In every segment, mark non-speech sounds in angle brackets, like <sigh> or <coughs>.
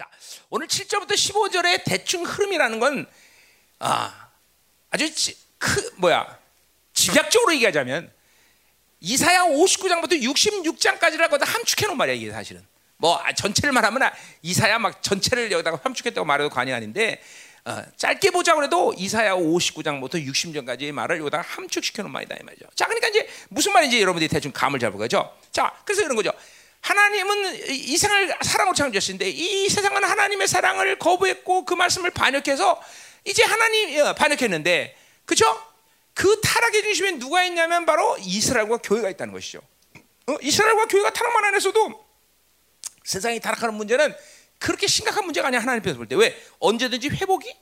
자, 오늘 7절부터 15절의 대충 흐름이라는 건 아, 아주 지, 크, 뭐야 집약적으로 얘기하자면 이사야 59장부터 66장까지라고 다 함축해 놓은 말이야 이게 사실은 뭐 아, 전체를 말하면 아, 이사야 막 전체를 여기다가 함축했다고 말해도 관이 아닌데 어, 짧게 보자고 해도 이사야 59장부터 60장까지의 말을 여기다가 함축시켜 놓은 말이다 이 말이죠. 자, 그러니까 이제 무슨 말인지 여러분들이 대충 감을 잡을 거죠. 자, 그래서 이런 거죠. 하나님은 이 세상을 사랑으로 창조하신데 이 세상은 하나님의 사랑을 거부했고 그 말씀을 반역해서 이제 하나님 어, 반역했는데 그죠? 그 타락의 중심에 누가 있냐면 바로 이스라엘과 교회가 있다는 것이죠. 어? 이스라엘과 교회가 타락만 안 했어도 세상이 타락하는 문제는 그렇게 심각한 문제가 아니야 하나님 편에서 볼 때 왜 언제든지 회복이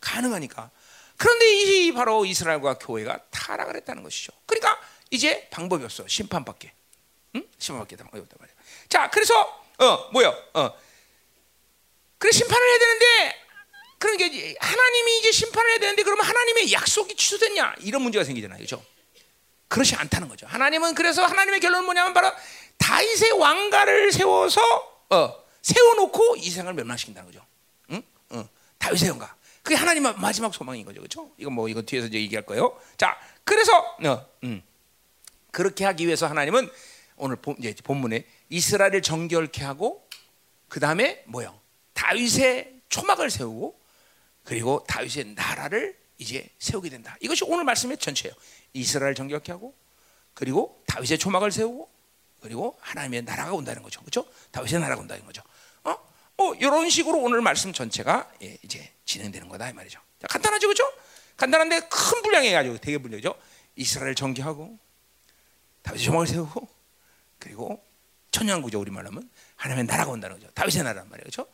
가능하니까. 그런데 이 바로 이스라엘과 교회가 타락을 했다는 것이죠. 그러니까 이제 방법이 없어 심판밖에. 응? 심판밖에 방법이 없단 말이야. 자, 그래서 어 뭐요? 어 그래 심판을 해야 되는데 그런 게 하나님이 이제 심판을 해야 되는데 그러면 하나님의 약속이 취소됐냐 이런 문제가 생기잖아요, 그렇죠? 그렇지 않다는 거죠. 하나님은 그래서 하나님의 결론은 뭐냐면 바로 다윗의 왕가를 세워서 어, 세워놓고 이 세상을 멸망시킨다는 거죠. 응? 응. 다윗의 왕가. 그게 하나님의 마지막 소망인 거죠, 그렇죠? 이건 뭐 이거 뒤에서 이제 얘기할 거예요. 자, 그래서 어, 음. 그렇게 하기 위해서 하나님은 오늘 본, 이제 본문에 이스라엘을 정결케 하고 그 다음에 뭐요? 다윗의 초막을 세우고 그리고 다윗의 나라를 이제 세우게 된다. 이것이 오늘 말씀의 전체예요. 이스라엘 정결케 하고 그리고 다윗의 초막을 세우고 그리고 하나님의 나라가 온다는 거죠. 그렇죠? 다윗의 나라가 온다는 거죠. 어? 어, 이런 식으로 오늘 말씀 전체가 예, 이제 진행되는 거다 이 말이죠. 자, 간단하죠. 그렇죠? 간단한데 큰 분량이 가지고 되게 분량이죠. 이스라엘 정결하고 다윗의 초막을 세우고 그리고 천년구조 우리말로 하면 하나님의 나라가 온다는 거죠. 다윗의 나라란 말이에요. 그렇죠?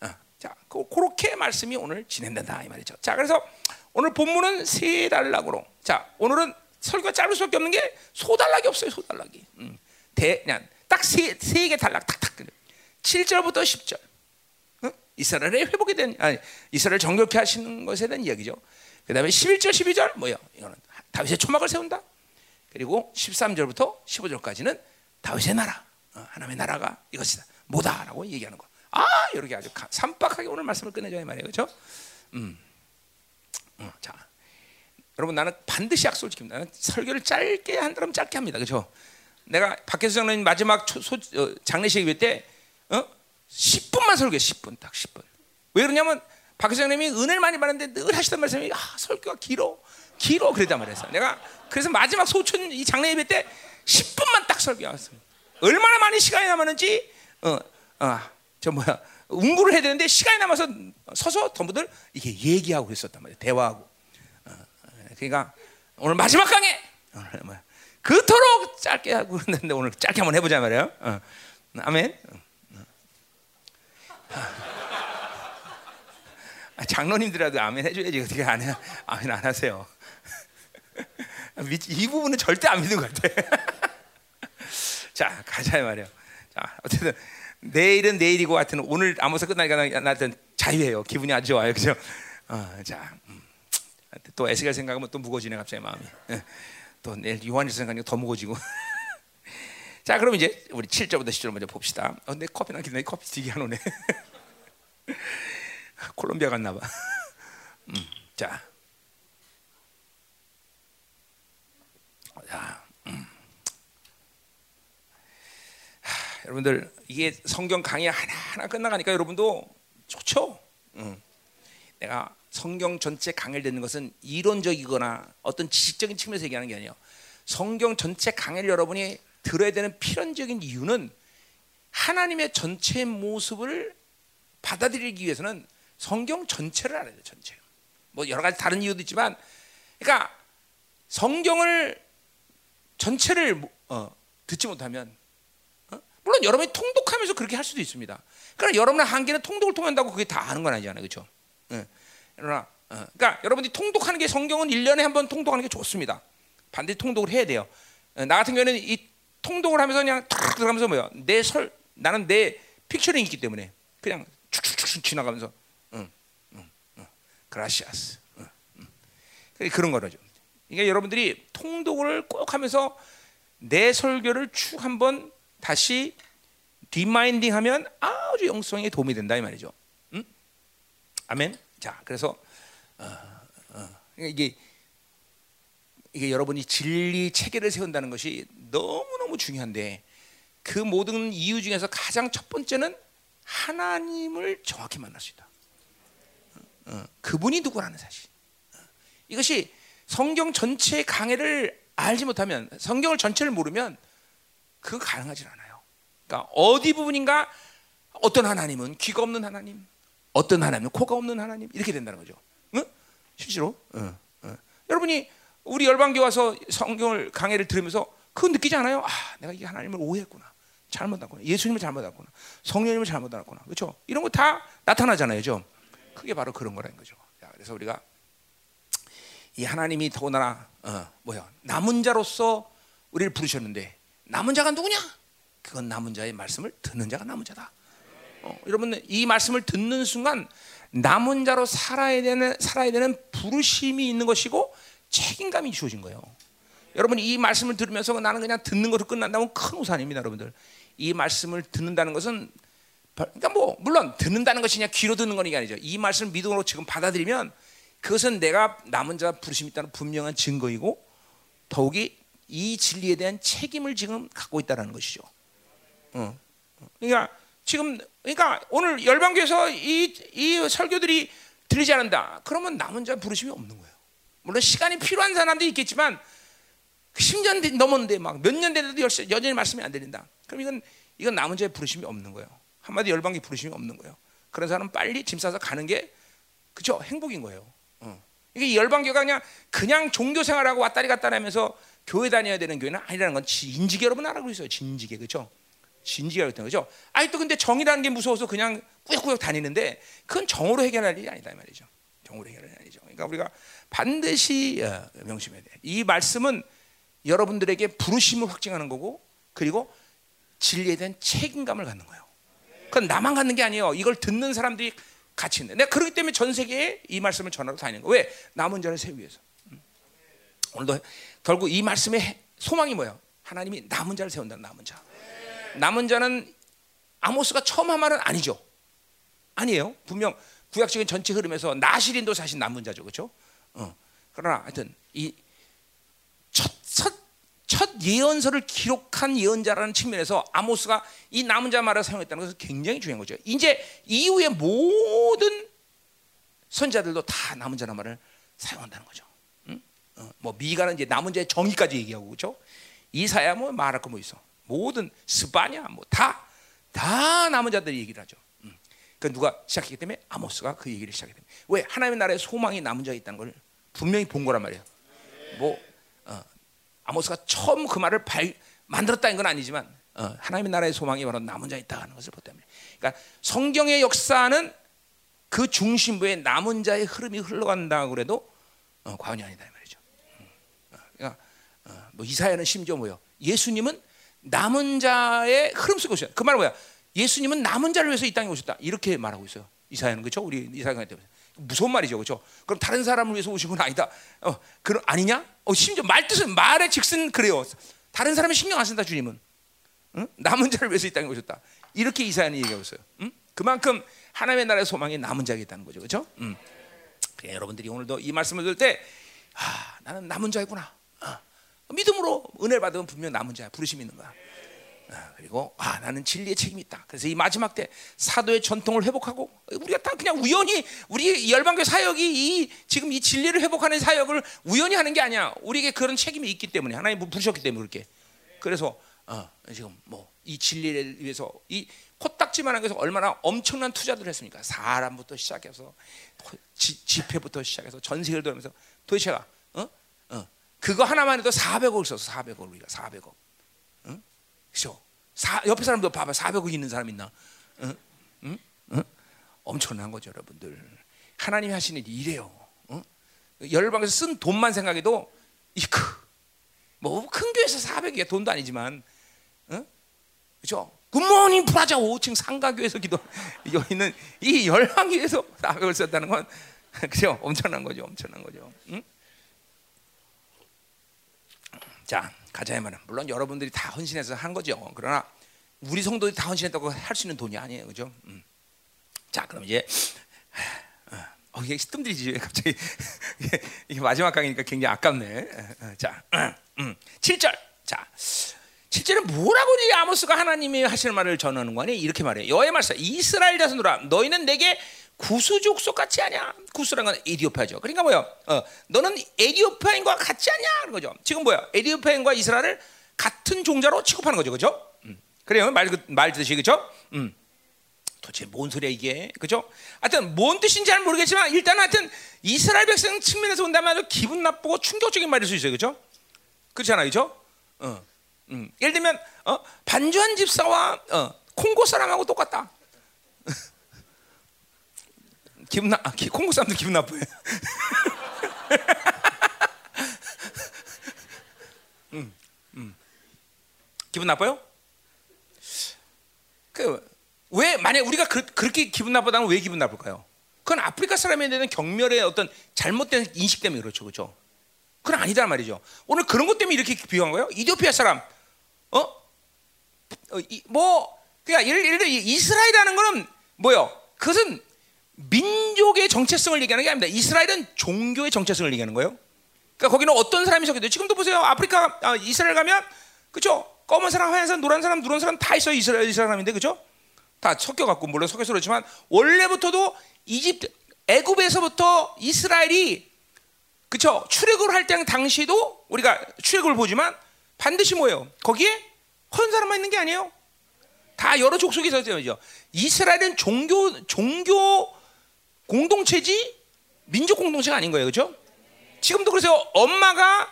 어, 자, 그, 그렇게 말씀이 오늘 진행된다 이 말이죠. 자, 그래서 오늘 본문은 세 단락으로. 자, 오늘은 설교가 짧을 수밖에 없는 게 소단락이 없어요. 소단락이. 음. 대 그냥 딱세세 개 단락 탁탁 그래. 7절부터 10절. 어? 이스라엘의 회복이 된 아니 이스라엘 정결케 하시는 것에 대한 이야기죠. 그다음에 11절 12절 뭐요? 이거는 다윗의 초막을 세운다. 그리고 13절부터 15절까지는 다윗의 나라. 어, 하나님의 나라가 이것이다. 뭐다라고 얘기하는 거. 아, 이렇게 아주 삼박하게 오늘 말씀을 끝내줘야 말이에요. 그렇죠? 음. 어, 자. 여러분 나는 반드시 약속을 지킵니다. 나는 설교를 짧게 한다면 짧게 합니다. 그렇죠? 내가 박혜수 장로님 마지막 초, 소, 어, 장례식 때 어? 10분만 설교해 10분 딱 10분 왜 그러냐면 박혜수 장로님이 은혜를 많이 받는데 늘 하시던 말씀이 아, 설교가 길어 길어 그랬단 말이었어 내가 그래서 마지막 소춘 이 장례 예배 때 10분만 딱 설교했어 얼마나 많이 시간이 남았는지 어, 어, 저 뭐야 운구를 해야 되는데 시간이 남아서 서서 전부들 이게 얘기하고 그랬었단 말이야 대화하고 어, 그러니까 오늘 마지막 강의 오늘 뭐야 그토록 짧게 하고 있는데 오늘 짧게 한번 해보자 말이에요. 어. 아멘. 아, 장로님들이라도 아멘 해줘야지 어떻게 안 해? 아멘 안 하세요. 이 부분은 절대 안 믿는 것 같아. <laughs> 자 가자 말이에요. 자 어쨌든 내일은 내일이고 하여튼 오늘 아무서 끝나니까 나한테 자유해요. 기분이 아주 좋아요, 그죠? 어, 자, 음. 또 에스겔 생각하면 또 무거워지네 갑자기 마음이. 예. 또 내일 요한일서 생각하니까 더 무거워지고. <laughs> 자, 그럼 이제 우리 7절부터 10절 먼저 봅시다. 어, 내 커피 나기네. 커피 되게 안 오네. <laughs> 콜롬비아 갔나 봐. 음, 자. 자, 음. 하, 여러분들 이게 성경 강의 하나 하나 끝나가니까 여러분도 좋죠. 음. 내가 성경 전체 강의를 듣는 것은 이론적이거나 어떤 지식적인 측면에서 얘기하는 게 아니에요. 성경 전체 강의를 여러분이 들어야 되는 필연적인 이유는 하나님의 전체 모습을 받아들이기 위해서는 성경 전체를 알아야 돼요. 전체. 뭐 여러 가지 다른 이유도 있지만, 그러니까 성경을 전체를 어, 듣지 못하면, 어? 물론 여러분이 통독하면서 그렇게 할 수도 있습니다. 그러나 여러분의 한계는 통독을 통한다고 그게 다 아는 건 아니잖아요, 그렇죠? 예. 그러나 어, 그러니까 여러분들이 통독하는 게 성경은 1년에 한 번 통독하는 게 좋습니다. 반드시 통독을 해야 돼요. 어, 나 같은 경우에는 이 통독을 하면서 그냥 탁 들어가면서 뭐야? 내 설 나는 내 픽처링이 있기 때문에 그냥 축축축 지나가면서 응, 응, 응. 그라시아스. 응, 응. 그런 거죠. 그러니까 여러분들이 통독을 꼭 하면서 내 설교를 쭉 한번 다시 리마인딩하면 아주 영성에 도움이 된다 이 말이죠. 음? 아멘. 자, 그래서 어, 어, 이게 이게 여러분이 진리 체계를 세운다는 것이 너무 너무 중요한데 그 모든 이유 중에서 가장 첫 번째는 하나님을 정확히 만날 수 있다. 어, 그분이 누구라는 사실. 어, 이것이 성경 전체의 강해를 알지 못하면 성경을 전체를 모르면 그 가능하지 않아요. 그러니까 어디 부분인가 어떤 하나님은 귀가 없는 하나님, 어떤 하나님은 코가 없는 하나님 이렇게 된다는 거죠. 응? 실제로. 응, 응. 여러분이 우리 열방교 와서 성경을 강해를 들으면서 그거 느끼지 않아요? 아, 내가 이 하나님을 오해했구나. 잘못 알았구나. 예수님을 잘못 알았구나. 성령님을 잘못 알았구나. 그렇죠? 이런 거 다 나타나잖아요. 죠 그게 바로 그런 거라는 거죠. 자, 그래서 우리가 이 하나님이 더구나 어, 뭐야 남은 자로서 우리를 부르셨는데 남은 자가 누구냐? 그건 남은 자의 말씀을 듣는 자가 남은 자다. 어, 여러분 이 말씀을 듣는 순간 남은 자로 살아야 되는 살아야 되는 부르심이 있는 것이고 책임감이 주어진 거예요. 여러분 이 말씀을 들으면서 나는 그냥 듣는 것으로 끝난다면 큰 우산입니다, 여러분들. 이 말씀을 듣는다는 것은 그러니까 뭐 물론 듣는다는 것이 그냥 귀로 듣는 건 아니죠. 이 말씀을 믿음으로 지금 받아들이면 그것은 내가 남은 자 부르심이 있다는 분명한 증거이고 더욱이 이 진리에 대한 책임을 지금 갖고 있다는 것이죠. 어. 그러니까 지금 그러니까 오늘 열방교에서 이, 이 설교들이 들리지 않는다. 그러면 남은 자 부르심이 없는 거예요. 물론 시간이 필요한 사람도 있겠지만 10년 넘었는데 막 몇 년 됐는데 여전히 말씀이 안 들린다. 그럼 이건 이건 남은 자의 부르심이 없는 거예요. 한마디 열방기 부르심이 없는 거예요. 그런 사람은 빨리 짐 싸서 가는 게 그죠 행복인 거예요. 어. 이게 열방교가 그냥 그냥 종교 생활하고 왔다리 갔다 하면서 교회 다녀야 되는 교회는 아니라는 건 진지게 여러분 알고 있어요. 진지게 그죠? 진지하게 했던 거죠. 아직도 근데 정이라는 게 무서워서 그냥 꾸역꾸역 다니는데 그건 정으로 해결할 일이 아니다 이 말이죠. 정으로 해결할 일이 아니죠. 그러니까 우리가 반드시 어, 명심해야 돼. 이 말씀은 여러분들에게 부르심을 확증하는 거고 그리고 진리에 대한 책임감을 갖는 거예요. 그건 나만 갖는 게 아니에요. 이걸 듣는 사람들이 같이 있는. 내가 그렇기 때문에 전 세계에 이 말씀을 전하러 다니는 거예요. 왜? 남은 자를 세우기 위해서. 음. 오늘도 결국 이 말씀의 소망이 뭐예요? 하나님이 남은 자를 세운다는 남은 자. 남은 자는 아모스가 처음 한 말은 아니죠. 아니에요. 분명 구약적인 전체 흐름에서 나시린도 사실 남은 자죠. 그렇죠? 어. 그러나 하여튼 이 첫 예언서를 기록한 예언자라는 측면에서 아모스가 이 남은 자 말을 사용했다는 것은 굉장히 중요한 거죠. 이제 이후의 모든 선자들도 다 남은 자란 말을 사용한다는 거죠. 응? 어, 뭐 미가는 이제 남은 자의 정의까지 얘기하고 그렇죠. 이사야 뭐거뭐 있어. 모든 스바냐 뭐 다 다 남은 자들이 얘기를 하죠. 응. 그 누가 시작했기 때문에 아모스가 그 얘기를 시작했기 때문에 왜 하나님의 나라에 소망이 남은 자 있다는 걸 분명히 본 거란 말이에요. 뭐 어, 아모스가 처음 그 말을 발, 만들었다는 건 아니지만 어, 하나님의 나라의 소망이 바로 남은 자 있다는 것을 보기 때문에 그러니까 성경의 역사는 그 중심부에 남은 자의 흐름이 흘러간다고 그래도 어, 과언이 아니다 이 말이죠. 음, 어, 그러니까 어, 뭐 이사야는 심지어 뭐요? 예수님은 남은 자의 흐름 속에 오셨다. 그 말은 뭐야? 예수님은 남은 자를 위해서 이 땅에 오셨다. 이렇게 말하고 있어요. 이사야는 그렇죠? 우리 이사야 때문에. 무서운 말이죠, 그렇죠? 그럼 다른 사람을 위해서 오신 건 아니다. 어, 그럼 아니냐? 어, 심지어 말 뜻은 말의 즉슨 그래요. 다른 사람이 신경 안 쓴다 주님은. 응? 남은 자를 위해서 이 땅에 오셨다. 이렇게 이사야는 얘기하고 있어요. 응? 그만큼 하나님의 나라의 소망이 남은 자가 있다는 거죠, 그렇죠? 응. 그래, 여러분들이 오늘도 이 말씀을 들을 때, 아, 나는 남은 자구나. 어. 믿음으로 은혜를 받으면 분명 남은 자야. 부르심이 있는 거야. 아, 그리고 아 나는 진리의 책임이 있다. 그래서 이 마지막 때 사도의 전통을 회복하고 우리가 다 그냥 우연히 우리 열방교 사역이 이 지금 이 진리를 회복하는 사역을 우연히 하는 게 아니야. 우리에게 그런 책임이 있기 때문에 하나님 부르셨기 때문에 그렇게. 그래서 어, 지금 뭐 이 진리를 위해서 이 코딱지만한 것에서 얼마나 엄청난 투자들을 했습니까? 사람부터 시작해서 지, 집회부터 시작해서 전 세계를 돌면서 도대체가 어? 어. 그거 하나만 해도 400억 썼어. 400억 우리가 400억. 그죠? 옆에 사람도 봐봐. 400억 있는 사람 있나? 응? 응? 응? 엄청난 거죠, 여러분들. 하나님이 하시는 일이 이래요. 응? 열방에서 쓴 돈만 생각해도 이크. 뭐큰 교회에서 400이야 돈도 아니지만, 응? 그죠? 굿모닝 프라자 5층 상가교에서 기도 <laughs> 여기는 이 열방교에서 400을 썼다는 건 <laughs> 그죠? 엄청난 거죠, 엄청난 거죠. 응? 자, 가자 말은 물론 여러분들이 다 헌신해서 한 거죠. 그러나 우리 성도들이 다 헌신했다고 할 수 있는 돈이 아니에요, 그죠? 음. 자, 그럼 이제 어, 이게 뜸들이지 갑자기 <laughs> 이게 마지막 강의니까 굉장히 아깝네. 자, <clears throat> 음, 7절. 자, 7절은 뭐라고 이 아모스가 하나님이 하시는 말을 전하는 거니? 이렇게 말해요. 여호와의 말씀. 이스라엘 자손들아, 너희는 내게 구수족속 같지 않냐? 구수란 건 에디오피아죠. 그러니까 뭐야? 어, 너는 에디오피아인과 같지 않냐? 그런 거죠. 지금 뭐야? 에디오피아인과 이스라엘을 같은 종자로 취급하는 거죠, 그죠? 음. 그래요, 말, 그, 말 듣듯이 그죠? 음. 도대체 뭔 소리야 이게 그죠? 하여튼 뭔 뜻인지 잘 모르겠지만 일단 하여튼 이스라엘 백성 측면에서 본다면 아주 기분 나쁘고 충격적인 말일 수 있어요, 그죠? 그렇잖아요, 그죠? 어, 음. 예를 들면 어, 반주한 집사와 어, 콩고 사람하고 똑같다. 기분 나, 아, 콩고 사람도 기분 나빠요. <laughs> 음, 음. 기분 나빠요? 그 왜 만약 우리가 그, 렇게 기분 나쁘다면 왜 기분 나쁠까요? 그건 아프리카 사람에 대한 경멸의 어떤 잘못된 인식 때문에 그렇죠, 그렇죠? 그건 아니다 말이죠. 오늘 그런 것 때문에 이렇게 비유한 거예요. 이디오피아 사람, 어, 어 이, 뭐, 그러니까 예를, 예를 들어 이스라엘이라는 거는 뭐요? 그것은 민족의 정체성을 얘기하는 게 아닙니다. 이스라엘은 종교의 정체성을 얘기하는 거예요. 그러니까 거기는 어떤 사람이 섞여 있 지금도 보세요. 아프리카, 아, 이스라엘 가면, 그죠? 검은 사람, 하얀 사람, 노란 사람, 누런 사람 다 있어요. 이스라엘, 사람인데, 그죠? 다 섞여 갖고, 물론 섞여서 그렇지만, 원래부터도 이집트, 애굽에서부터 이스라엘이, 그죠? 출애굽을 할 때 당시도 우리가 출애굽을 보지만, 반드시 뭐예요? 거기에 헌 사람만 있는 게 아니에요. 다 여러 족속이 있었죠. 이스라엘은 종교, 종교, 공동체지 민족 공동체가 아닌 거예요, 그렇죠? 지금도 그래서 엄마가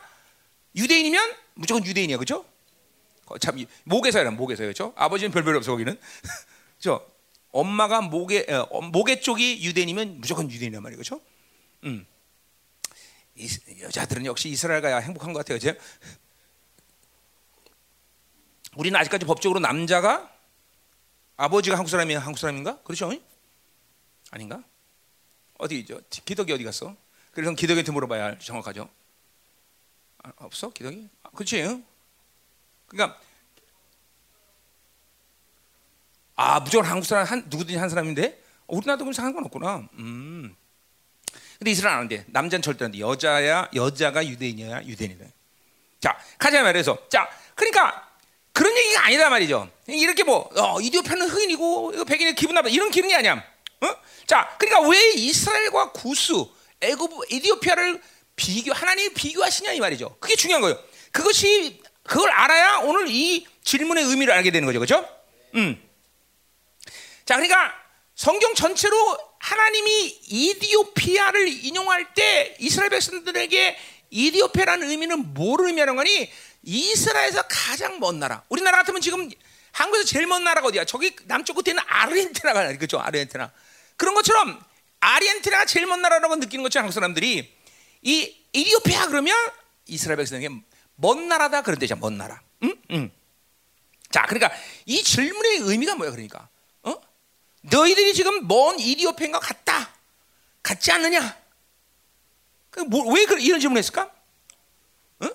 유대인이면 무조건 유대인이야, 그렇죠? 참 목에서야 목에서 그렇죠? 아버지는 별별 없어 거기는, <laughs> 그렇죠? 엄마가 목에 어, 목에 쪽이 유대인이면 무조건 유대인이란 말이에요, 그렇죠? 음. 이, 여자들은 역시 이스라엘 가야 행복한 것 같아요, 그렇죠? 우리는 아직까지 법적으로 남자가 아버지가 한국 사람이 한국 사람인가? 그렇죠? 아닌가? 어디 있죠? 기덕이 어디 갔어? 그래서 기덕이한테 물어봐야 정확하죠. 아, 없어? 기덕이? 아, 그렇지? 그러니까 아 무조건 한국 사람 한 누구든지 한 사람인데 우리나라도 그럼 상관 없구나. 음. 근데 이스라엘 안 돼. 남자는 절대 안 돼. 여자야 여자가 유대인이야 유대인이다. 자 가자 말해서 자 그러니까 그런 얘기가 아니다 말이죠. 이렇게 뭐 어, 이디오피아는 흑인이고 이거 백인이 기분 나빠 이런 기능이 아니야. 어? 자, 그러니까 왜 이스라엘과 구스, 애굽, 이디오피아를 비교 하나님이 비교하시냐 이 말이죠. 그게 중요한 거예요. 그것이 그걸 알아야 오늘 이 질문의 의미를 알게 되는 거죠, 그렇죠? 음. 자, 그러니까 성경 전체로 하나님이 이디오피아를 인용할 때 이스라엘 백성들에게 이디오피아라는 의미는 뭐를 의미하는 거니? 이스라엘에서 가장 먼 나라. 우리나라 같으면 지금 한국에서 제일 먼 나라가 어디야? 저기 남쪽 끝에는 아르헨티나가 그죠? 아르헨티나. 그런 것처럼 아르헨티나가 제일 먼 나라라고 느끼는 것처럼 한국 사람들이 이 이디오피아 그러면 이스라엘 백성에게 먼 나라다 그런 데죠. 먼 나라. 응? 응. 자, 그러니까 이 질문의 의미가 뭐야? 그러니까 어? 너희들이 지금 먼 이디오피아인가 같다, 같지 않느냐? 그 뭐, 왜 이런 질문했을까? 응?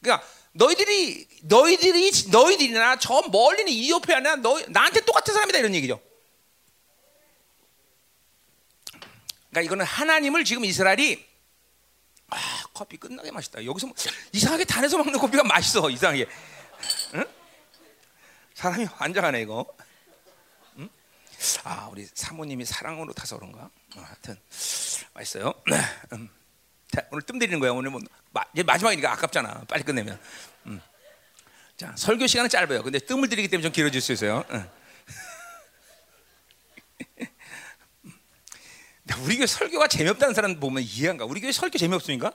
그러니까 너희들이 너희들이 너희들이나 저 멀리는 이디오피아나 너 나한테 똑같은 사람이다 이런 얘기죠. 그러니까 이거는 하나님을 지금 이스라엘이 아 커피 끝나게 맛있다. 여기서 뭐, 이상하게 단에서 먹는 커피가 맛있어 이상하게. 응? 사람이 환장하네 이거. 응? 아 우리 사모님이 사랑으로 타서 그런가? 어, 하여튼 맛있어요. <clears throat> 음. 자, 오늘 뜸 들이는 거야. 오늘 뭐 마, 이제 마지막이니까 아깝잖아. 빨리 끝내면. 음. 자 설교 시간은 짧아요. 근데 뜸을 들이기 때문에 좀 길어질 수 있어요. 응. 우리 교회 설교가 재미없다는 사람 보면 이해한가? 우리 교회 설교 재미없으니까?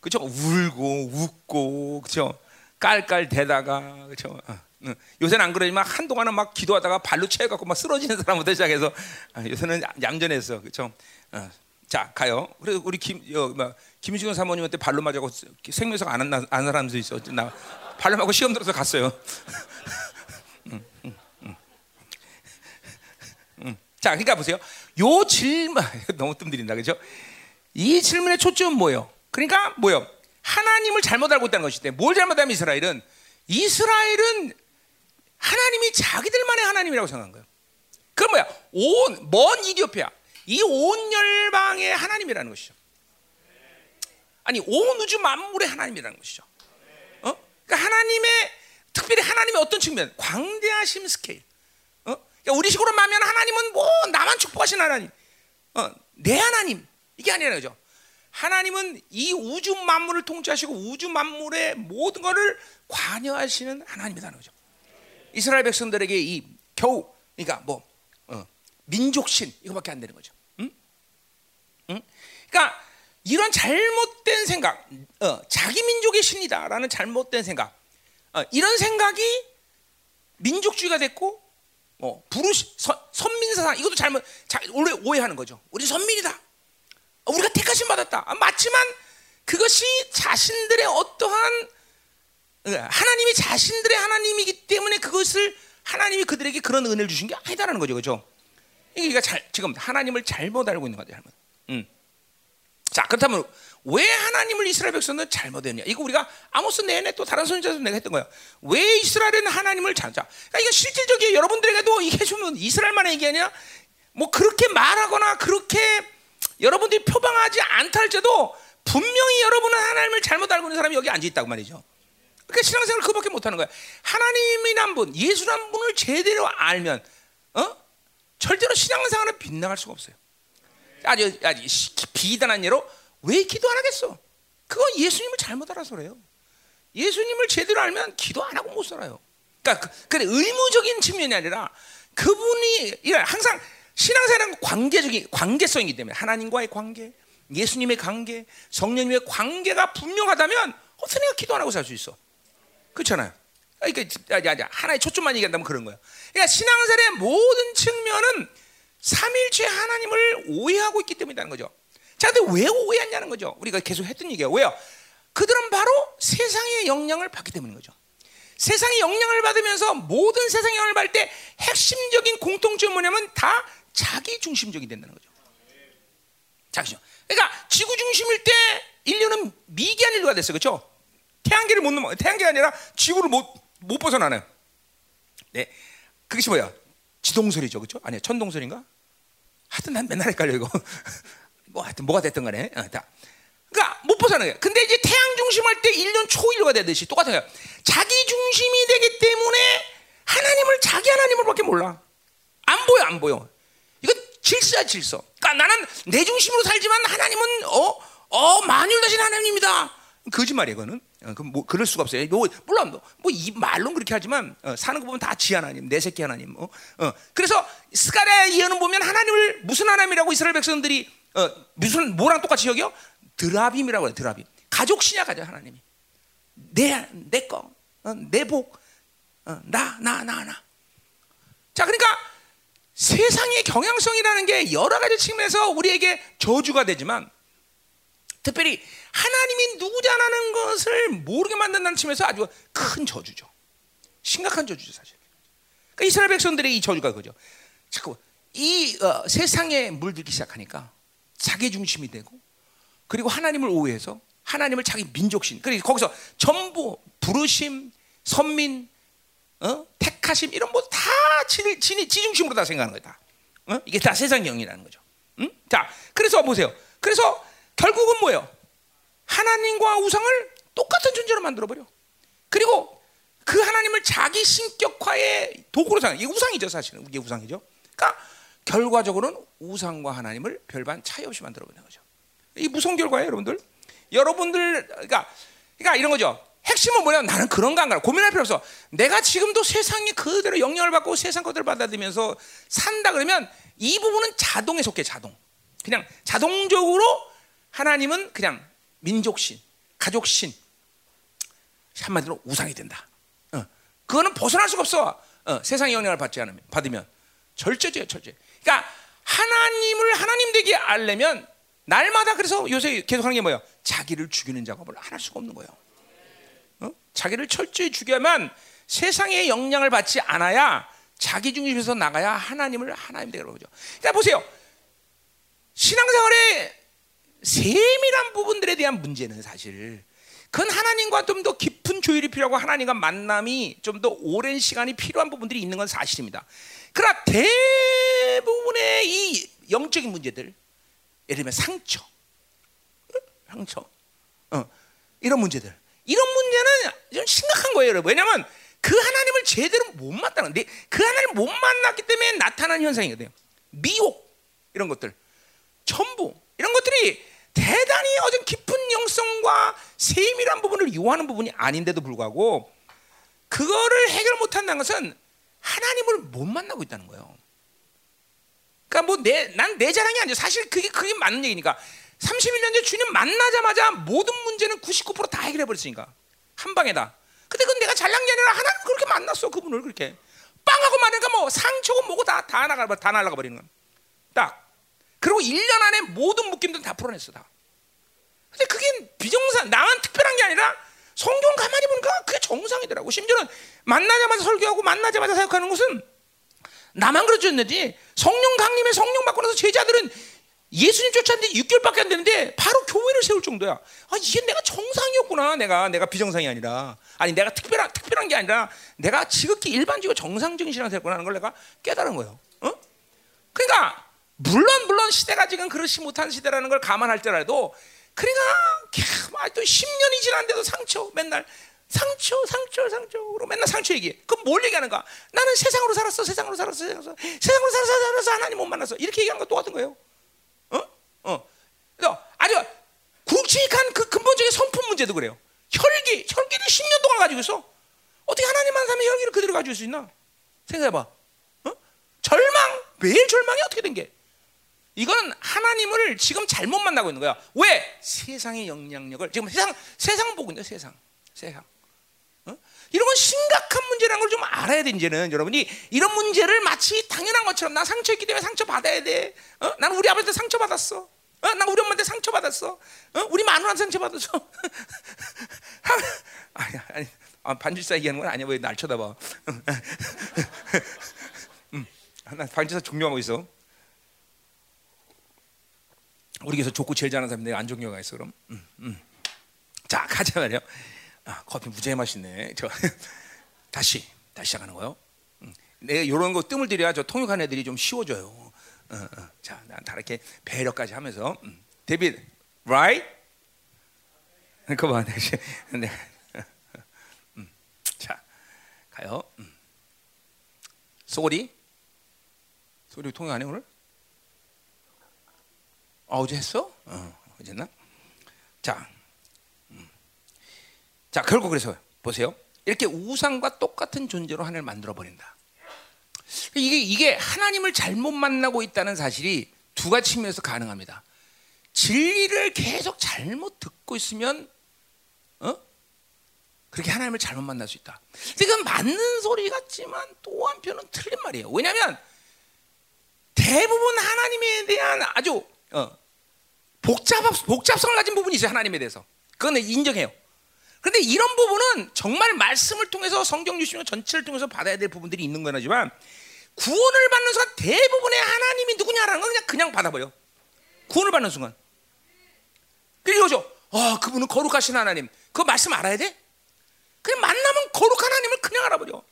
그죠? 울고 웃고 그죠? 깔깔대다가 그죠? 어, 어. 요새는 안 그러지만 한동안은 막 기도하다가 발로 채갖고 막 쓰러지는 사람부터 시작해서 아, 요새는 얌전해서 그죠? 어. 자 가요. 그리고 우리 김 어, 뭐, 사모님한테 발로 맞아고 안한 안 사람도 있어. 나 발로 맞고 시험 들어서 갔어요. <laughs> 음, 음, 음. 자, 그러니까 보세요. 요 질문 <laughs> 너무 뜸들인다, 그죠? 이 질문의 초점은 뭐예요? 그러니까 뭐예요? 하나님을 잘못 알고 있다는 것인데 뭘 잘못하면 이스라엘은 이스라엘은 하나님이 자기들만의 하나님이라고 생각한 거예요. 그럼 뭐야? 온, 먼 이디오피아. 이 온 열방의 하나님이라는 것이죠. 아니, 온 우주 만물의 하나님이라는 것이죠. 어? 그러니까 하나님의, 특별히 하나님의 어떤 측면? 광대하심 스케일. 어? 그러니까 우리 식으로 말하면 하나님은 뭐, 나만 축복하신 하나님. 어, 내 하나님. 이게 아니라 그죠. 하나님은 이 우주 만물을 통치하시고 우주 만물의 모든 것을 관여하시는 하나님이라는 거죠. 이스라엘 백성들에게 이 겨우 그러니까 뭐 어, 민족신 이거밖에 안 되는 거죠. 응? 응? 그러니까 이런 잘못된 생각, 어, 자기 민족의 신이다라는 잘못된 생각, 어, 이런 생각이 민족주의가 됐고, 뭐 부르시 선민 사상 이것도 잘못 자, 원래 오해하는 거죠. 우리 선민이다. 우리가 택하심 받았다. 아, 맞지만 그것이 자신들의 어떠한 어, 하나님이 자신들의 하나님이기 때문에 그것을 하나님이 그들에게 그런 은혜를 주신 게 아니다라는 거죠, 그렇죠? 이게 잘, 지금 하나님을 잘못 알고 있는 거죠, 잘못. 음. 자, 그렇다면 왜 하나님을 이스라엘 백성들 잘못했냐? 이거 우리가 아모스 내내 또 다른 선지자도 내가 했던 거야. 왜 이스라엘은 하나님을 찾아? 그러니까 이거 실질적인 여러분들에게도 이게 좀 이스라엘만의 얘기 아니야? 뭐 그렇게 말하거나 그렇게 여러분들이 표방하지 않다 할지도 분명히 여러분은 하나님을 잘못 알고 있는 사람이 여기 앉아 있다고 말이죠. 그러니까 신앙생활 그밖에 못 하는 거야. 하나님이란 분, 예수란 분을 제대로 알면 어? 절대로 신앙생활은 빗나갈 수가 없어요. 아주, 아주 비단한 예로 왜 기도 안 하겠어? 그건 예수님을 잘못 알아서 그래요. 예수님을 제대로 알면 기도 안 하고 못 살아요. 그러니까 그, 그래 의무적인 측면이 아니라 그분이 항상 신앙생활은 관계적인 관계성이기 때문에 하나님과의 관계, 예수님의 관계, 성령님의 관계가 분명하다면 어떻게 내가 기도 안 하고 살 수 있어? 그렇잖아요. 그러니까 하나의 초점만 얘기한다면 그런 거예요. 그러니까 신앙생활의 모든 측면은 삼일체 하나님을 오해하고 있기 때문이라는 거죠. 자, 근데 왜 오해했냐는 거죠. 우리가 계속 했던 얘기예요. 왜요? 그들은 바로 세상의 영향을 받기 때문인 거죠. 세상의 영향을 받으면서 모든 세상의 영향을 받을 때 핵심적인 공통점이 뭐냐면 다 자기 중심적이 된다는 거죠. 자기 중. 그러니까 지구 중심일 때 인류는 미개한 인류가 됐어요. 그렇죠? 태양계를 못 넘어. 태양계가 아니라 지구를 못, 못 벗어나는. 네. 그것이 뭐야? 지동설이죠. 그렇죠? 아니야. 천동설인가? 하여튼 난 맨날 헷갈려 이거. 뭐 하여튼 뭐가 됐든 간에. 어, 다. 그러니까 못 벗어나는 거야. 근데 이제 태양 중심할 때 1년 초일류가 되듯이 거야. 자기 중심이 되기 때문에 하나님을 자기 하나님을밖에 몰라. 안 보여, 안 보여. 이거 질서야 질서. 그러니까 나는 내 중심으로 살지만 하나님은 어, 어 만일 다신 하나님입니다. 거짓말이야, 이거는. 어, 그 뭐, 그럴 수가 없어요. 뭐, 물론 뭐, 이 말로 그렇게 하지만 어, 사는 거 보면 다 지 하나님, 내 새끼 하나님. 어, 어. 그래서 스가랴 예언은 보면 하나님을 무슨 하나님이라고 이스라엘 백성들이 어, 무슨 뭐랑 똑같이 여겨? 드라빔이라고 해요. 드라빔. 가족 신약 가져 하나님이. 내 내 거, 어, 내 복, 어, 나, 나, 나, 나. 자, 그러니까 세상의 경향성이라는 게 여러 가지 측면에서 우리에게 저주가 되지만 특별히 하나님이 누구냐는 것을 모르게 만든다는 측면에서 아주 큰 저주죠. 심각한 저주죠, 사실. 그러니까 이스라엘 백성들의 이 저주가 그죠. 자꾸 이 어, 세상에 물들기 시작하니까 자기 중심이 되고 그리고 하나님을 오해해서 하나님을 자기 민족신 그리고 거기서 전부 부르심, 선민, 어? 택하심 이런 뭐다 지, 지, 지 중심으로 다 생각하는 거다. 어? 이게 다 세상 영이라는 거죠. 응? 자, 그래서 보세요. 그래서 결국은 뭐예요? 하나님과 우상을 똑같은 존재로 만들어 버려. 그리고 그 하나님을 자기 신격화의 도구로 생각. 이게 우상이죠, 사실은. 이게 우상이죠. 그러니까 결과적으로는 우상과 하나님을 별반 차이 없이 만들어 버리는 거죠. 이 무슨 결과예요, 여러분들? 여러분들 그러니까 그러니까 이런 거죠. 핵심은 뭐냐? 나는 그런 건가? 고민할 필요 없어. 내가 지금도 세상에 그대로 영향을 받고 세상 것들을 받아들이면서 산다 그러면 이 부분은 자동에 속해 자동. 그냥 자동적으로 하나님은 그냥 민족신, 가족신, 한마디로 우상이 된다. 어. 그거는 벗어날 수가 없어. 어. 세상의 영향을 받지 않으면 받으면 절제죠, 절제. 그러니까 하나님을 하나님 되게 알려면 날마다 그래서 요새 계속 하는 게 뭐예요? 자기를 죽이는 작업을 안 할 수가 없는 거예요. 어? 자기를 철저히 죽여야만 세상의 영향을 받지 않아야 자기 중심에서 나가야 하나님을 하나님 되게. 그러니까 보세요. 신앙생활의 세밀한 부분들에 대한 문제는 사실 그건 하나님과 좀 더 깊은 조율이 필요하고 하나님과 만남이 좀 더 오랜 시간이 필요한 부분들이 있는 건 사실입니다. 그러나 대부분의 이 영적인 문제들, 예를 들면 상처, 상처, 어, 이런 문제들, 이런 문제는 좀 심각한 거예요, 여러분. 왜냐하면 그 하나님을 제대로 못 만나는데 그 하나님을 못 만났기 때문에 나타난 현상이거든요. 미혹 이런 것들, 전부 이런 것들이 대단히 어떤 깊은 영성과 세밀한 부분을 요하는 부분이 아닌데도 불구하고 그거를 해결 못한다는 것은 하나님을 못 만나고 있다는 거예요. 그러니까 뭐 내 난 내 자랑이 아니죠. 사실 그게 그게 맞는 얘기니까 31년 전에 주님 만나자마자 모든 문제는 99%다 해결해 버렸으니까 한 방에다. 근데 그건 내가 잘난 게 아니라 하나님 그렇게 만났어 그분을 그렇게 빵하고 말하니까 뭐 상처고 뭐고 다다 나가 다 날아가 버리는 거야. 딱. 그리고 1년 안에 모든 묶임들 다 풀어냈어 다. 근데 그게 비정상 나만 특별한 게 아니라 성경 가만히 보니까 그게 정상이더라고. 심지어는 만나자마자 설교하고 만나자마자 사역하는 것은 나만 그러졌는지 성령 강림에 성령 받고 나서 제자들은 예수님 쫓았는데 6개월밖에 안 되는데 바로 교회를 세울 정도야. 아 이게 내가 정상이었구나. 내가 내가 비정상이 아니라 아니 내가 특별한 특별한 게 아니라 내가 지극히 일반적으로 정상적인 신앙생활을 하는 걸 내가 깨달은 거예요. 어? 그러니까 물론 물론 시대가 지금 그렇지 못한 시대라는 걸 감안할 때라도 그러니까 또 10년이 지났는데도 상처 맨날 상처 상처 상처로 맨날 상처 얘기해. 그럼 뭘 얘기하는가? 나는 세상으로 살았어 세상으로 살았어 세상으로, 세상으로 살았어 살았어 하나님 못 만났어 이렇게 얘기하는 거 똑같은 거예요. 어? 어. 그래서 아주 굵직한 그 근본적인 성품 문제도 그래요. 혈기 혈기를 10년 동안 가지고 있어. 어떻게 하나님만 사면 혈기를 그대로 가지고 있을 수 있나? 생각해봐. 어? 절망 매일 절망이 어떻게 된 게? 이건 하나님을 지금 잘못 만나고 있는 거야. 왜? 세상의 영향력을 지금 세상 세상 있는 세상, 세상. 어? 이런 건 심각한 문제라는 걸 좀 알아야 돼 이제는 여러분이 이런 문제를 마치 당연한 것처럼 나 상처했기 때문에 상처 받아야 돼. 어? 나는 우리 아버지한테 상처 받았어. 어? 나 우리 엄마한테 상처 받았어. 어? 우리 마누라한테 상처 받았어. <laughs> 아니 아니 아, 반질사 얘기하는 건 아니야 왜 날 쳐다봐? <laughs> 음, 나 반질사 존경하고 있어. 우리 교회에서 족구 제일 잘하는 내가 안 존경하 있어 그럼. 음, 음. 자 가자 말이요. 아, 커피 무지하게 맛있네. 저 <laughs> 다시 다시 시작하는 거요. 음. 내가 이런 거 뜸을 들여야 저 통역한 애들이 좀 쉬워져요. 어, 어. 자, 난다 이렇게 배려까지 하면서 음. 데빗, right? 그거 봐, <laughs> 네. 음. 자, 가요. 음. 소리, 소리 통역 안 해 오늘? 아, 어제 했어? 어, 어제나? 자, 음. 자 결국 그래서 보세요. 이렇게 우상과 똑같은 존재로 하나님을 만들어 버린다. 이게 이게 하나님을 잘못 만나고 있다는 사실이 두 가지 측면에서 가능합니다. 진리를 계속 잘못 듣고 있으면 어? 그렇게 하나님을 잘못 만날 수 있다. 이건 맞는 소리 같지만 또 한편은 틀린 말이에요. 왜냐하면 대부분 하나님에 대한 아주 어, 복잡 복잡성을 가진 부분이 있어요 하나님에 대해서. 그건 인정해요. 그런데 이런 부분은 정말 말씀을 통해서 성경 주시는 전체를 통해서 받아야 될 부분들이 있는 거지만 구원을 받는 순간 대부분의 하나님이 누구냐라는 걸 그냥 그냥 받아버려. 구원을 받는 순간. 그리고죠. 아 그분은 거룩하신 하나님. 그 말씀 알아야 돼? 그냥 만나면 거룩한 하나님을 그냥 알아버려.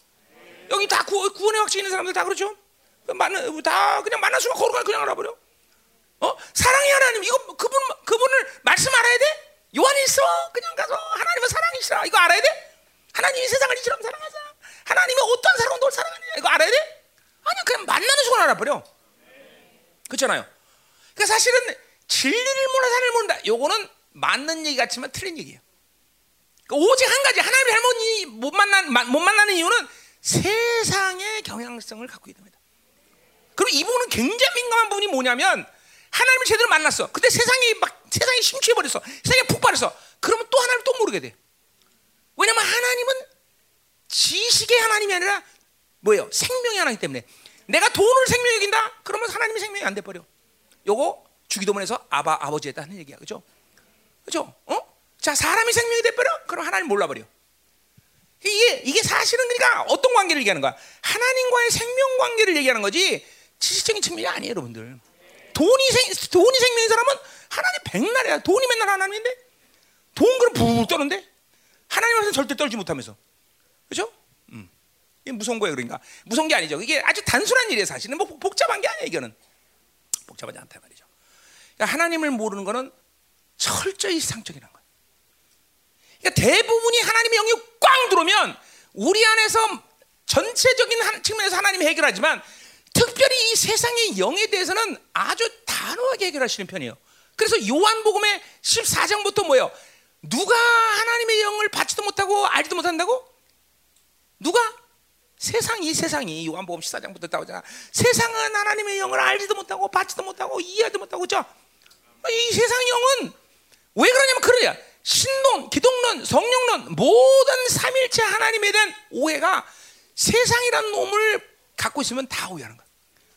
여기 다 구, 구원의 확신 있는 사람들 다 그렇죠? 만, 다 그냥 순간 거룩한 그냥 알아버려. 어? 사랑의 하나님. 이거 그분 그분을 말씀 알아야 돼? 요한일서 그냥 가서 하나님은 사랑이시라. 이거 알아야 돼? 하나님이 세상을 이처럼 사랑하사 하나님이 어떤 사람은 널 사랑하냐. 이거 알아야 돼? 아니 그냥 만나는 순간 알아버려. 그렇잖아요. 그러니까 사실은 진리를 몰라 사람을 모른다. 요거는 맞는 얘기 같지만 틀린 얘기예요. 그러니까 오직 한 가지 하나님의 할머니 못 만난 못 만나는 이유는 세상의 경향성을 갖고 있는 겁니다. 그리고 이 부분은 굉장히 민감한 부분이 뭐냐면 하나님을 제대로 만났어. 근데 세상이 막 세상이 심취해 버렸어. 세상에 폭발했어. 그러면 또 하나님 또 모르게 돼. 왜냐면 하나님은 지식의 하나님이 아니라 뭐예요? 생명의 하나님 때문에 내가 돈을 생명 여긴다. 그러면 하나님이 생명이 안 돼 버려. 요거 주기도문에서 아바 아버지에 다 하는 얘기야. 그죠? 그죠? 어? 자, 사람이 생명이 돼 버려. 그럼 하나님 몰라 버려. 이게 이게 사실은 그러니까 어떤 관계를 얘기하는 거야? 하나님과의 생명 관계를 얘기하는 거지. 지식적인 측면이 아니에요, 여러분들. 돈이 생 돈이 생명인 사람은 하나님 백날이야. 돈이 맨날 하나님인데 동그란 부부 떠는데 하나님 앞에서 절대 떨지 못하면서 그렇죠? 음. 이게 무서운 거예요, 그러니까 무서운 게 아니죠. 이게 아주 단순한 일이에요, 사실은 뭐 복잡한 게 아니야 이거는 복잡하지 않다 말이죠. 그러니까 하나님을 모르는 거는 철저히 상적이라는 거예요. 그러니까 대부분이 하나님의 영이 꽝 들어오면 우리 안에서 전체적인 한 측면에서 하나님이 해결하지만 특별히 이 세상의 영에 대해서는 아주 단호하게 해결하시는 편이에요. 그래서 요한복음의 14장부터 뭐예요? 누가 하나님의 영을 받지도 못하고 알지도 못한다고? 누가? 세상이 세상이 요한복음 14장부터 나오잖아. 세상은 하나님의 영을 알지도 못하고 받지도 못하고 이해하지도 못하고 그죠? 이 세상 영은 왜 그러냐면 그러냐. 신론, 기독론, 성령론 모든 삼일체 하나님에 대한 오해가 세상이란 놈을 갖고 있으면 다 오해하는 거야.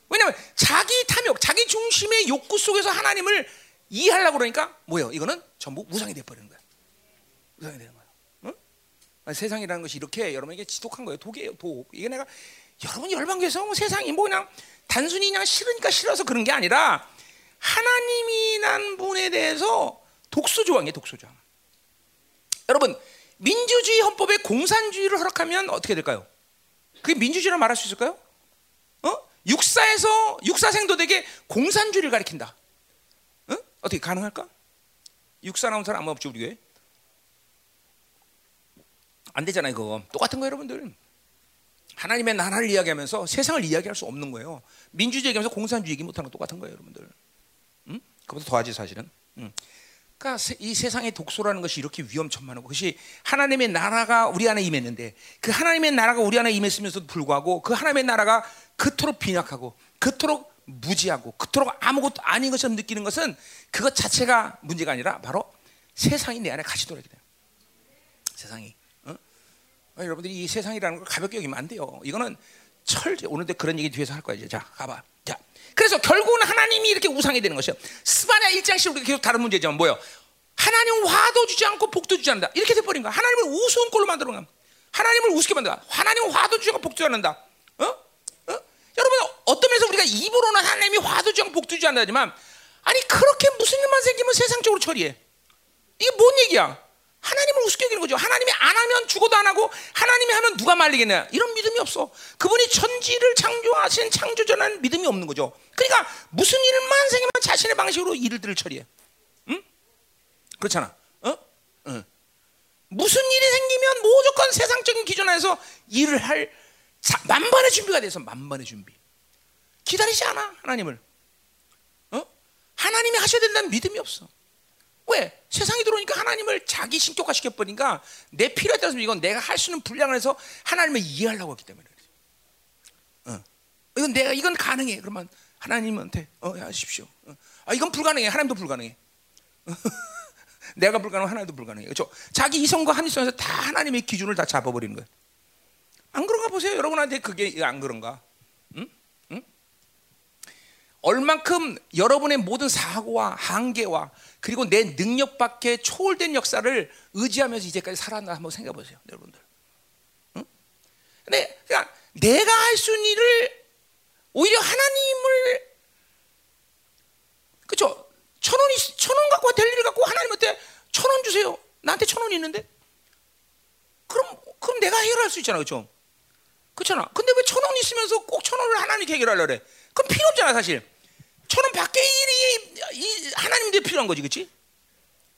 왜냐하면 자기 탐욕, 자기 중심의 욕구 속에서 하나님을 이해하려고 그러니까 뭐예요? 이거는 전부 무상이 돼버리는 거야. 무상이 되는 거야. 응? 세상이라는 것이 이렇게 여러분에게 지독한 거예요. 독이에요, 독. 이게 내가 여러분 열방교에서 뭐 세상이 뭐 그냥 단순히 그냥 싫으니까 싫어서 그런 게 아니라 하나님이란 분에 대해서 독소조항이에요, 독소조항. 여러분 민주주의 헌법에 공산주의를 허락하면 어떻게 될까요? 그게 민주주의라 말할 수 있을까요? 어? 육사에서 육사생도에게 공산주의를 가리킨다. 어? 어떻게 가능할까? 육사 나온 사람 아무 없죠 우리 교회? 안 되잖아요 그거. 똑같은 거 여러분들. 하나님의 나라를 이야기하면서 세상을 이야기할 수 없는 거예요. 민주주의 얘기하면서 공산주의 얘기 못하는 거 똑같은 거예요 여러분들. 응? 그보다 더하지 사실은. 응. 그러니까 이 세상의 독소라는 것이 이렇게 위험천만하고 그것이 하나님의 나라가 우리 안에 임했는데 그 하나님의 나라가 우리 안에 임했으면서도 불구하고 그 하나님의 나라가 그토록 빈약하고 그토록 무지하고 그토록 아무것도 아닌 것처럼 느끼는 것은 그것 자체가 문제가 아니라 바로 세상이 내 안에 같이 돌아게 돼요. 세상이. 어? 여러분들이 이 세상이라는 걸 가볍게 여기면 안 돼요. 이거는 철저 오늘도 그런 얘기 뒤에서 할 이제. 자, 가봐. 자, 그래서 결국은 하나님이 이렇게 우상이 되는 것이요. 스바냐 1장씩 우리가 계속 다른 문제죠. 뭐요? 하나님은 화도 주지 않고 복도 주지 않는다. 이렇게 돼버린 거야. 하나님을 우스운 꼴로 만들어 놓은 하나님을 우습게 만든다. 하나님은 화도 주지 않고 복도 않는다. 어? 어? 여러분 어떤 면에서 우리가 입으로는 하나님이 화도 주지 않고 복도 주지 않는다지만 아니 그렇게 무슨 일만 생기면 세상적으로 처리해. 이게 뭔 얘기야? 하나님을 우습게 여기는 거죠. 하나님이 안 하면 죽어도 안 하고 하나님이 하면 누가 말리겠냐? 이런 믿음이 없어. 그분이 천지를 창조하신 창조전한 믿음이 없는 거죠. 그러니까 무슨 일만 생기면 자신의 방식으로 일들을 처리해. 응? 그렇잖아. 어? 응. 무슨 일이 생기면 무조건 세상적인 기준 에서 일을 할 자, 만반의 준비가 돼서 만반의 준비. 기다리지 않아 하나님을. 어? 하나님이 하셔야 된다는 믿음이 없어. 왜? 세상이 들어오니까 하나님을 자기 신격화 시켜버리니까 내 필요에 따라서 이건 내가 할 수 있는 분량을 해서 하나님을 이해하려고 했기 때문에 어. 이건 내가 이건 가능해. 그러면 하나님한테 어 하십시오. 어. 아 이건 불가능해. 하나님도 불가능해. <laughs> 내가 불가능하면 하나님도 불가능해. 그렇죠? 자기 이성과 합리성에서 다 하나님의 기준을 다 잡아버리는 거예요. 안 그런가 보세요. 여러분한테 그게 안 그런가? 얼만큼 여러분의 모든 사고와 한계와 그리고 내 능력 밖에 초월된 역사를 의지하면서 이제까지 살았나 한번 생각해 보세요, 여러분들. 응? 근데 그러니까 내가 할 수 있는 일을 오히려 하나님을 그렇죠? 천 원이 천원 갖고 될 일을 갖고 하나님한테 천 원 주세요. 나한테 천 원이 있는데 그럼 그럼 내가 해결할 수 있잖아, 그렇죠? 그렇잖아. 근데 왜 천 원 있으면서 꼭 천 원을 하나님께 해결하려 그래? 그럼 필요 없잖아, 사실. 천원 밖의 일이 하나님들 필요한 거지, 그렇지?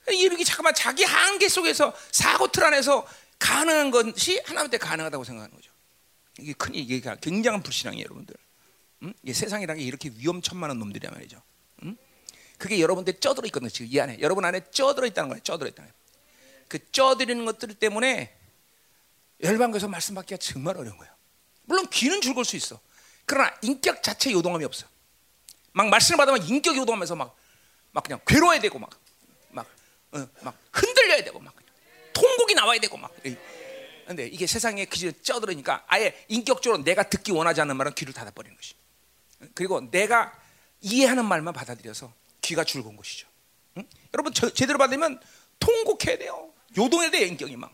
이렇게 잠깐만 자기 한계 속에서 사고 틀 안에서 가능한 것이 하나님한테 가능하다고 생각하는 거죠. 이게 큰 이게 굉장한 불신앙이에요, 여러분들. 음? 이게 세상이라는 게 이렇게 위험천만한 놈들이란 말이죠. 음? 그게 여러분들 쪄들어 있거든요. 지금 이 안에 여러분 안에 쪄들어 있다는 거예요. 쪄들어 있다는 거예요. 그 쪄들이는 것들 때문에 열방에서 말씀 받기가 정말 어려운 거예요. 물론 귀는 즐거울 수 있어. 그러나 인격 자체 요동함이 없어. 막 말씀을 받으면 인격이 요동하면서 막, 막 그냥 괴로워야 되고 막, 막, 어, 막 흔들려야 되고 막 통곡이 나와야 되고 막. 근데 이게 세상에 그지를 쪄들으니까 아예 인격적으로 내가 듣기 원하지 않는 말은 귀를 닫아버리는 것이. 그리고 내가 이해하는 말만 받아들여서 귀가 즐거운 것이죠. 응? 여러분 저, 제대로 받으면 통곡해야 돼요. 요동해야 돼 인격이 막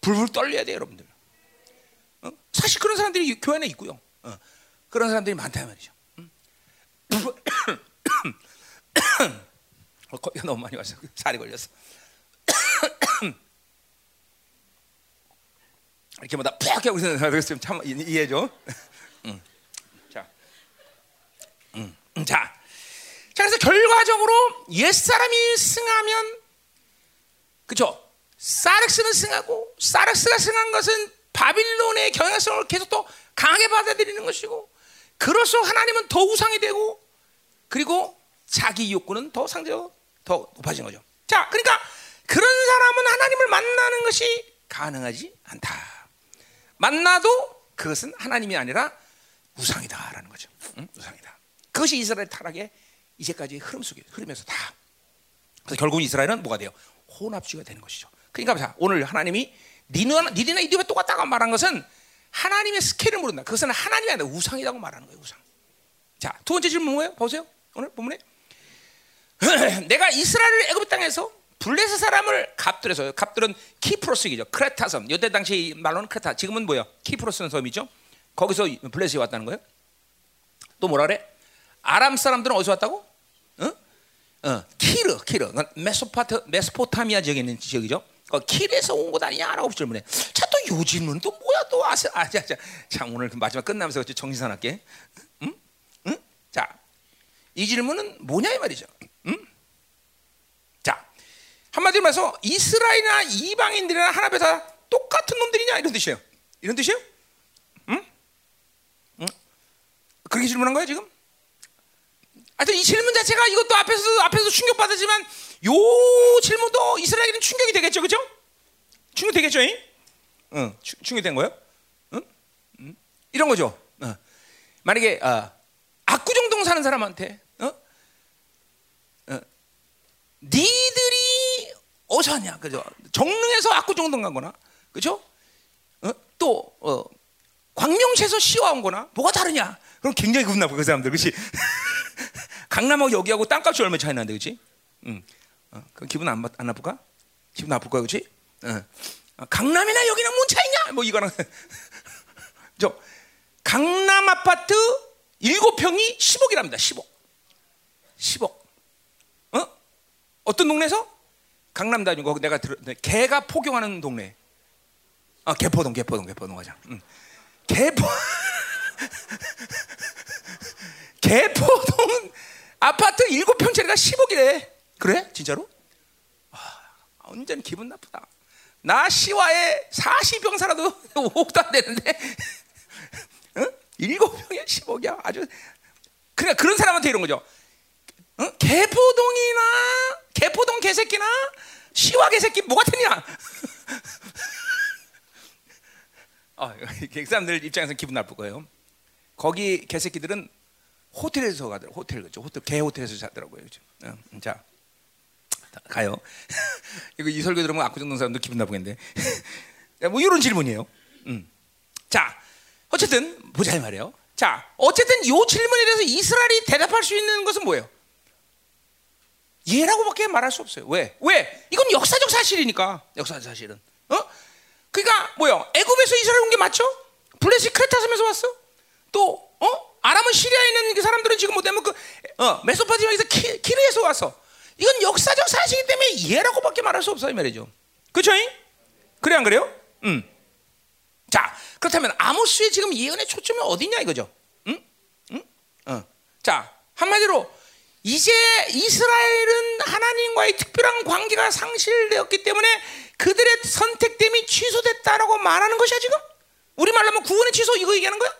불불 떨려야 돼 여러분들. 어? 사실 그런 사람들이 교회 안에 있고요. 어. 그런 사람들이 많다 말이죠. 음. <coughs> 어, 거기가 너무 많이 왔어. <laughs> 살이 걸렸어. <coughs> 이렇게 뭐다 푹 하고 있는 사람들 지금 참 이해죠. 음. 자, 음. 음. 자, 자 그래서 결과적으로 옛 사람이 승하면 그죠? 사렉스는 승하고 사렉스가 승한 것은 바빌론의 경향성을 계속 또 강하게 받아들이는 것이고 그럴수록 하나님은 더 우상이 되고 그리고 자기 욕구는 더 상대적으로 더 높아지는 거죠. 자, 그러니까 그런 사람은 하나님을 만나는 것이 가능하지 않다. 만나도 그것은 하나님이 아니라 우상이다라는 거죠. 응? 우상이다. 그것이 이스라엘 타락의 이제까지 흐름 속에 흐르면서 다. 그래서 결국 이스라엘은 뭐가 돼요? 혼합주의가 되는 것이죠. 그러니까 자, 오늘 하나님이 니나 내나 이디가 똑같다고 말한 것은 하나님의 스케일을 모른다. 그것은 하나님이 아니라 우상이라고 말하는 거예요. 우상. 자, 두 번째 질문 뭐예요? 보세요. 오늘 본문에 <clears throat> 내가 이스라엘을 애굽 땅에서 블레셋 사람을 갑돌에서 갑돌은 키프로스이죠. 크레타 섬. 이때 당시 말로는 크레타. 지금은 뭐야? 키프로스는 섬이죠. 거기서 블레셋에 왔다는 거예요. 또 뭐라 그래? 아람 사람들은 어디서 왔다고? 어? 어, 키르, 키르. 메소파트, 메소포타미아 지역에 있는 지역이죠. 어, 키르에서 온 것 아니냐라고 질문해. 자, 또요 질문 또 뭐야 또 아세, 아, 자, 자, 자, 오늘 그 마지막 끝나면서 정신 사납게. 응? 응? 자, 이 질문은 뭐냐 이 말이죠. 응? 자, 한마디로 말해서 이스라엘이나 이방인들이나 하나님 다 똑같은 놈들이냐 이런 뜻이에요. 이런 뜻이에요? 응? 응? 그렇게 질문한 거야 지금? 하여튼 이 질문 자체가 이것도 앞에서 앞에서 충격 받았지만 요 질문도 이스라엘은 충격이 되겠죠, 그죠? 충격 되겠죠, 잉? 응, 충격된 거예요? 응? 응? 이런 거죠. 어. 만약에 어, 압구정동 사는 사람한테, 어? 어, 니들이 어디서 왔냐, 그죠? 정릉에서 압구정동 간거나, 그죠? 어? 또 어, 광명시에서 시와 온거나 뭐가 다르냐? 그럼 굉장히 나빠 그 사람들, 그렇지? <laughs> 강남하고 여기하고 땅값이 얼마 차이 나는데, 그렇지? 응. 어, 그 기분 안, 안 나쁠까? 기분 나쁠 거야, 그렇지? 어. 어. 강남이나 여기는 뭔 차이냐? 뭐 이거랑 <laughs> 저 강남 아파트 7평이 10억이랍니다. 10억. 10억. 어? 어떤 동네에서? 강남 다니고 내가 들 개가 포경하는 동네. 아, 개포동, 개포동, 개포동 가자. 응. 개포 <laughs> 개포동 아파트 7평짜리가 10억이래. 그래? 진짜로? 아, 완전 기분 나쁘다. 나 시와에 40평 살아도 <laughs> 5억도 안 되는데 <laughs> 응? 7평에 10억이야. 아주 그러니까 그런 사람한테 이런 거죠. 응? 개포동이나 개포동 개새끼나 시와 개새끼 뭐 같으냐? 어, 그 사람들 입장에서 기분 나쁠 거예요. 거기 개새끼들은 호텔에서 가더라고 호텔 그죠? 호텔 개 호텔에서 자더라고요 그죠 응, 자. 가요. <laughs> 이거 이 설교 들으면 압구정동 사람도 기분 나쁘겠는데. <laughs> 뭐 이런 질문이에요. 음. 자 어쨌든 보자 이 말이에요. 자 어쨌든 이 질문에 대해서 이스라엘이 대답할 수 있는 것은 뭐예요? 예라고밖에 말할 수 없어요. 왜? 왜? 이건 역사적 사실이니까. 역사적 사실은. 어? 그러니까 뭐요? 애굽에서 이스라엘 온 게 맞죠? 블레시 크레타 섬에서 왔어? 또 어? 아람은 시리아에 있는 그 사람들은 지금 뭐냐면 그 어, 메소파티아에서 키, 키르에서 왔어. 이건 역사적 사실이기 때문에 예라고밖에 말할 수 없어 이 말이죠. 그렇죠? 그래 안 그래요? 음. 자 그렇다면 아모스의 지금 예언의 초점이 어디냐 이거죠? 응? 응? 어. 자 한마디로 이제 이스라엘은 하나님과의 특별한 관계가 상실되었기 때문에 그들의 선택됨이 취소됐다라고 말하는 것이야 지금? 우리 말로 하면 구원의 취소 이거 얘기하는 거야?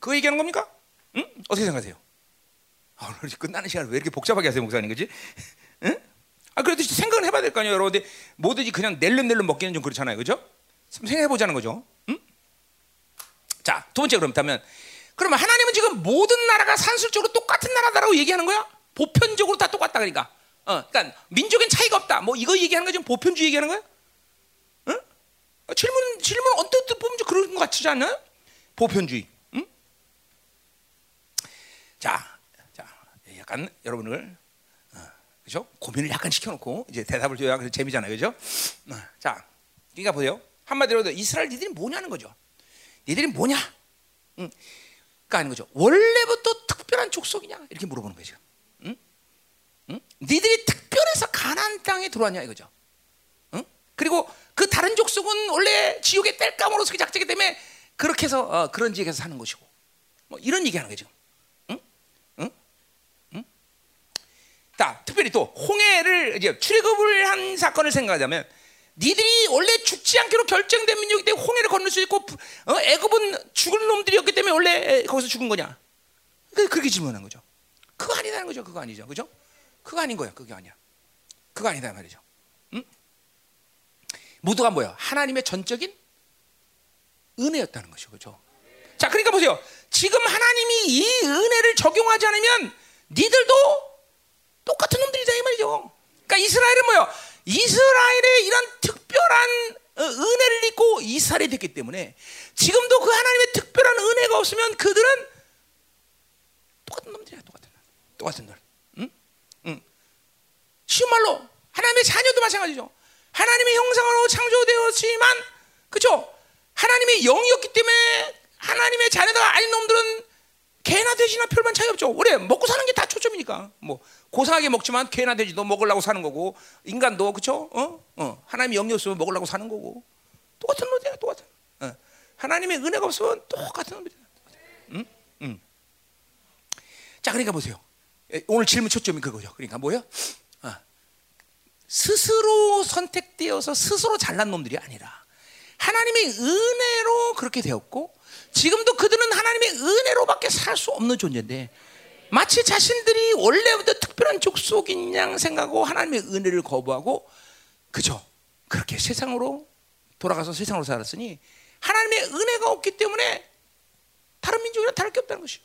그거 얘기하는 겁니까? 응? 어떻게 생각하세요? 아, 오늘 끝나는 시간 왜 이렇게 복잡하게 하세요, 목사님, 그지? 응? 아, 그래도 생각은 해봐야 될 거 아니에요, 여러분. 뭐든지 그냥 낼름낼름 먹기는 좀 그렇잖아요, 그죠? 생각해보자는 거죠. 응? 자, 두 번째 그렇다면, 그러면 하나님은 지금 모든 나라가 산술적으로 똑같은 나라다라고 얘기하는 거야? 보편적으로 다 똑같다, 그러니까. 어, 그러니까 민족엔 차이가 없다. 뭐 이거 얘기하는 거 지금 보편주의 얘기하는 거야? 응? 질문 질문 언뜻 보면 좀 그런 것 같지 않나요? 보편주의. 자, 자, 약간 여러분을 어, 그죠? 고민을 약간 시켜놓고 이제 대답을 줘야 그래서 재미잖아요, 그죠? 어, 자, 그러니까 보세요. 한마디로 이스라엘 니들이 뭐냐는 거죠. 니들이 뭐냐? 응. 하는 거죠. 원래부터 특별한 족속이냐? 이렇게 물어보는 거죠. 니들이 특별해서 가나안 땅에 들어왔냐 이거죠. 응? 그리고 그 다른 족속은 원래 지옥의 뗄감으로서 그 작자기 때문에 그렇게 해서 어, 그런 지역에서 사는 것이고 뭐 이런 얘기하는 거죠. 응? 응? 응? 자, 특별히 또 홍해를 이제 출애굽을 한 사건을 생각하자면 니들이 원래 죽지 않기로 결정된 민족이 때문에 홍해를 건널 수 있고 어, 애굽은 죽을 놈들이었기 때문에 원래 거기서 죽은 거냐? 그 그렇게 질문한 거죠. 그거 아니다는 거죠. 그거 아니죠. 그죠? 그거 아닌 거야. 그게 아니야. 그거 아니다 말이죠. 응? 모두가 뭐야? 하나님의 전적인 은혜였다는 것이죠. 그죠? 자, 그러니까 보세요. 지금 하나님이 이 은혜를 적용하지 않으면 니들도 똑같은 놈들이다 이 말이죠. 그러니까 이스라엘은 뭐요? 이스라엘의 이런 특별한 어, 은혜를 입고 이스라엘이 됐기 때문에 지금도 그 하나님의 특별한 은혜가 없으면 그들은 똑같은 놈들이야, 똑같은 놈. 똑같은 놈. 응? 응. 쉬운 말로 하나님의 자녀도 마찬가지죠. 하나님의 형상으로 창조되었지만 그렇죠? 하나님의 영이었기 때문에 하나님의 자녀가 아닌 놈들은 개나 돼지나 별반 차이 없죠. 원래 먹고 사는 게 다 초점이니까. 뭐 고상하게 먹지만 개나 돼지도 먹으려고 사는 거고 인간도 그렇죠? 어? 어. 하나님의 영이 없으면 먹으려고 사는 거고 똑같은 놈이야, 똑같은. 어. 하나님의 은혜가 없으면 똑같은 놈이야. 응? 응. 자, 그러니까 보세요. 오늘 질문 초점이 그거죠. 그러니까 뭐요? 어. 스스로 선택되어서 스스로 잘난 놈들이 아니라 하나님의 은혜로 그렇게 되었고 지금도 그들은 하나님의 은혜로밖에 살 수 없는 존재인데 마치 자신들이 원래부터 특별한 족속인 양 생각하고 하나님의 은혜를 거부하고 그죠? 그렇게 세상으로 돌아가서 세상으로 살았으니 하나님의 은혜가 없기 때문에 다른 민족이랑 다를 게 없다는 것이요.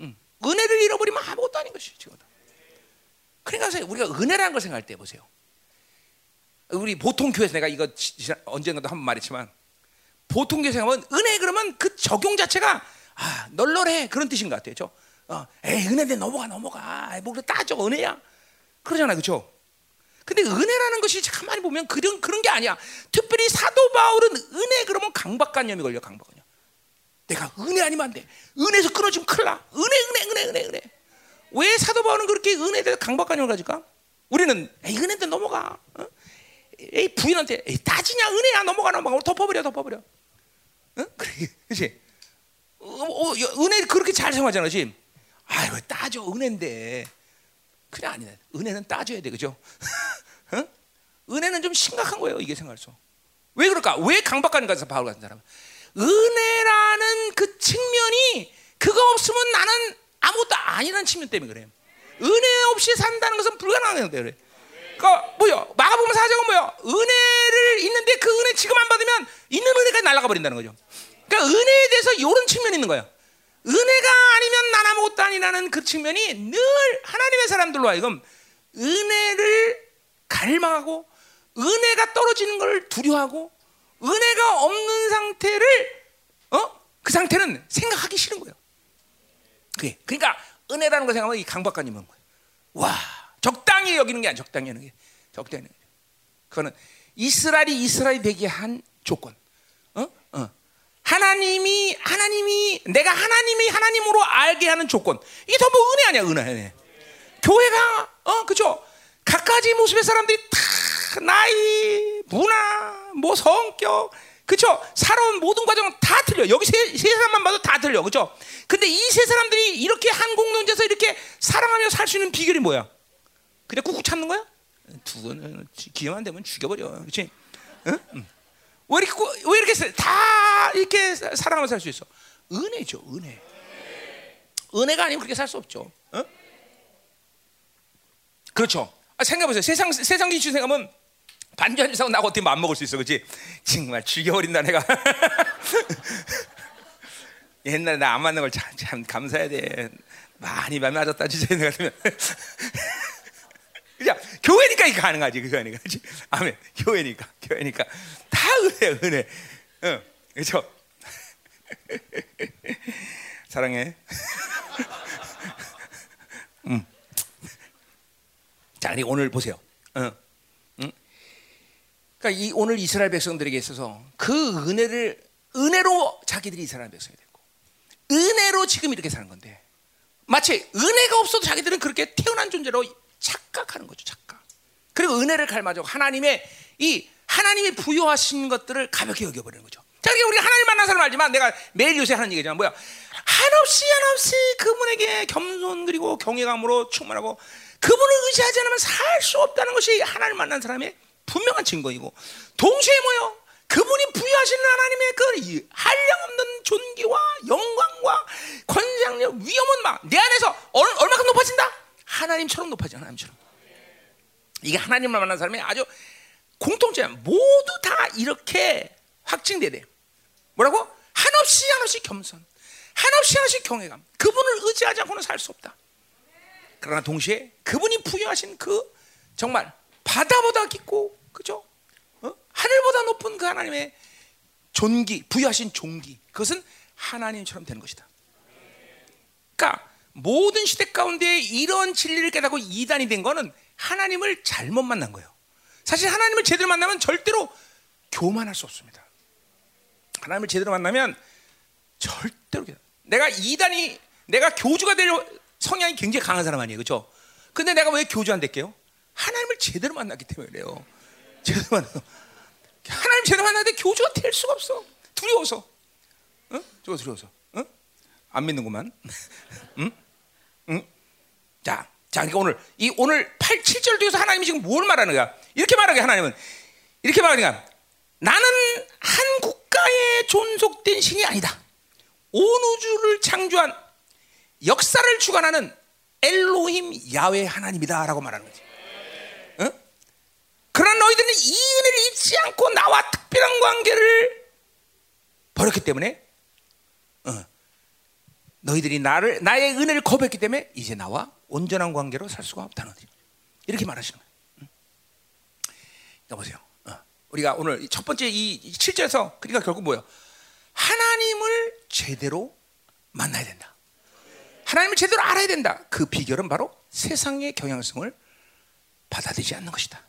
음. 은혜를 잃어버리면 아무것도 아닌 것이죠. 지금. 그러니까 우리가 은혜라는 걸 생각할 때 보세요. 우리 보통 교회에서 내가 이거 언젠가도 한 번 말했지만 보통 교회 생각하면 은혜 그러면 그 적용 자체가 아, 널널해 그런 뜻인 것 같아요. 저, 어, 에이 은혜인데 넘어가 넘어가. 뭐 따져 은혜야. 그러잖아요, 그렇죠? 근데 은혜라는 것이 가만히 보면 그런 그런 게 아니야. 특별히 사도 바울은 은혜 그러면 강박관념이 걸려 강박관념. 내가 은혜 아니면 안 돼. 은혜에서 끊어지면 큰일 나. 은혜, 은혜, 은혜, 은혜, 은혜. 왜 사도 바울은 그렇게 은혜에 대해서 강박관념을 가질까? 우리는 에이 은혜인데 넘어가. 어? 에이 부인한테 에이 따지냐 은혜야 넘어가 넘어가 덮어버려 덮어버려. 응? <laughs> 그래, 그렇지? 어, 어, 은혜 그렇게 잘 생각하잖아, 지금. 아이고 따져 은혜인데 그냥 아니네. 은혜는 따져야 돼, 그죠? <laughs> 응? 은혜는 좀 심각한 거예요, 이게 생각할수. 왜 그럴까? 왜 강박관념 가서 바울 같은 사람? 은혜라는 그 측면이 그거 없으면 나는 아무것도 아니라는 측면 때문에 그래요. 은혜 없이 산다는 것은 불가능한 건데 그래. 그러니까 뭐야? 마가복음 사정은 뭐야? 은혜를 있는데 그 은혜 지금 안 받으면 있는 은혜가 날아가 버린다는 거죠. 그러니까 은혜에 대해서 이런 측면이 있는 거야. 은혜가 아니면 난 아무것도 아니라는 그 측면이 늘 하나님의 사람들로 하여금 은혜를 갈망하고 은혜가 떨어지는 걸 두려워하고 은혜가 없는 상태를 어? 그 상태는 생각하기 싫은 거예요. 그게 그러니까 은혜라는 걸 생각하면 이 강박관념인 거예요. 와 적당히 여기는 게 아니야. 적당히 하는 게 적당히. 그거는 이스라엘이 이스라엘이 되게 한 조건. 하나님이 하나님이 내가 하나님이 하나님으로 알게 하는 조건. 이게 전부 은혜 아니야, 은혜. 은혜. 교회가 어 그죠? 각가지 모습의 사람들이 다 나이, 문화, 뭐 성격, 그쵸? 살아온 모든 과정은 다 틀려. 여기 세, 세 사람만 봐도 다 틀려. 그쵸? 근데 이 세 사람들이 이렇게 한 공동체에서 이렇게 사랑하며 살 수 있는 비결이 뭐야? 그냥 꾹꾹 참는 거야? 두건 기회만 되면 죽여버려. 그렇지? 응? 응. 왜 이렇게 왜 이렇게 다 이렇게 사랑하며 살수 있어? 은혜죠, 은혜. 은혜가 아니면 그렇게 살 수 없죠. 응? 그렇죠. 아, 생각해보세요. 세상 세상 기준 생각하면 반전 이상 나고 어떻게 맘 먹을 수 있어, 그렇지? 정말 죽여버린다 내가. <laughs> 옛날에 나 안 맞는 걸 참 감사해야 돼. 많이 맘 맞았다 진짜 <laughs> 내가 되면. 그냥 교회니까 이게 가능하지 그거니까 그렇지? 아멘. 교회니까 교회니까 다 은혜 은혜. 응, 그렇죠? <laughs> 사랑해. <laughs> 음. 자, 우리 오늘 보세요. 응. 응? 그러니까 이 오늘 이스라엘 백성들에게 있어서 그 은혜를 은혜로 자기들이 이스라엘 백성이 됐고 은혜로 지금 이렇게 사는 건데 마치 은혜가 없어도 자기들은 그렇게 태어난 존재로 착각하는 거죠, 착각. 그리고 은혜를 갈망하고 하나님의 이 하나님이 부여하신 것들을 가볍게 여겨버리는 거죠. 자, 그러니까 우리 하나님 만난 사람 알지만 내가 매일 요새 하는 얘기잖아. 뭐야? 한없이 한없이 그분에게 겸손 그리고 경외감으로 충만하고 그분을 의지하지 않으면 살 수 없다는 것이 하나님 만난 사람의 분명한 증거이고 동시에 뭐요? 그분이 부여하시는 하나님의 그 한량 없는 존귀와 영광과 권장력, 위엄은 막 내 안에서 얼, 얼마큼 높아진다? 하나님처럼 높아져, 하나님처럼. 이게 하나님을 만난 사람이 아주 공통점이야. 모두 다 이렇게 확증돼야 돼. 뭐라고? 한없이 한없이 겸손, 한없이 한없이 경외감. 그분을 의지하지 않고는 살 수 없다. 그러나 동시에 그분이 부여하신 그 정말 바다보다 깊고 그죠? 어? 하늘보다 높은 그 하나님의 존귀, 부여하신 존귀. 그것은 하나님처럼 되는 것이다. 그러니까 모든 시대 가운데 이런 진리를 깨닫고 이단이 된 거는 하나님을 잘못 만난 거예요. 사실 하나님을 제대로 만나면 절대로 교만할 수 없습니다. 하나님을 제대로 만나면 절대로 내가 이단이 내가 교주가 되려 성향이 굉장히 강한 사람 아니에요, 그렇죠? 근데 내가 왜 교주 안 될게요? 하나님을 제대로 만났기 때문에 그래요. 제대로 만나. 하나님 제대로 만났는데 교주가 될 수가 없어. 두려워서. 응? 두려워서. 응? 안 믿는구만. <laughs> 응? 응? 자, 자, 그러니까 오늘 이 오늘 8, 7절 뒤에서 하나님이 지금 뭘 말하는 거야? 이렇게 말하게 하나님은 이렇게 말하니까 나는 한 국가에 존속된 신이 아니다. 온 우주를 창조한 역사를 주관하는 엘로힘 야외 하나님이다라고 말하는 거지. 응? 그러나 너희들은 이 은혜를 잊지 않고 나와 특별한 관계를 버렸기 때문에 어, 너희들이 나를 나의 은혜를 거부했기 때문에 이제 나와 온전한 관계로 살 수가 없다는 거지. 이렇게 말하시는 거예요. 응? 자 보세요. 어, 우리가 오늘 첫 번째 이 7절에서 그러니까 결국 뭐예요? 하나님을 제대로 만나야 된다. 하나님을 제대로 알아야 된다. 그 비결은 바로 세상의 경향성을 받아들이지 않는 것이다.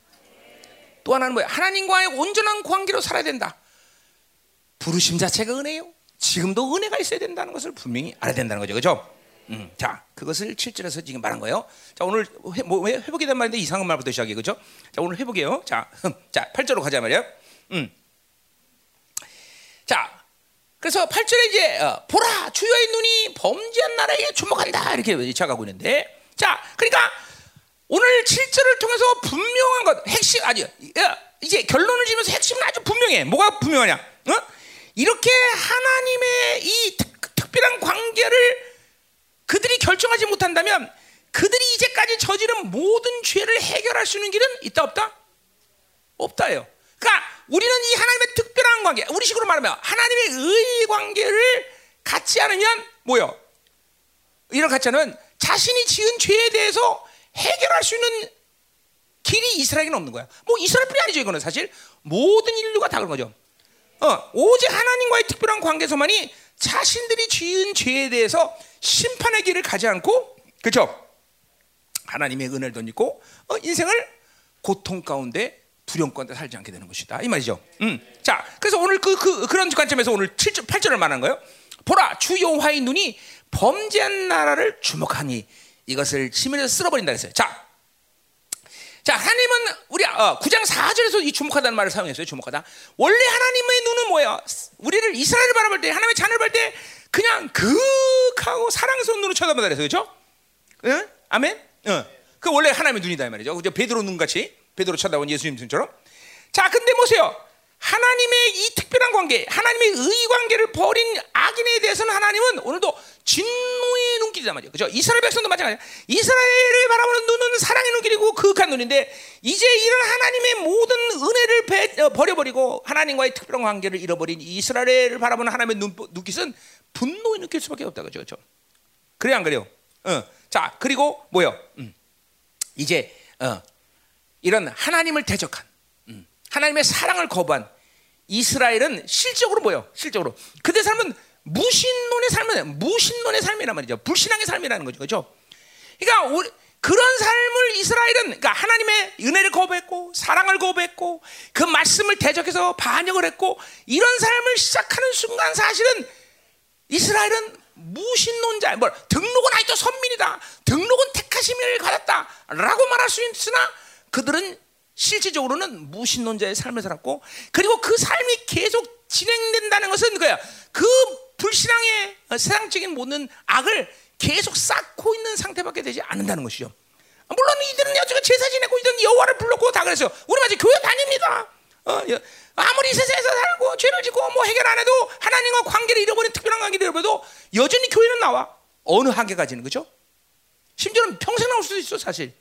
또 하나는 뭐야? 하나님과의 온전한 관계로 살아야 된다. 부르심 자체가 은혜요. 지금도 은혜가 있어야 된다는 것을 분명히 알아야 된다는 거죠. 그죠? 음, 자, 그것을 7절에서 지금 말한 거예요. 자, 오늘 회, 뭐, 회복에 대한 말인데 이상한 말부터 시작해. 그죠? 자, 오늘 회복이에요. 자, 자, 8절로 가자 말이야. 음. 자, 그래서 8절에 이제 어, 보라 주여의 눈이 범죄한 나라에 주목한다 이렇게 시작하고 있는데 자 그러니까 오늘 7절을 통해서 분명한 것 핵심 아주 이제 결론을 지면서 핵심은 아주 분명해 뭐가 분명하냐 어? 이렇게 하나님의 이 특, 특별한 관계를 그들이 결정하지 못한다면 그들이 이제까지 저지른 모든 죄를 해결할 수 있는 길은 있다 없다 없다요 그러니까 우리는 이 하나님의 특별한 관계, 우리 식으로 말하면 하나님의 의 관계를 갖지 않으면 뭐요? 이런 않으면 자신이 지은 죄에 대해서 해결할 수 있는 길이 이스라엘에는 없는 거야. 뭐 이스라엘뿐이 아니죠 이거는 사실 모든 인류가 다 그런 거죠. 어, 오직 하나님과의 특별한 관계에서만이 자신들이 지은 죄에 대해서 심판의 길을 가지 않고 그렇죠? 하나님의 은혜를 던지고 어, 인생을 고통 가운데 두려움 가운데 살지 않게 되는 것이다. 이 말이죠. 음. 자, 그래서 오늘 그, 그, 그런 관점에서 오늘 7절, 8절을 말한 거예요. 보라, 주 여호와의 눈이 범죄한 나라를 주목하니 이것을 치면에서 쓸어버린다 그랬어요. 자, 자, 하나님은 우리 어, 9장 4절에서 이 주목하다는 말을 사용했어요. 주목하다. 원래 하나님의 눈은 뭐야? 우리를 이스라엘을 바라볼 때, 하나님의 자녀를 볼 때 그냥 그하고 사랑스러운 눈으로 쳐다본다 그랬어요. 그렇죠? 응? 아멘? 응. 그 원래 하나님의 눈이다 이 말이죠. 그죠? 베드로 눈 같이. 베드로 쳐다본 예수님 등처럼. 자, 근데 보세요. 하나님의 이 특별한 관계, 하나님의 의 관계를 버린 악인에 대해서는 하나님은 오늘도 진노의 눈길이란 말이죠. 그죠? 이스라엘 백성도 마찬가지야. 이스라엘을 바라보는 눈은 사랑의 눈길이고 그윽한 눈인데 이제 이런 하나님의 모든 은혜를 배, 어, 버려버리고 하나님과의 특별한 관계를 잃어버린 이스라엘을 바라보는 하나님의 눈, 눈빛은 분노의 눈길 수밖에 없다. 그죠? 그죠? 그래, 안 그래요? 어. 자, 그리고 뭐요? 음. 이제, 어. 이런 하나님을 대적한 음, 하나님의 사랑을 거부한 이스라엘은 실적으로 뭐요? 실적으로 그들 삶은 무신론의 삶은 무신론의 삶이란 말이죠. 불신앙의 삶이라는 거죠. 그렇죠? 그러니까 우리, 그런 삶을 이스라엘은 그러니까 하나님의 은혜를 거부했고 사랑을 거부했고 그 말씀을 대적해서 반역을 했고 이런 삶을 시작하는 순간 사실은 이스라엘은 무신론자, 뭐 등록은 아직도 선민이다, 등록은 택하심을 받았다라고 말할 수 있으나 그들은 실질적으로는 무신론자의 삶을 살았고 그리고 그 삶이 계속 진행된다는 것은 그야 그 불신앙의 어, 세상적인 모든 악을 계속 쌓고 있는 상태밖에 되지 않는다는 것이죠. 물론 이들은 여지가 제사 지내고 이들은 여호와를 불렀고 다 그랬어요. 우리 마치 교회 다닙니다. 어, 아무리 세상에서 살고 죄를 짓고 뭐 해결 안 해도 하나님과 관계를 잃어버린 특별한 관계를 잃어버려도 여전히 교회는 나와. 어느 한계까지는 그죠? 심지어는 평생 나올 수도 있어 사실.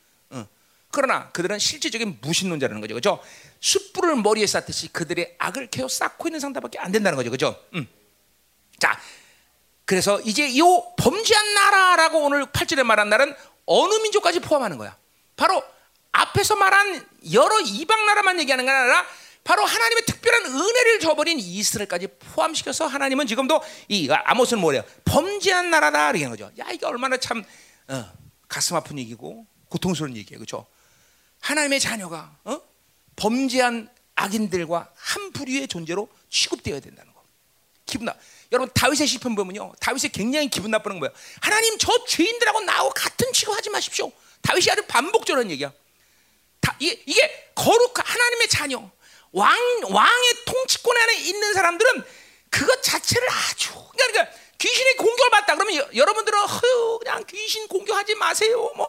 어. 그러나 그들은 실질적인 무신론자라는 거죠, 그죠? 숯불을 머리에 쌓듯이 그들의 악을 계속 쌓고 있는 상태밖에 안 된다는 거죠, 그죠? 음. 자, 그래서 이제 이 범죄한 나라라고 오늘 8절에 말한 나라는 어느 민족까지 포함하는 거야. 바로 앞에서 말한 여러 이방 나라만 얘기하는 게 아니라 바로 하나님의 특별한 은혜를 저버린 이스라엘까지 포함시켜서 하나님은 지금도 이 아모스는 뭐래요? 범죄한 나라다 이런 거죠. 야 이게 얼마나 참 어, 가슴 아픈 얘기고 고통스러운 얘기예요, 그렇죠? 하나님의 자녀가 어? 범죄한 악인들과 한 부류의 존재로 취급되어야 된다는 거. 기분 나. 여러분 다윗의 시편 보면요, 다윗이 굉장히 기분 나쁘는 거예요. 하나님 저 죄인들하고 나하고 같은 취급하지 마십시오. 다윗이 아주 반복적인 얘기야. 다, 이게, 이게 거룩 하나님의 자녀, 왕 왕의 통치권 안에 있는 사람들은 그것 자체를 아주 그러니까 귀신의 공격을 받다 그러면 여, 여러분들은 허유 그냥 귀신 공격하지 마세요. 뭐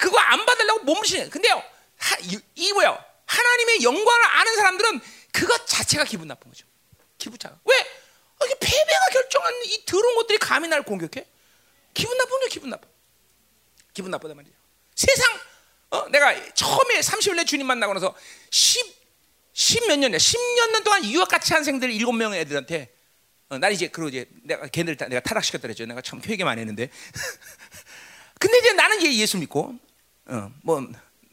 그거 안 받으려고 몸부시네. 근데요, 하, 이, 이 뭐야? 하나님의 영광을 아는 사람들은 그것 자체가 기분 나쁜 거죠. 기분 차. 왜? 이게 패배가 결정한 이 더러운 것들이 감히 날 공격해? 기분 나쁜 거 기분 나빠. 기분 나쁘다 말이야. 세상 어, 내가 처음에 30일 내 주님 만나고 나서 10, 10몇 년이야. 10년 동안 유학 같이 한 생들 7명 애들한테 어, 난 이제 그러고 이제 내가 걔네들 다, 내가 타락시켰다 그랬죠. 내가 참 회개 많이 했는데. <laughs> 근데 이제 나는 이제 예수 믿고 어, 뭐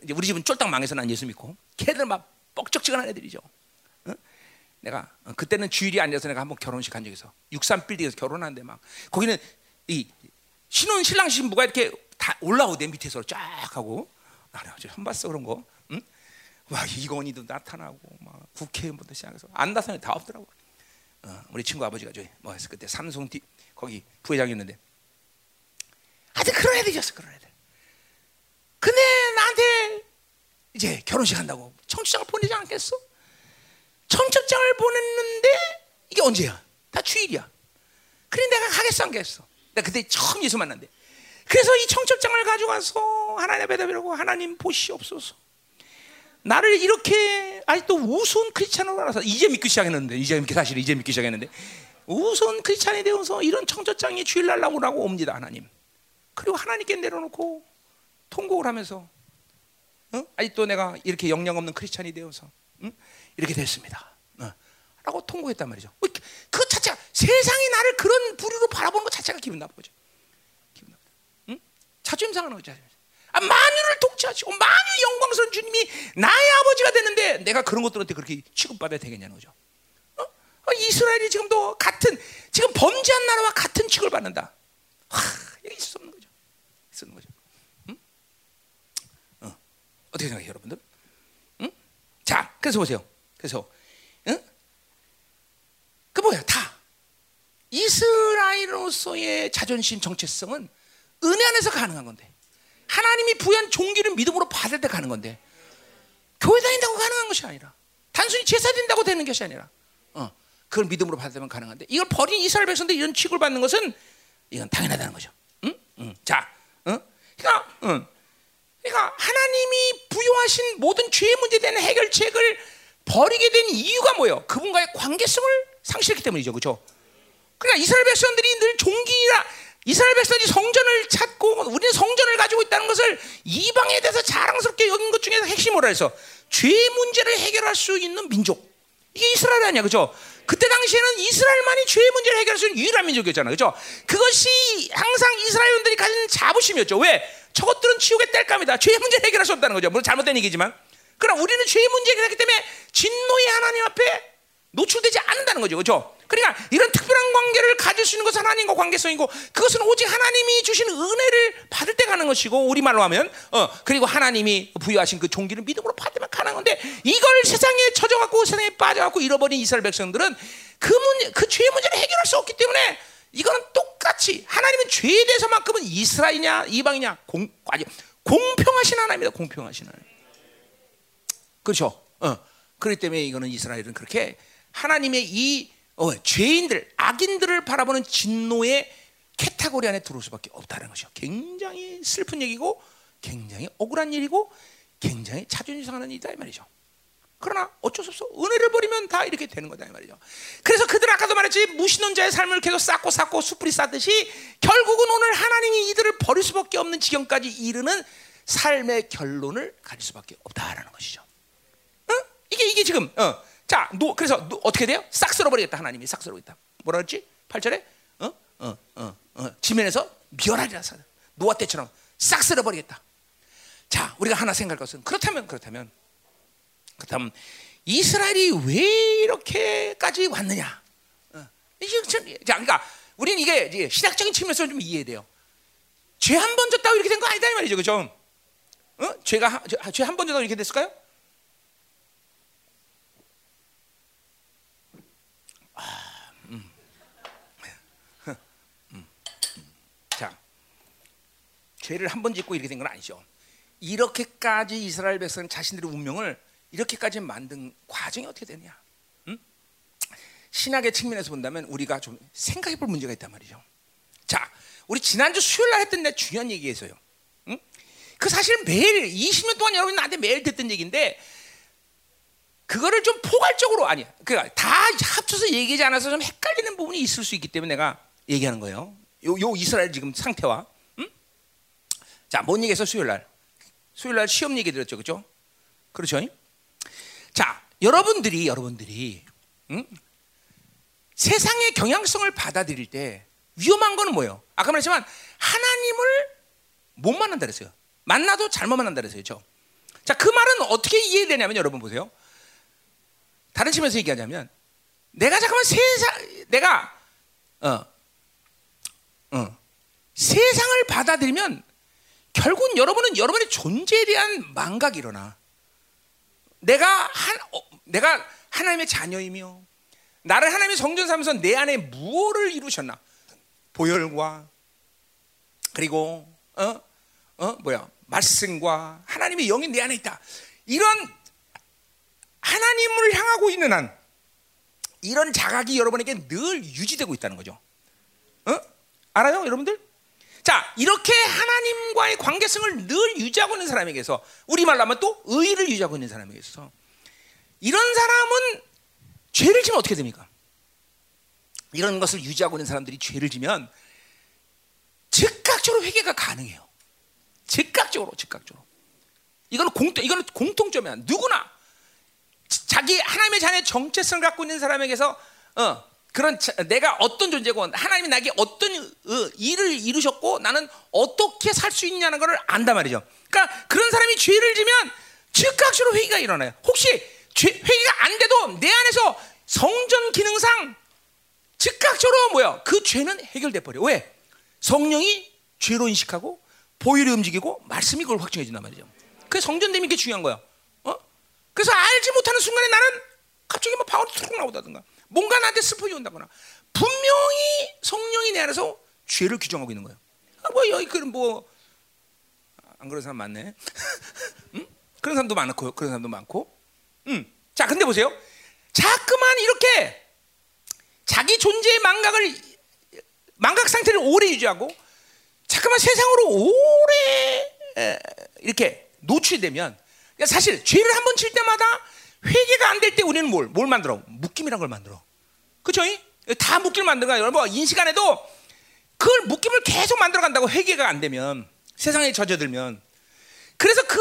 이제 우리 집은 쫄딱 망해서 난 예수 믿고 걔들 막 뻑적지근한 애들이죠. 어? 내가 어, 그때는 주일이 아니라서 내가 한번 결혼식 한 적이 있어. 63 빌딩에서 결혼하는데 막 거기는 이 신혼 신랑 신부가 이렇게 다 올라오고 내 밑에서 쫙 하고 나는 처음 봤어 그런 거. 응? 막 이건희도 나타나고 막 국회의원부터 시작해서 안 나타나는 다 없더라고. 어, 우리 친구 아버지가 저기 뭐 했어 그때 삼성 뒤 거기 부회장이었는데 하여튼 그런 애들이었어 그런 애들. 근데 나한테 이제 결혼식 한다고 청첩장을 보내지 않겠어? 청첩장을 보냈는데 이게 언제야? 다 주일이야. 그래 내가 가겠어 안 가겠어? 내가 그때 처음 예수 만난데. 그래서 이 청첩장을 가져가서 하나님 앞에 대고 하나님 보시옵소서. 나를 이렇게 아직도 우스운 크리스찬으로 알아서 이제 믿기 시작했는데 이제 믿기 사실 이제 믿기 시작했는데 우스운 크리스찬이 되어서 이런 청첩장이 주일날 나오라고 옵니다 하나님. 그리고 하나님께 내려놓고 통곡을 하면서 어? 아직도 내가 이렇게 영향 없는 크리스찬이 되어서 응? 이렇게 됐습니다. 어. 라고 통곡했단 말이죠. 그 자체가 세상이 나를 그런 부류로 바라보는 것 자체가 기분 나쁘죠. 기분 나쁘다. 응? 자존심 상하는 거죠. 아, 만유를 통치하시고 만유 영광스러운 주님이 나의 아버지가 됐는데 내가 그런 것들한테 그렇게 취급받아야 되겠냐는 거죠. 어? 어, 이스라엘이 지금도 같은 지금 범죄한 나라와 같은 취급을 받는다. 하, 여기 있을 수 없는 거죠. 있을 거죠. 응? 어. 어떻게 생각해요, 여러분들? 응? 자, 그래서 보세요. 그래서, 응? 그 뭐야, 다 이스라엘로서의 자존심 정체성은 은혜 안에서 가능한 건데. 하나님이 부여한 종기를 믿음으로 받을 때 가는 건데 교회 다닌다고 가능한 것이 아니라 단순히 제사 드린다고 되는 것이 아니라 어, 그걸 믿음으로 받으면 가능한데 이걸 버린 이스라엘 백성들 이런 취급을 받는 것은 이건 당연하다는 거죠. 응? 응. 자, 응? 그러니까, 응. 그러니까 하나님이 부여하신 모든 죄의 문제에 대한 해결책을 버리게 된 이유가 뭐예요? 그분과의 관계성을 상실했기 때문이죠, 그렇죠? 그러니까 이스라엘 백성들이 늘 종기라 이스라엘 백성이 성전을 찾고 우리는 성전을 가지고 있다는 것을 이방에 대해서 자랑스럽게 여긴 것 중에서 핵심으로 해서 죄 문제를 해결할 수 있는 민족. 이게 이스라엘 아니야, 그죠? 그때 당시에는 이스라엘만이 죄 문제를 해결할 수 있는 유일한 민족이었잖아, 그죠? 그것이 항상 이스라엘인들이 가진 자부심이었죠. 왜? 저것들은 지옥의 뗄감이다. 죄 문제를 해결할 수 없다는 거죠. 물론 잘못된 얘기지만. 그러나 우리는 죄 문제가 있기 때문에 진노의 하나님 앞에 노출되지 않는다는 거죠, 그죠? 그러니까 이런 특별한 관계를 가질 수 있는 것은 하나님과 관계성이고 그것은 오직 하나님이 주신 은혜를 받을 때 가는 것이고 우리말로 하면 어 그리고 하나님이 부여하신 그 종기를 믿음으로 받으면 가는 건데 이걸 세상에 쳐져갖고 세상에 빠져갖고 잃어버린 이스라엘 백성들은 그 문제 그 죄의 문제를 해결할 수 없기 때문에 이거는 똑같이 하나님은 죄에 대해서만큼은 이스라엘이냐 이방이냐 공 아니 공평하신 하나님이다 공평하신 하나님. 그렇죠. 어. 그렇기 때문에 이거는 이스라엘은 그렇게 하나님의 이 어, 죄인들, 악인들을 바라보는 진노의 캐타고리 안에 들어올 수밖에 없다는 것이죠. 굉장히 슬픈 얘기고, 굉장히 억울한 일이고, 굉장히 자존심 상하는 일이다 이 말이죠. 그러나 어쩔 수 없어. 은혜를 버리면 다 이렇게 되는 거다 이 말이죠. 그래서 그들 아까도 말했지 무신론자의 삶을 계속 쌓고 쌓고 수뿌리 쌓듯이 결국은 오늘 하나님이 이들을 버릴 수밖에 없는 지경까지 이르는 삶의 결론을 가질 수밖에 없다라는 것이죠. 응? 이게 이게 지금 어. 자, 노, 그래서 노, 어떻게 돼요? 싹 쓸어버리겠다 하나님이 싹 쓸어버리겠다. 뭐라 그랬지? 8절에 어? 어, 어, 어. 지면에서 멸하리라 노아 때처럼 싹 쓸어버리겠다. 자, 우리가 하나 생각할 것은 그렇다면 그렇다면 그렇다면 이스라엘이 왜 이렇게까지 왔느냐? 어. 자, 그러니까 우리는 이게 신학적인 측면에서 좀 이해해야 돼요. 죄 한 번 졌다고 이렇게 된 거 아니다 이 말이죠, 그죠? 어? 죄가 죄 한 번 졌다고 이렇게 됐을까요? 아, 음. <laughs> 음. 죄를 한 번 짓고 이렇게 된 건 아니죠. 이렇게까지 이스라엘 백성 자신들의 운명을 이렇게까지 만든 과정이 어떻게 되냐? 음? 신학의 측면에서 본다면 우리가 좀 생각해 볼 문제가 있단 말이죠. 자, 우리 지난주 수요일 날 했던 내 중요한 얘기에서요. 음? 그 사실 매일 20년 동안 여러분이 나한테 매일 듣던 얘기인데 그거를 좀 포괄적으로 아니야. 그러니까 다 합쳐서 얘기하지 않아서 좀 헷갈리는 부분이 있을 수 있기 때문에 내가 얘기하는 거예요. 요, 요 이스라엘 지금 상태와 음? 자, 뭔 얘기해서 수요일 날 수요일 날 시험 얘기 들었죠, 그렇죠? 그렇죠? 자, 여러분들이 여러분들이 응? 세상의 경향성을 받아들일 때 위험한 거는 뭐예요? 아까 말했지만 하나님을 못 만난다 그랬어요. 만나도 잘못 만난다 그랬어요. 그렇죠? 자, 그 말은 어떻게 이해되냐면 여러분 보세요. 다른 측면에서 얘기하자면 내가 잠깐만 세상 내가 어, 어, 세상을 받아들이면 결국은 여러분은 여러분의 존재에 대한 망각이 일어나. 내가 한 어, 내가 하나님의 자녀이며 나를 하나님의 성전 삼면서 내 안에 무엇을 이루셨나? 보혈과 그리고 어? 어? 뭐야? 말씀과 하나님의 영이 내 안에 있다. 이런 하나님을 향하고 있는 한 이런 자각이 여러분에게 늘 유지되고 있다는 거죠. 어? 알아요, 여러분들? 자, 이렇게 하나님과의 관계성을 늘 유지하고 있는 사람에게서 우리말로 하면 또 의를 유지하고 있는 사람에게서 이런 사람은 죄를 지면 어떻게 됩니까? 이런 것을 유지하고 있는 사람들이 죄를 지면 즉각적으로 회개가 가능해요. 즉각적으로, 즉각적으로. 이거는 공통, 이거는 공통점이야. 누구나 자기 하나님의 자녀의 정체성을 갖고 있는 사람에게서 어, 그런 자, 내가 어떤 존재고 하나님이 나에게 어떤 어, 일을 이루셨고 나는 어떻게 살 수 있냐는 것을 안단 말이죠. 그러니까 그런 사람이 죄를 지면 즉각적으로 회개가 일어나요. 혹시 죄, 회개가 안 돼도 내 안에서 성전 기능상 즉각적으로 뭐야? 그 죄는 해결돼 버려. 왜? 성령이 죄로 인식하고 보혈이 움직이고 말씀이 그걸 확증해 준단 말이죠. 그 성전됨이 게 중요한 거야. 어? 그래서 알지 못하는 순간에 나는 갑자기 뭐 방울이 툭 나오다든가 뭔가 나한테 슬픔이 온다거나 분명히 성령이 내 안에서 죄를 규정하고 있는 거예요. 아, 뭐 여기 그런 뭐 안 그런 사람 많네. <laughs> 응? 그런 사람도 많고 그런 사람도 많고. 음. 자, 근데 보세요. 자꾸만 이렇게 자기 존재의 망각을 망각 상태를 오래 유지하고 자꾸만 세상으로 오래 에, 이렇게 노출되면 사실 죄를 한 번 칠 때마다 회개가 안 될 때 우리는 뭘, 뭘 만들어? 묶임이란 걸 만들어. 그쵸? 다 묶임을 만들어. 여러분, 뭐이 시간에도 그걸 묶임을 계속 만들어 간다고 회개가 안 되면 세상에 젖어들면 그래서 그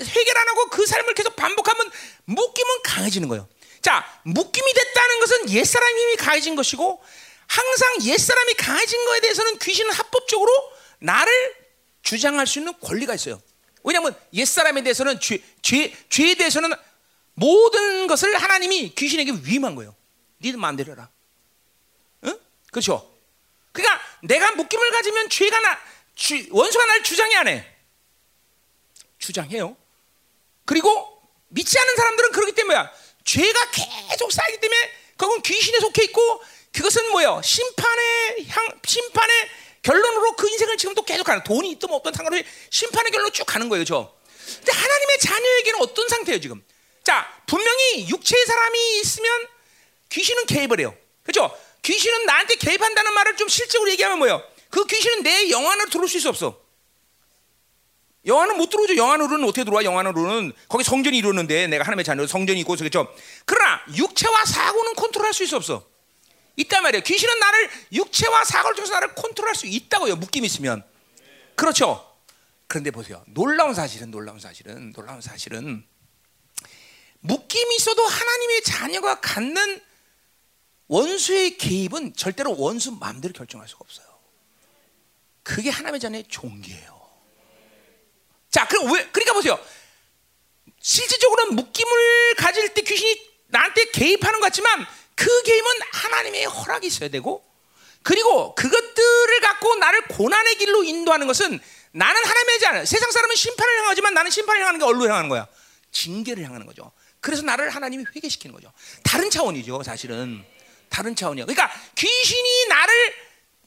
회개를 안 하고 그 삶을 계속 반복하면 묶임은 강해지는 거예요. 자, 묶임이 됐다는 것은 옛사람 힘이 강해진 것이고 항상 옛사람이 강해진 거에 대해서는 귀신은 합법적으로 나를 주장할 수 있는 권리가 있어요. 왜냐하면 옛사람에 대해서는 죄, 죄, 죄에 대해서는 모든 것을 하나님이 귀신에게 위임한 거예요. 니들 마음대로 해라. 응? 그렇죠? 그러니까 내가 묶임을 가지면 죄가 나, 주, 원수가 날 주장이 안 해. 주장해요. 그리고 믿지 않는 사람들은 그렇기 때문에 죄가 계속 쌓이기 때문에 그건 귀신에 속해 있고 그것은 뭐예요? 심판의 향, 심판의 결론으로 그 인생을 지금 또 계속 가는 돈이 있든 없든 상관없이 심판의 결론으로 쭉 가는 거예요, 저. 근데 하나님의 자녀에게는 어떤 상태예요, 지금? 자, 분명히 육체의 사람이 있으면 귀신은 개입을 해요. 그렇죠? 귀신은 나한테 개입한다는 말을 좀 실적으로 얘기하면 뭐예요? 그 귀신은 내 영안으로 들어올 수 없어. 영안은 못 들어오죠. 영안으로는 어떻게 들어와? 영안으로는 거기 성전이 이루는데 내가 하나님의 자녀로 성전이 있고 그렇죠. 그러나 육체와 사고는 컨트롤할 수 없어. 있단 말이에요. 귀신은 나를 육체와 사고를 통해서 나를 컨트롤할 수 있다고요. 묶임 있으면. 그렇죠. 그런데 보세요. 놀라운 사실은 놀라운 사실은 놀라운 사실은 묶임이 있어도 하나님의 자녀가 갖는 원수의 개입은 절대로 원수 마음대로 결정할 수가 없어요. 그게 하나님의 자녀의 종기예요. 자, 그럼 왜? 그러니까 보세요. 실질적으로는 묶임을 가질 때 귀신이 나한테 개입하는 것 같지만 그 개입은 하나님의 허락이 있어야 되고 그리고 그것들을 갖고 나를 고난의 길로 인도하는 것은 나는 하나님의 자녀. 세상 사람은 심판을 향하지만 나는 심판을 향하는 게 어디로 향하는 거야? 징계를 향하는 거죠. 그래서 나를 하나님이 회개시키는 거죠. 다른 차원이죠, 사실은. 다른 차원이야. 그러니까 귀신이 나를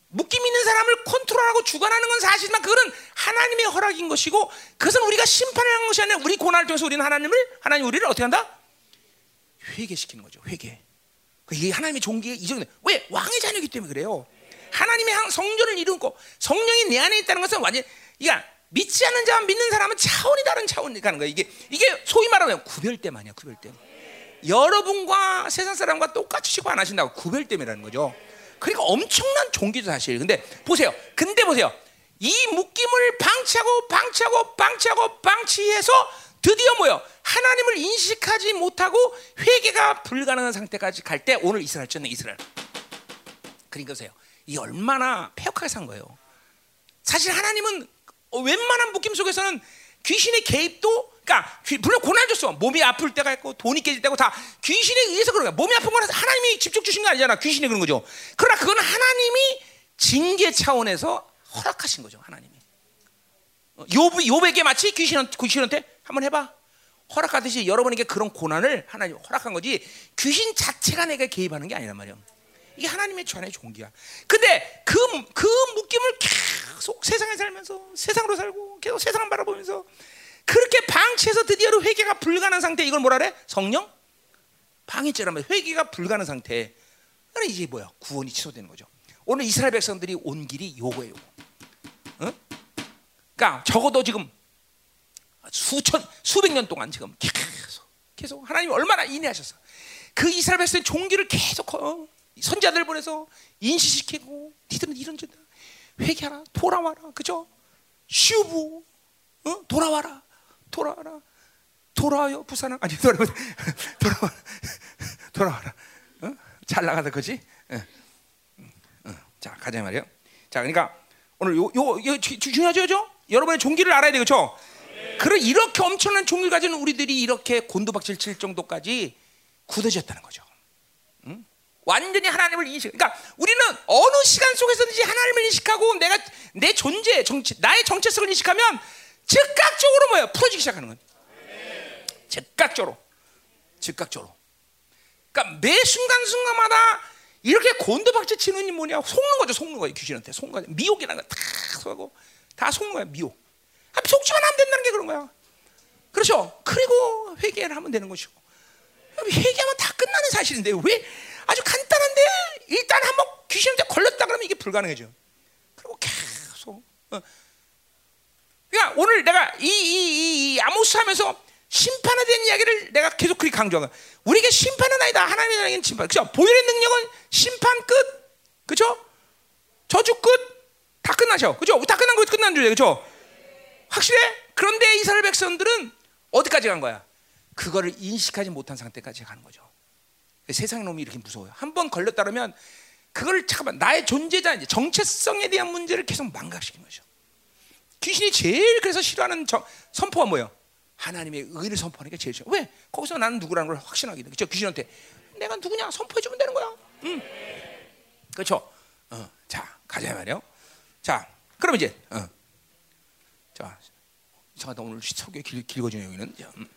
묶임 있는 사람을 컨트롤하고 주관하는 건 사실이지만 그거는 하나님의 허락인 것이고 그것은 우리가 심판을 하는 것이 아니라 우리 고난을 통해서 우리는 하나님을 하나님 우리를 어떻게 한다? 회개시키는 거죠. 회개. 이게 하나님의 종기의 이정도. 왜 왕의 자녀이기 때문에 그래요. 하나님의 성전을 이루고 성령이 내 안에 있다는 것은 완전 그러니까 믿지 않는 자와 믿는 사람은 차원이 다른 차원이 가는 거예요. 이게 이게 소위 말하면 구별됨 아니야, 구별됨. 여러분과 세상 사람과 똑같이 취급 안 하신다고 구별됨이라는 거죠. 그러니까 엄청난 종기도 사실. 근데 보세요. 근데 보세요. 이 묶임을 방치하고 방치하고 방치하고 방치해서 드디어 뭐요? 하나님을 인식하지 못하고 회개가 불가능한 상태까지 갈 때 오늘 이스라엘 쳤네 이스라엘. 그러니까 보세요. 이 얼마나 폐역하게 산 거예요. 사실 하나님은 웬만한 묶임 속에서는 귀신의 개입도 그러니까 물론 고난 줬어. 몸이 아플 때가 있고 돈이 깨질 때고 다 귀신에 의해서 그런 거야. 몸이 아픈 건 하나님이 직접 주신 거 아니잖아. 귀신이 그런 거죠. 그러나 그건 하나님이 징계 차원에서 허락하신 거죠. 하나님이. 요 요백에 마치 귀신한테, 귀신한테 한번 해봐. 허락하듯이 여러분에게 그런 고난을 하나님 허락한 거지 귀신 자체가 내가 개입하는 게 아니란 말이야. 이게 하나님의 전의 종기야. 근데 그, 그 묶임을 계속 세상에 살면서 세상으로 살고 계속 세상을 바라보면서 그렇게 방치해서 드디어 회개가 불가능한 상태 이걸 뭐라 그래? 성령? 방해죄라면 회개가 불가능한 상태. 그래 이제 뭐야? 구원이 취소되는 거죠. 오늘 이스라엘 백성들이 온 길이 요거예요. 어? 그러니까 적어도 지금 수천 수백 년 동안 지금 계속 계속 하나님 얼마나 인내하셨어. 그 이스라엘 백성의 종기를 계속 어, 선자들 보내서 인식시키고 니들은 이런 죄다 회개하라 돌아와라 그죠? 슈부 어? 돌아와라 돌아와라. 돌아와요, 부산은 아니 돌아와 <laughs> 돌아와 돌아와라. 어? 잘 나가다 그지? 어. 어. 자 가자 말이요. 자 그러니까 오늘 요 요 요 중요하죠, 여러분의 종기를 알아야 되겠죠. 그래 이렇게 엄청난 종기를 가진 우리들이 이렇게 곤두박질 칠 정도까지 굳어졌다는 거죠. 응? 완전히 하나님을 인식. 그러니까 우리는 어느 시간 속에서든지 하나님을 인식하고 내가 내 존재, 정체, 나의 정체성을 인식하면 즉각적으로 뭐야 풀어지기 시작하는 거예요. 즉각적으로, 즉각적으로. 그러니까 매 순간 순간마다 이렇게 곤두박질 치는 이 뭐냐 속는 거죠, 속는 거예요 귀신한테 속는 거죠. 미혹이라는 거다 속고 다 속는 거야 미혹. 아, 속지만 하면 된다는 게 그런 거야. 그렇죠. 그리고 회개를 하면 되는 것이고 회개하면 다 끝나는 사실인데 왜 아주 간단한데 일단 한번 귀신한테 걸렸다 그러면 이게 불가능해져. 그리고 계속. 어. 그러니까 오늘 내가 이, 이, 이 아모스 하면서 심판에 대한 이야기를 내가 계속 그렇게 거야. 우리에게 심판은 아니다. 하나님에게 심판. 그죠? 보혈의 능력은 심판 끝. 그죠? 저주 끝. 다 끝나죠. 그죠? 다 끝난 거 끝난 줄이에요. 그죠? 확실해? 그런데 이스라엘 백성들은 어디까지 간 거야? 그거를 인식하지 못한 상태까지 가는 거죠. 세상의 놈이 이렇게 무서워요. 한 번 걸렸다 그러면 그걸 잠깐만 나의 존재자 정체성에 대한 문제를 계속 망각시키는 거죠. 귀신이 제일 그래서 싫어하는 저, 선포가 뭐예요? 하나님의 의를 선포하는 게 제일 싫어. 왜? 거기서 나는 누구라는 걸 확신하게 돼. 그죠? 귀신한테 내가 누구냐 선포해 주면 되는 거야. 응. 그렇죠? 어, 자 가자 말이요. 자, 그럼 이제 어. 자, 이상하다 오늘 석유 길, 길거진 여기는 음.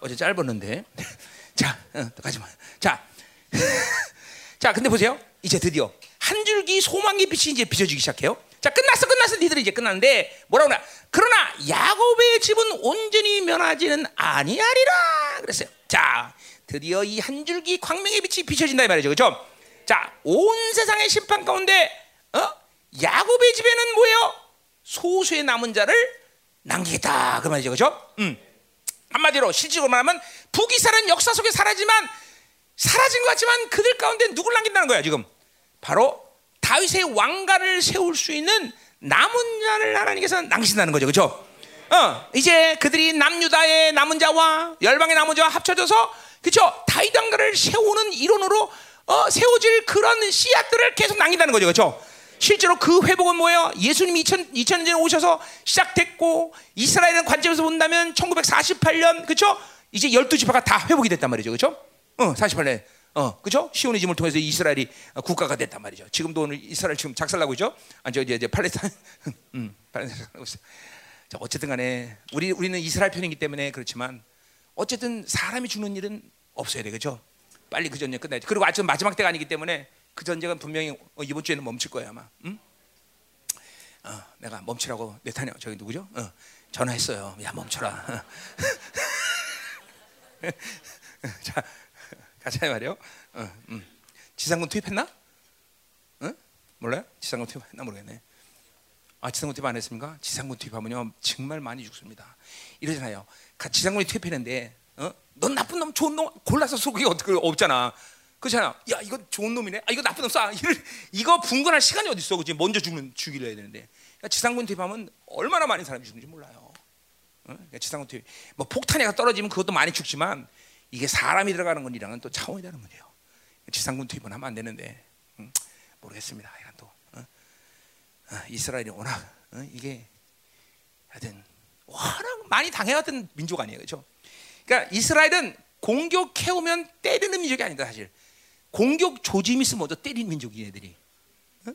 어제 짧았는데. <laughs> 자, 어, 가지 마. 자, <laughs> 자, 근데 보세요. 이제 드디어 한 줄기 소망의 빛이 이제 비춰지기 시작해요. 자 끝났어 끝났어 니들이 이제 끝났는데 뭐라고 나 그러나 야곱의 집은 온전히 면하지는 아니하리라 그랬어요. 자, 드디어 이 한 줄기 광명의 빛이 비춰진다 이 말이죠. 그렇죠? 자, 온 세상의 심판 가운데 어? 야곱의 집에는 뭐예요? 소수의 남은 자를 남기겠다 그 말이죠. 그렇죠? 음. 한마디로 실질적으로 말하면 북이스라엘 역사 속에 사라지만 사라진 것 같지만 그들 가운데 누굴 남긴다는 거야 지금 바로 다윗의 왕가를 세울 수 있는 남은 자를 하나님께서 남기신다는 거죠 그렇죠? 어, 이제 그들이 남유다의 남은 자와 열방의 남은 자와 합쳐져서 그렇죠 다윗 왕가를 세우는 이론으로 어, 세워질 그런 씨앗들을 계속 남긴다는 거죠 그렇죠? 실제로 그 회복은 뭐예요? 예수님이 2000, 2000년 전에 오셔서 시작됐고 이스라엘은 관점에서 본다면 1948년 그렇죠? 이제 12지파가 다 회복이 됐단 말이죠. 그렇죠? 어, 48년. 어, 그죠? 시오니즘을 통해서 이스라엘이 국가가 됐단 말이죠. 지금도 오늘 이스라엘 지금 작살나고 있죠? 아, 저 이제, 이제 팔레스타인, <laughs> 음, 팔레스타인 하고 있어. 자, 어쨌든 간에 우리 우리는 이스라엘 편이기 때문에 그렇지만 어쨌든 사람이 죽는 일은 없어야 돼, 그죠? 빨리 그 전쟁 끝나야지. 그리고 아직 마지막 때가 아니기 때문에 그 전쟁은 분명히 어, 이번 주에는 멈출 거야 아마. 응? 어, 내가 멈추라고 네타냐 저기 누구죠? 어, 전화했어요. 야 멈춰라. <laughs> 자 가자 말이요. 어, 음. 지상군 투입했나? 응? 몰라요? 지상군 투입했나 모르겠네. 아 지상군 투입 안 했습니까? 지상군 투입하면요 정말 많이 죽습니다. 이러잖아요. 지상군이 투입했는데, 어? 넌 나쁜 놈, 좋은 놈 골라서 쏘기 어떻게 없잖아. 그렇잖아. 야 이거 좋은 놈이네. 아 이거 나쁜 놈 쏴. 이거 분간할 시간이 어디 있어? 그지? 먼저 죽는 죽이려 해야 되는데. 그러니까 지상군 투입하면 얼마나 많은 사람이 죽는지 몰라요. 어? 그러니까 지상군 투입. 뭐 폭탄이 떨어지면 그것도 많이 죽지만 이게 사람이 들어가는 건이랑은 또 차원이 다른 거예요. 지상군 투입은 하면 안 되는데 음, 모르겠습니다. 이건 또 어? 어, 이스라엘이 워낙 어? 이게 하여튼 워낙 많이 당해왔던 민족 아니에요, 그렇죠? 그러니까 이스라엘은 공격해오면 때리는 민족이 아니다 사실. 공격 조짐이 있으면 먼저 때리는 민족이 애들이. 어?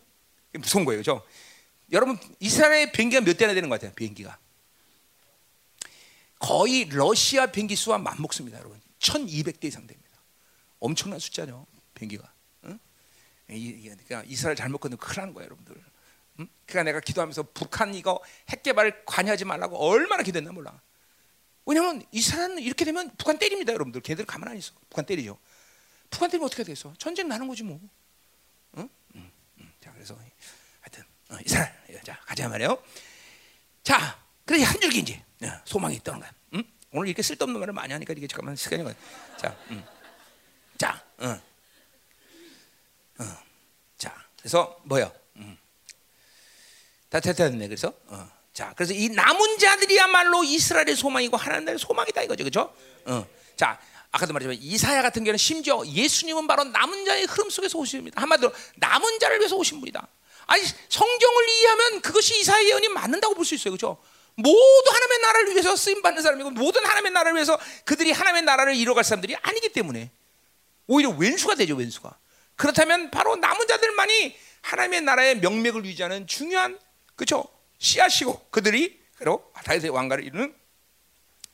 무서운 거예요, 그죠? 여러분 이스라엘 비행기가 몇 대나 되는 것 같아요? 비행기가 거의 러시아 비행기 수와 맞먹습니다, 여러분. 1,200대 이상 됩니다. 엄청난 숫자죠, 비행기가. 응? 그러니까 이스라엘 잘못 건너 큰일 나는 거예요, 여러분들. 응? 그러니까 내가 기도하면서 북한 이거 핵 개발 관여하지 말라고 얼마나 기도했나 몰라. 왜냐하면 이스라엘은 이렇게 되면 북한 때립니다, 여러분들. 걔들 가만 안 있어. 북한 때리죠. 북한 때리면 어떻게 되겠어? 전쟁 나는 거지 뭐. 그래서 하여튼 어, 이스라엘 자 가자 말이요. 자, 그래 한 줄기 이제 어, 소망이 있다는 거야. 응? 오늘 이렇게 쓸데없는 말을 많이 하니까 이게 잠깐만 시간이 가. 자, 응. 자, 응. 어. 자, 그래서 뭐요? 응. 다 됐네. 그래서 어. 자, 그래서 이 남은 자들이야말로 이스라엘의 소망이고 하나님의 소망이다 이거죠, 그렇죠? 어. 자, 아까도 말했지만 이사야 같은 경우는 심지어 예수님은 바로 남은 자의 흐름 속에서 오십니다. 한마디로 남은 자를 위해서 오신 분이다. 아니 성경을 이해하면 그것이 이사야 예언이 맞는다고 볼 수 있어요, 그렇죠? 모두 하나님의 나라를 위해서 쓰임 받는 사람이고 모든 하나님의 나라를 위해서 그들이 하나님의 나라를 이뤄갈 사람들이 아니기 때문에 오히려 왼수가 되죠, 왼수가. 그렇다면 바로 남은 자들만이 하나님의 나라의 명맥을 유지하는 중요한 그렇죠? 씨앗이고 그들이 바로 다윗의 왕가를 이루는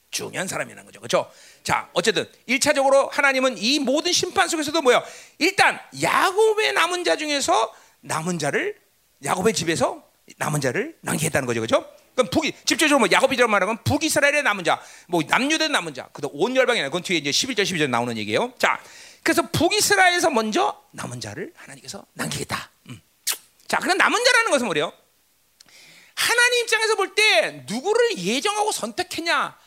중요한 사람이라는 거죠. 그렇죠? 자, 어쨌든 1차적으로 하나님은 이 모든 심판 속에서도 뭐야? 일단 야곱의 남은 자 중에서 남은 자를 야곱의 집에서 남은 자를 남기겠다는 거죠. 그렇죠? 그럼 북이 집적으로 뭐 야곱이라고 말하면 북이스라엘의 남은 자, 뭐 남유대 남은 자, 그도 온 열방이나 그건 뒤에 이제 11절 12절 나오는 얘기예요. 자, 그래서 북이스라엘에서 먼저 남은 자를 하나님께서 남기겠다. 음. 자, 그럼 남은 자라는 것은 뭐래요? 하나님 입장에서 볼 때 누구를 예정하고 선택했냐?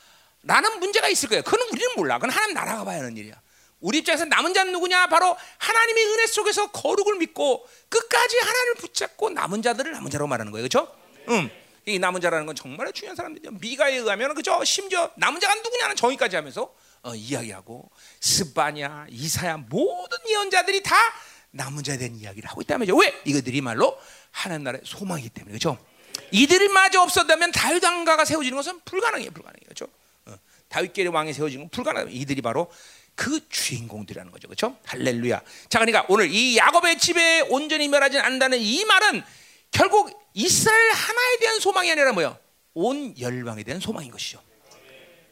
라는 문제가 있을 거예요. 그건 우리는 몰라. 그건 하나님 나라가 봐야 하는 일이야. 우리 입장에서 남은 자는 누구냐? 바로 하나님의 은혜 속에서 거룩을 믿고 끝까지 하나님을 붙잡고 남은 자들을 남은 자라고 말하는 거예요. 그렇죠? 음. 이 남은 자라는 건 정말 중요한 사람들이죠. 미가에 의하면 그죠? 심지어 남은 자가 누구냐는 정의까지 하면서 어, 이야기하고 스바냐, 이사야 모든 예언자들이 다 남은 자에 대한 이야기를 하고 거죠. 왜? 이것들이 말로 하나님 나라의 소망이기 때문에 그렇죠? 이들이 마저 없었다면 다윗 왕가가 세워지는 것은 불가능해요, 불가능해요, 그렇죠? 어, 다윗계의 왕이 세워지는 건 불가능해요. 이들이 바로 그 주인공들이라는 거죠, 그렇죠? 할렐루야. 자, 그러니까 오늘 이 야곱의 집에 온전히 멸하지 않는다는 이 말은 결국 이스라엘 하나에 대한 소망이 아니라 뭐요? 온 열방에 대한 소망인 것이죠.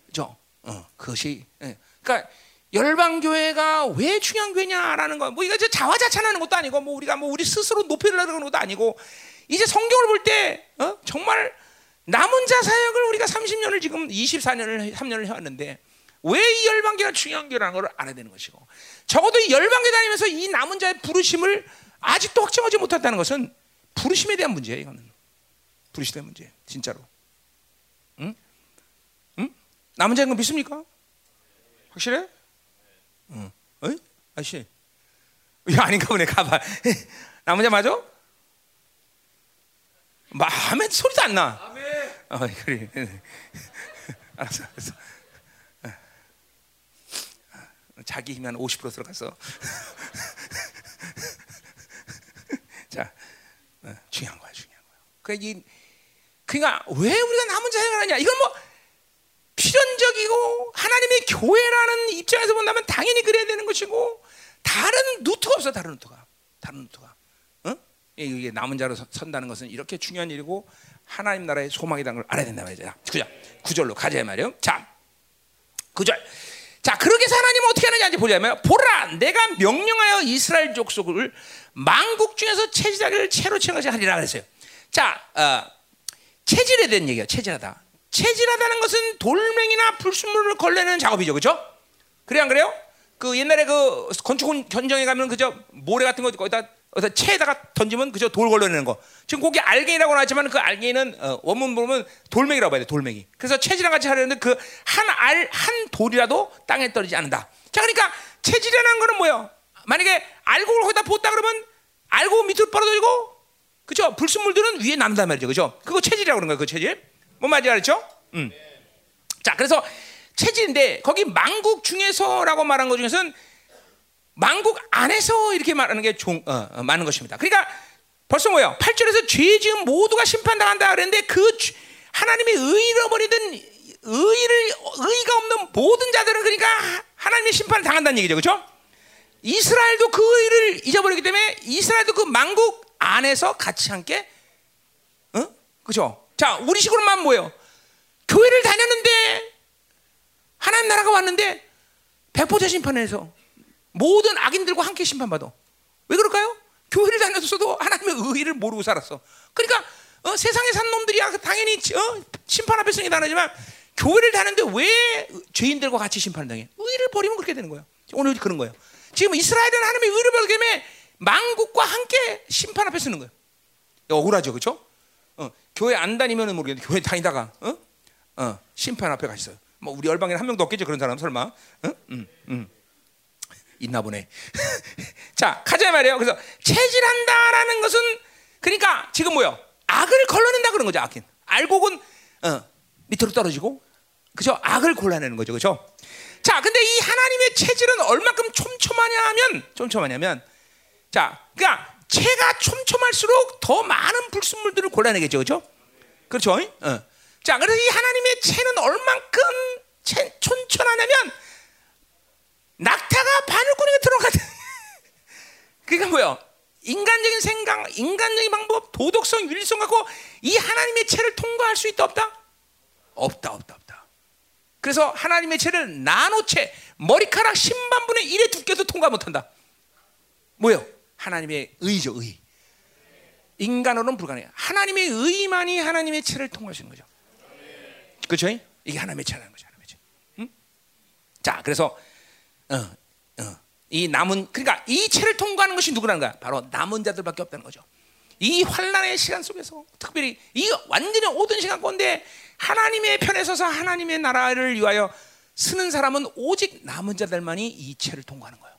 그렇죠? 어, 그것이 예. 그러니까 열방 교회가 왜 중요한 교회냐라는 거, 뭐 이거 자화자찬하는 것도 아니고, 뭐 우리가 뭐 우리 스스로 높이려는 것도 아니고, 이제 성경을 볼때 어? 정말 남은 자 사역을 우리가 30년을 지금 24년을 3년을 해왔는데 왜 이 열방계가 중요한 교라는 걸 알아야 되는 것이고 적어도 이 열방계 다니면서 이 남은 자의 부르심을 아직도 확정하지 못했다는 것은 부르심에 대한 문제예요. 이거는 부르심에 대한 문제. 진짜로. 응? 응? 남은 자인 거 믿습니까? 확실해? 응. 어이? 아씨. 야 아닌가 보네. 가봐. 남은 자 맞아? 마음에 소리도 안 나. 아멘. 어, 그래. <laughs> 알았어, 알았어. 자기 힘이 한 50% 들어갔어. <laughs> 자, 어, 중요한 거야, 중요한 거야. 그러니까, 이, 그러니까 왜 우리가 남은 자생을 하냐? 이건 뭐 필연적이고 하나님의 교회라는 입장에서 본다면 당연히 그래야 되는 것이고 다른 루트가 없어, 다른 루트가, 다른 루트가. 어? 이게 남은 자로 서- 선다는 것은 이렇게 중요한 일이고 하나님 나라의 소망이라는 걸 알아야 된다 말이죠. 그죠? 구절로 가자 말이요. 자, 구절. 자, 그렇게 해서 하나님은 어떻게 하느냐 보자면 보라, 내가 명령하여 이스라엘 족속을 만국 중에서 체질하기를 채로 것이 하리라 그랬어요. 자, 어, 체질에 대한 얘기야. 체질하다. 체질하다는 것은 돌멩이나 불순물을 걸레는 작업이죠, 그렇죠? 그래 안 그래요? 그 옛날에 그 건축 현장에 가면 그저 모래 같은 거 거기다 어디다 채에다가 던지면 그저 돌 걸러내는 거. 지금 거기 알갱이라고 나왔지만 그 알갱이는 어, 원문 보면 돌멩이라고 봐야 돼. 돌멩이. 그래서 체질이랑 같이 하려는데 그 한 알 한 돌이라도 땅에 떨어지지 않는다. 자, 그러니까 체질이라는 거는 뭐예요? 만약에 알곡을 거기다 붓다 그러면 알곡 밑으로 떨어지고 그죠? 불순물들은 위에 남단 말이죠. 그죠? 그거 체질이라고 그런 거예요. 그 체질. 뭔 말인지 알았죠? 음. 자, 그래서 체질인데 거기 만국 중에서라고 말한 것 중에서는 만국 안에서 이렇게 말하는 게 종, 어, 어, 많은 것입니다. 그러니까 벌써 뭐예요? 8절에서 죄 지은 모두가 심판당한다 그랬는데 그 죄- 하나님의 의를 버리든 의를 의가 없는 모든 자들은 그러니까 하- 하나님의 심판을 당한다는 얘기죠. 그렇죠? 이스라엘도 그 의를 잊어버리기 때문에 이스라엘도 그 만국 안에서 같이 함께 어? 그죠? 자, 우리 식으로만 뭐예요? 교회를 다녔는데 하나님 나라가 왔는데 백보자 심판에서 모든 악인들과 함께 심판받아. 왜 그럴까요? 교회를 다녔어도 하나님의 의를 모르고 살았어. 그러니까 어, 세상에 산 놈들이야 당연히 어, 심판 앞에 승이 다르지만 교회를 다녔는데 왜 죄인들과 같이 심판을 당해? 의를 버리면 그렇게 되는 거예요. 오늘 그런 거예요. 지금 이스라엘은 하나님의 의를 버리기 때문에 만국과 함께 심판 앞에 서는 거예요. 억울하죠, 그렇죠? 어, 교회 안 다니면은 모르겠는데 교회 다니다가 어? 어, 심판 앞에 가 있어요. 뭐 우리 열방에 한 명도 없겠죠 그런 사람 설마? 어? 음, 음. 있나 보네. <laughs> 자, 가자 말이에요. 그래서 체질한다라는 것은 그러니까 지금 뭐요? 악을 걸러낸다 그런 거죠. 악인. 알곡은 어, 밑으로 떨어지고 그죠? 악을 골라내는 거죠. 그죠? 자, 근데 이 하나님의 체질은 얼마큼 촘촘하냐면 촘촘하냐면 자, 그러니까 체가 촘촘할수록 더 많은 불순물들을 골라내겠죠. 그죠? 그렇죠? 어. 자, 그래서 이 하나님의 체는 얼만큼 체, 촌촌하냐면 낙타가 바늘구멍에 들어가든 <laughs> 그러니까 뭐요? 인간적인 생각, 인간적인 방법, 도덕성, 윤리성 갖고 이 하나님의 체를 통과할 수 있다 없다? 없다, 없다, 없다. 그래서 하나님의 체를 나노체, 머리카락 10만 분의 1의 두께도 통과 못한다. 뭐요? 하나님의 의죠, 의. 인간으로는 불가능해요. 하나님의 의만이 하나님의 체를 통과하시는 거죠. 그렇죠? 이게 하나님의 체라는 거죠. 하나님의 체. 응? 자, 그래서 이 남은 그러니까 이 체를 통과하는 것이 누구라는 거야? 바로 남은 자들밖에 없다는 거죠. 이 환란의 시간 속에서 특별히 이 완전히 오던 시간 가운데 하나님의 편에 서서 하나님의 나라를 위하여 쓰는 사람은 오직 남은 자들만이 이 체를 통과하는 거예요.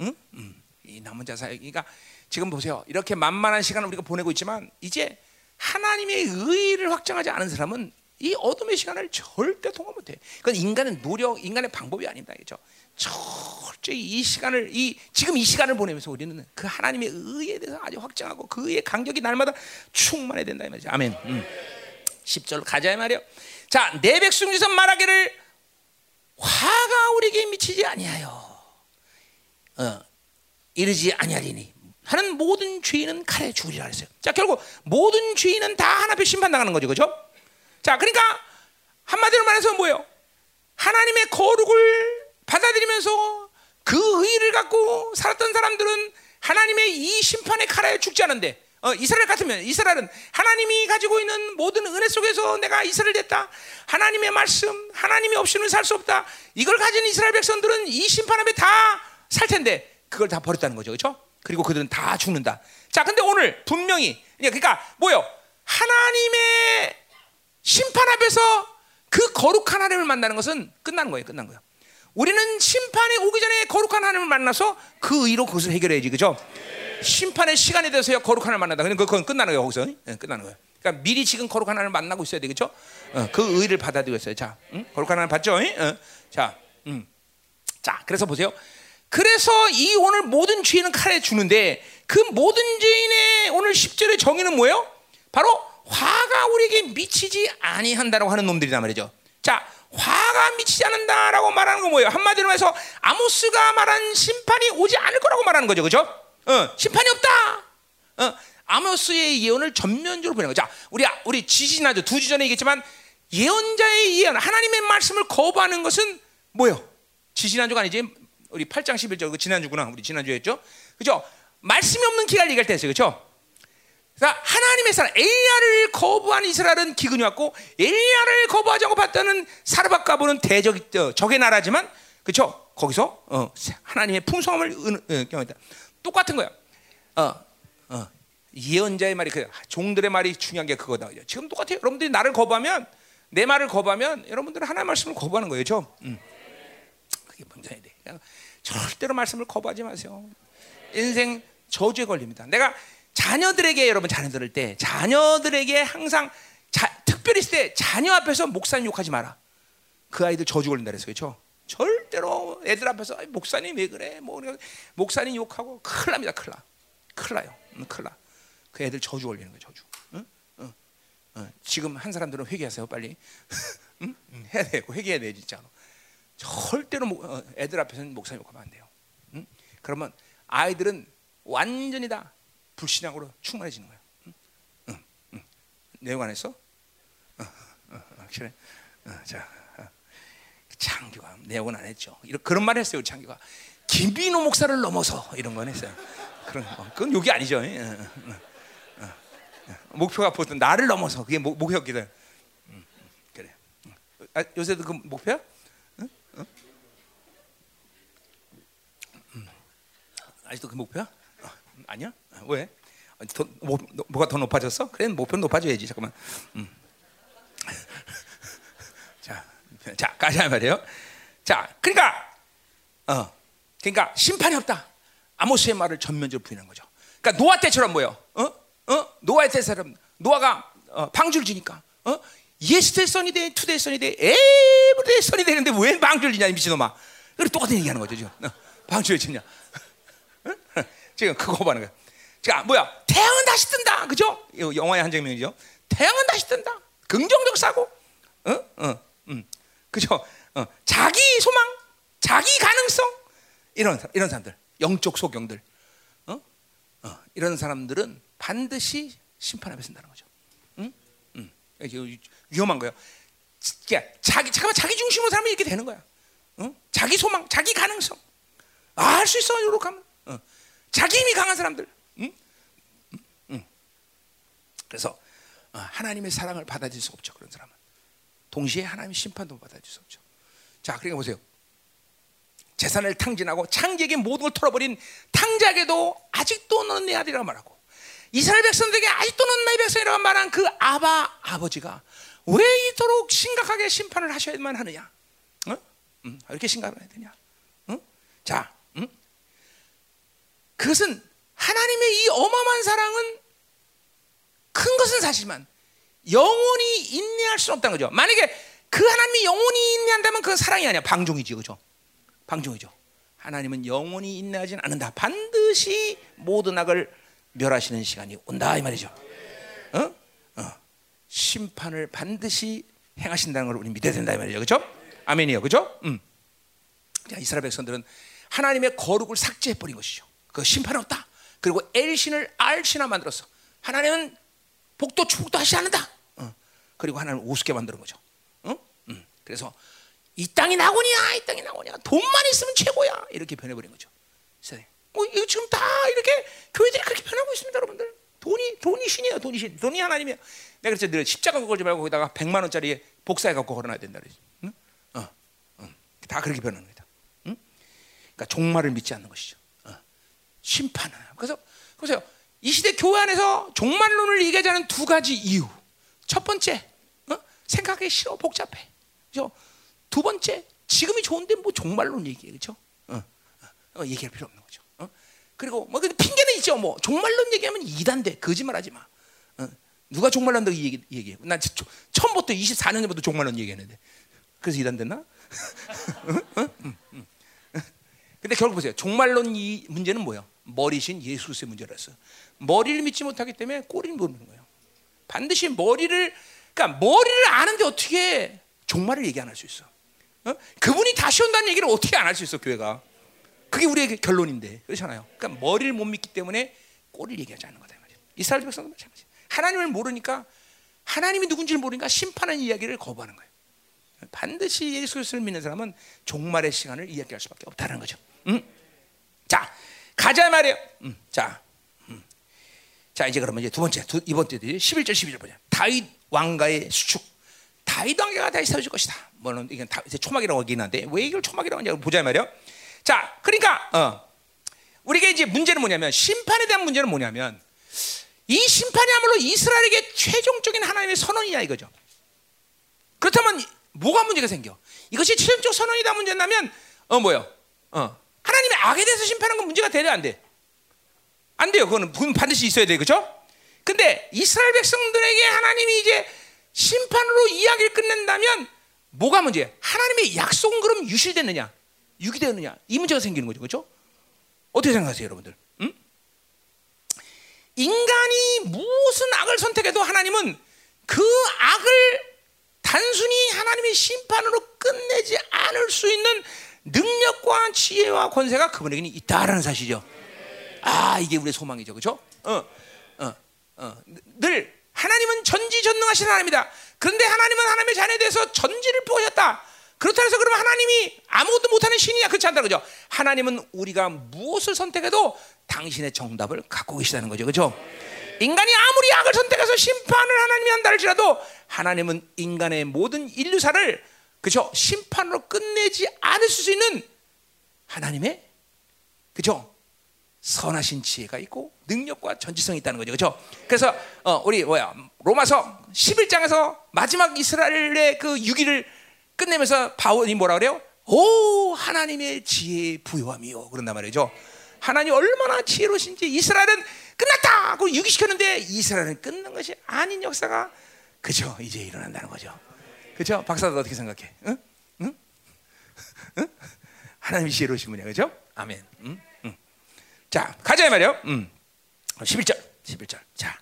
응? 음. 이 남은 자 사역이가 지금 보세요. 이렇게 만만한 시간을 우리가 보내고 있지만 이제 하나님의 의를 확정하지 않은 사람은 이 어둠의 시간을 절대 통과 못해. 그건 인간의 노력, 인간의 방법이 아닙니다. 그죠? 철저히 이 시간을 이 지금 이 시간을 보내면서 우리는 그 하나님의 의에 대해서 아주 확정하고 그 의의 간격이 날마다 충만해야 된다 이 말이죠. 아멘. 음. 10절 가자 이 말이요. 자, 내 백성 중에서 말하기를 화가 우리에게 미치지 아니하여 어, 이르지 아니하리니 하는 모든 죄인은 칼에 죽으리라 했어요. 자, 결국 모든 죄인은 다 하나 앞에 심판당하는 거죠. 그죠? 자, 그러니까 한마디로 말해서 뭐예요? 하나님의 거룩을 받아들이면서 그 의를 갖고 살았던 사람들은 하나님의 이 심판의 칼에 죽지 않은데 어, 이스라엘 같으면 이스라엘은 하나님이 가지고 있는 모든 은혜 속에서 내가 이스라엘 됐다. 하나님의 말씀, 하나님이 없이는 살 수 없다. 이걸 가진 이스라엘 백성들은 이 심판 앞에 다 살 텐데 그걸 다 버렸다는 거죠, 그렇죠? 그리고 그들은 다 죽는다. 자, 근데 오늘 분명히 그러니까 뭐요? 하나님의 심판 앞에서 그 거룩한 하나님을 만나는 것은 끝나는 거예요, 끝난 거예요. 우리는 심판이 오기 전에 거룩한 하나님을 만나서 그 의로 그것을 해결해야지, 그죠? 심판의 시간에 대해서야 거룩한 하나님을 만난다. 그러니까 그건 끝나는 거예요, 거기서. 네, 끝나는 거예요. 그러니까 미리 지금 거룩한 하나님을 만나고 있어야 되겠죠? 어, 그 의를 받아들이고 있어요. 자, 응? 거룩한 하나님 봤죠? 어? 자, 음. 자, 그래서 보세요. 그래서 이 오늘 모든 죄는 칼에 주는데 그 모든 죄인의 오늘 10절의 정의는 뭐예요? 바로 화가 우리에게 미치지 아니한다라고 하는 놈들이란 말이죠. 자, 화가 미치지 않는다라고 말하는 건 뭐예요? 한마디로 해서 아모스가 말한 심판이 오지 않을 거라고 말하는 거죠. 그죠? 어, 심판이 없다. 어, 아모스의 예언을 전면적으로 보는 거죠. 자, 우리 우리 지지나죠. 두 주 전에 얘기했지만 예언자의 예언, 하나님의 말씀을 거부하는 것은 뭐예요? 지지난주가 아니지. 우리 8장 11절 그 지난주구나. 우리 지난주에 했죠. 그죠? 말씀이 없는 기갈 얘기할 때 했어요. 그죠? 그러니까 하나님의 사람 엘리야를 거부한 이스라엘은 기근이 왔고 엘리야를 거부하지 않고 봤다는 사르밧가보는 대적 적의 나라지만 그렇죠? 거기서 어, 하나님의 풍성함을 경험했다. 똑같은 거야. 어, 어. 예언자의 말이 그 종들의 말이 중요한 게 그거다. 지금 똑같아요. 여러분들이 나를 거부하면 내 말을 거부하면 여러분들은 하나님의 말씀을 거부하는 거예요. 죠 음. 그게 문제야 돼. 절대로 말씀을 거부하지 마세요. 인생 저주에 걸립니다. 내가 자녀들에게 여러분 자녀 들을 때 자녀들에게 항상 자, 특별히 때 자녀 앞에서 목사님 욕하지 마라. 그 아이들 저주 걸린다 그랬어요. 그렇죠? 절대로 애들 앞에서 목사님 왜 그래? 뭐 목사님 욕하고 큰일 납니다. 큰일 나. 큰일 나요. 응, 큰일 나. 그 애들 저주 걸리는 거예요. 저주. 응? 응. 응. 지금 한 사람들은 회개하세요. 빨리. <laughs> 응? 해야 되고 회개해야 돼 진짜로. 절대로 어, 애들 앞에서는 목사님 욕하면 안 돼요. 응? 그러면 아이들은 완전히 다 불신앙으로 충만해지는 거야. 응? 응, 응. 내용 안 했어? 어, 어, 어, 그래. 어, 자, 어. 창규가 내용은 안 했죠. 이런 그런 말 했어요, 창규가. 김비노 목사를 넘어서 이런 건 했어요. 그런 어, 그건 욕이 아니죠. 어, 목표가 보통 나를 넘어서 그게 목, 목표거든. 음, 그래. 아, 요새도 그 목표야? 음. 아직도 그 목표야? 아니야? 왜? 더, 뭐, 뭐가 더 높아졌어? 그래 목표는 높아져야지. 잠깐만. 음. <laughs> 자, 자, 가자 말이에요. 자, 그러니까, 어, 그러니까 심판이 없다. 아모스의 말을 전면적으로 부인한 거죠. 그러니까 노아 때처럼 뭐요? 어, 어, 노아의 때처럼 노아가 어, 방주를 지으니까, 어, yesterday sunny day, today sunny day, everyday sunny day인데 왜 방주를 짓냐 미친놈아. 그래 똑같은 얘기하는 거죠 지금. 어, 방주를 지냐. <laughs> 지금 그거 보는 거야. 자, 뭐야? 태양은 다시 뜬다. 그죠? 영화의 한 장면이죠. 태양은 다시 뜬다. 긍정적 사고. 어? 어. 음. 그죠? 어. 자기 소망, 자기 가능성. 이런 이런 사람들. 영적 소경들. 어? 어. 이런 사람들은 반드시 심판 앞에 쓴다는 거죠. 응? 응. 위험한 거예요. 자기 잠깐만 자기 중심으로 살면 이렇게 되는 거야. 응? 자기 소망, 자기 가능성. 아, 할 수 있어. 이렇게 하면. 어. 자기 힘이 강한 사람들. 그래서 어, 하나님의 사랑을 받아들일 수 없죠. 그런 사람은 동시에 하나님의 심판도 받아들일 수 없죠. 자, 그러니까 보세요. 재산을 탕진하고 창기에게 모든 걸 털어버린 탕자에게도 아직도 너는 내 아들이라고 말하고 이스라엘 백성들에게 아직도 너는 나의 백성이라고 말한 그 아바 아버지가 왜 이토록 심각하게 심판을 하셔야만 하느냐? 어? 음, 이렇게 심각을 해야 되냐? 어? 자, 그것은 하나님의 이 어마어마한 사랑은 큰 것은 사실만 영원히 인내할 수 없다는 거죠. 만약에 그 하나님이 영원히 인내한다면 그건 사랑이 아니야. 방종이지. 그죠? 방종이죠. 하나님은 영원히 인내하진 않는다. 반드시 모든 악을 멸하시는 시간이 온다 이 말이죠. 어? 어. 심판을 반드시 행하신다는 걸 우리 믿어야 된다 이 말이죠. 그렇죠? 아멘이요. 그렇죠? 음. 이스라엘 백성들은 하나님의 거룩을 삭제해 버린 것이죠. 그 심판 없다. 그리고 엘신을 알신화 만들었어. 하나님은 복도 축복도 하지 않는다. 어. 그리고 하나님 우습게 만드는 거죠. 어? 음. 그래서 이 땅이 나오냐, 이 땅이 나오냐, 돈만 있으면 최고야 이렇게 변해버린 거죠. 어, 이거 지금 다 이렇게 교회들이 그렇게 변하고 있습니다, 여러분들. 돈이 돈이 신이에요. 돈이 신. 돈이 하나님이에요. 내가 그래서 늘 십자가 걸지 말고 거기다가 100만 원짜리 복사해 갖고 걸어놔야 된다 그러지. 응? 어, 응. 다 그렇게 변하는 거다. 응? 그러니까 종말을 믿지 않는 것이죠. 어. 심판은. 그래서 보세요. 이 시대 교회 안에서 종말론을 얘기하자는 두 가지 이유. 첫 번째, 어? 생각하기 싫어 복잡해. 그죠? 두 번째, 지금이 좋은데 뭐 종말론 얘기해, 그렇죠? 어, 어, 어, 얘기할 필요 없는 거죠. 어? 그리고 뭐 근데 핑계는 있죠. 뭐 종말론 얘기하면 이단돼. 거짓말하지 마. 어? 누가 종말론 얘기 얘기해? 난 저, 처음부터 24년부터 종말론 얘기했는데. 그래서 이단 됐나? <laughs> 근데 결국 보세요. 종말론 이 문제는 뭐예요? 머리신 예수 그리스도의 문제라서 머리를 믿지 못하기 때문에 꼬리를 모르는 거예요. 반드시 머리를 그러니까 머리를 아는데 어떻게 종말을 얘기 안 할 수 있어? 어? 그분이 다시 온다는 얘기를 어떻게 안 할 수 있어 교회가? 그게 우리의 결론인데 그렇잖아요. 그러니까 머리를 못 믿기 때문에 꼬리를 얘기하지 않는 거다. 이스라엘 백성도 마찬가지. 하나님을 모르니까 하나님이 누군지를 모르니까 심판하는 이야기를 거부하는 거예요. 반드시 예수 그리스도를 믿는 사람은 종말의 시간을 이야기할 수밖에 없다는 거죠. 음? 자 가자 말이에요. 음, 자, 음. 자 이제 그러면 이제 두 번째 두, 이번 때 11절 12절 보자. 다윗 왕가의 수축. 다윗 왕가가 다시 세워질 것이다. 뭐는 이건 다윗의 초막이라고 하긴 한데 왜 이걸 초막이라고 하냐고 보자 말이요. 자, 그러니까 어, 우리가 이제 문제는 뭐냐면 심판에 대한 문제는 뭐냐면 이 심판이야말로 이스라엘에게 최종적인 하나님의 선언이냐 이거죠. 그렇다면 뭐가 문제가 생겨? 이것이 최종적 선언이다 문제냐면 어 뭐요? 어 하나님의 악에 대해서 심판하는 건 문제가 되려 안 돼. 안 돼요. 그거는 반드시 있어야 돼. 그죠? 근데 이스라엘 백성들에게 하나님이 이제 심판으로 이야기를 끝낸다면 뭐가 문제야? 하나님의 약속은 그럼 유실됐느냐? 유기되느냐? 이 문제가 생기는 거죠. 그렇죠? 어떻게 생각하세요, 여러분들? 응? 인간이 무슨 악을 선택해도 하나님은 그 악을 단순히 하나님의 심판으로 끝내지 않을 수 있는 능력과 지혜와 권세가 그분에게는 있다라는 사실이죠. 아, 이게 우리의 소망이죠. 그렇죠? 어, 어, 어. 늘 하나님은 전지전능하신 하나님이다. 그런데 하나님은 하나님의 자녀에 대해서 전지를 보셨다. 그렇다 해서 그러면 하나님이 아무것도 못하는 신이냐 그렇지 않다 그죠? 하나님은 우리가 무엇을 선택해도 당신의 정답을 갖고 계시다는 거죠, 그렇죠? 인간이 아무리 악을 선택해서 심판을 하나님이 한다 할지라도 하나님은 인간의 모든 인류사를 그죠? 심판으로 끝내지 않을 수 있는 하나님의 그죠? 선하신 지혜가 있고 능력과 전지성이 있다는 거죠. 그렇죠? 그래서 어, 우리 뭐야? 로마서 11장에서 마지막 이스라엘의 그 유기를 끝내면서 바울이 뭐라 그래요? 오 하나님의 지혜 부요함이요 그런단 말이죠. 하나님 얼마나 지혜로신지 이스라엘은 끝났다 하고 유기시켰는데 이스라엘은 끝난 것이 아닌 역사가 그죠 이제 일어난다는 거죠. 그죠? 박사도 어떻게 생각해? 응? 응? 응? 하나님이 지혜로우시군요. 그죠? 아멘. 응? 응. 자, 가자 말이요. 음. 11절. 11절. 자.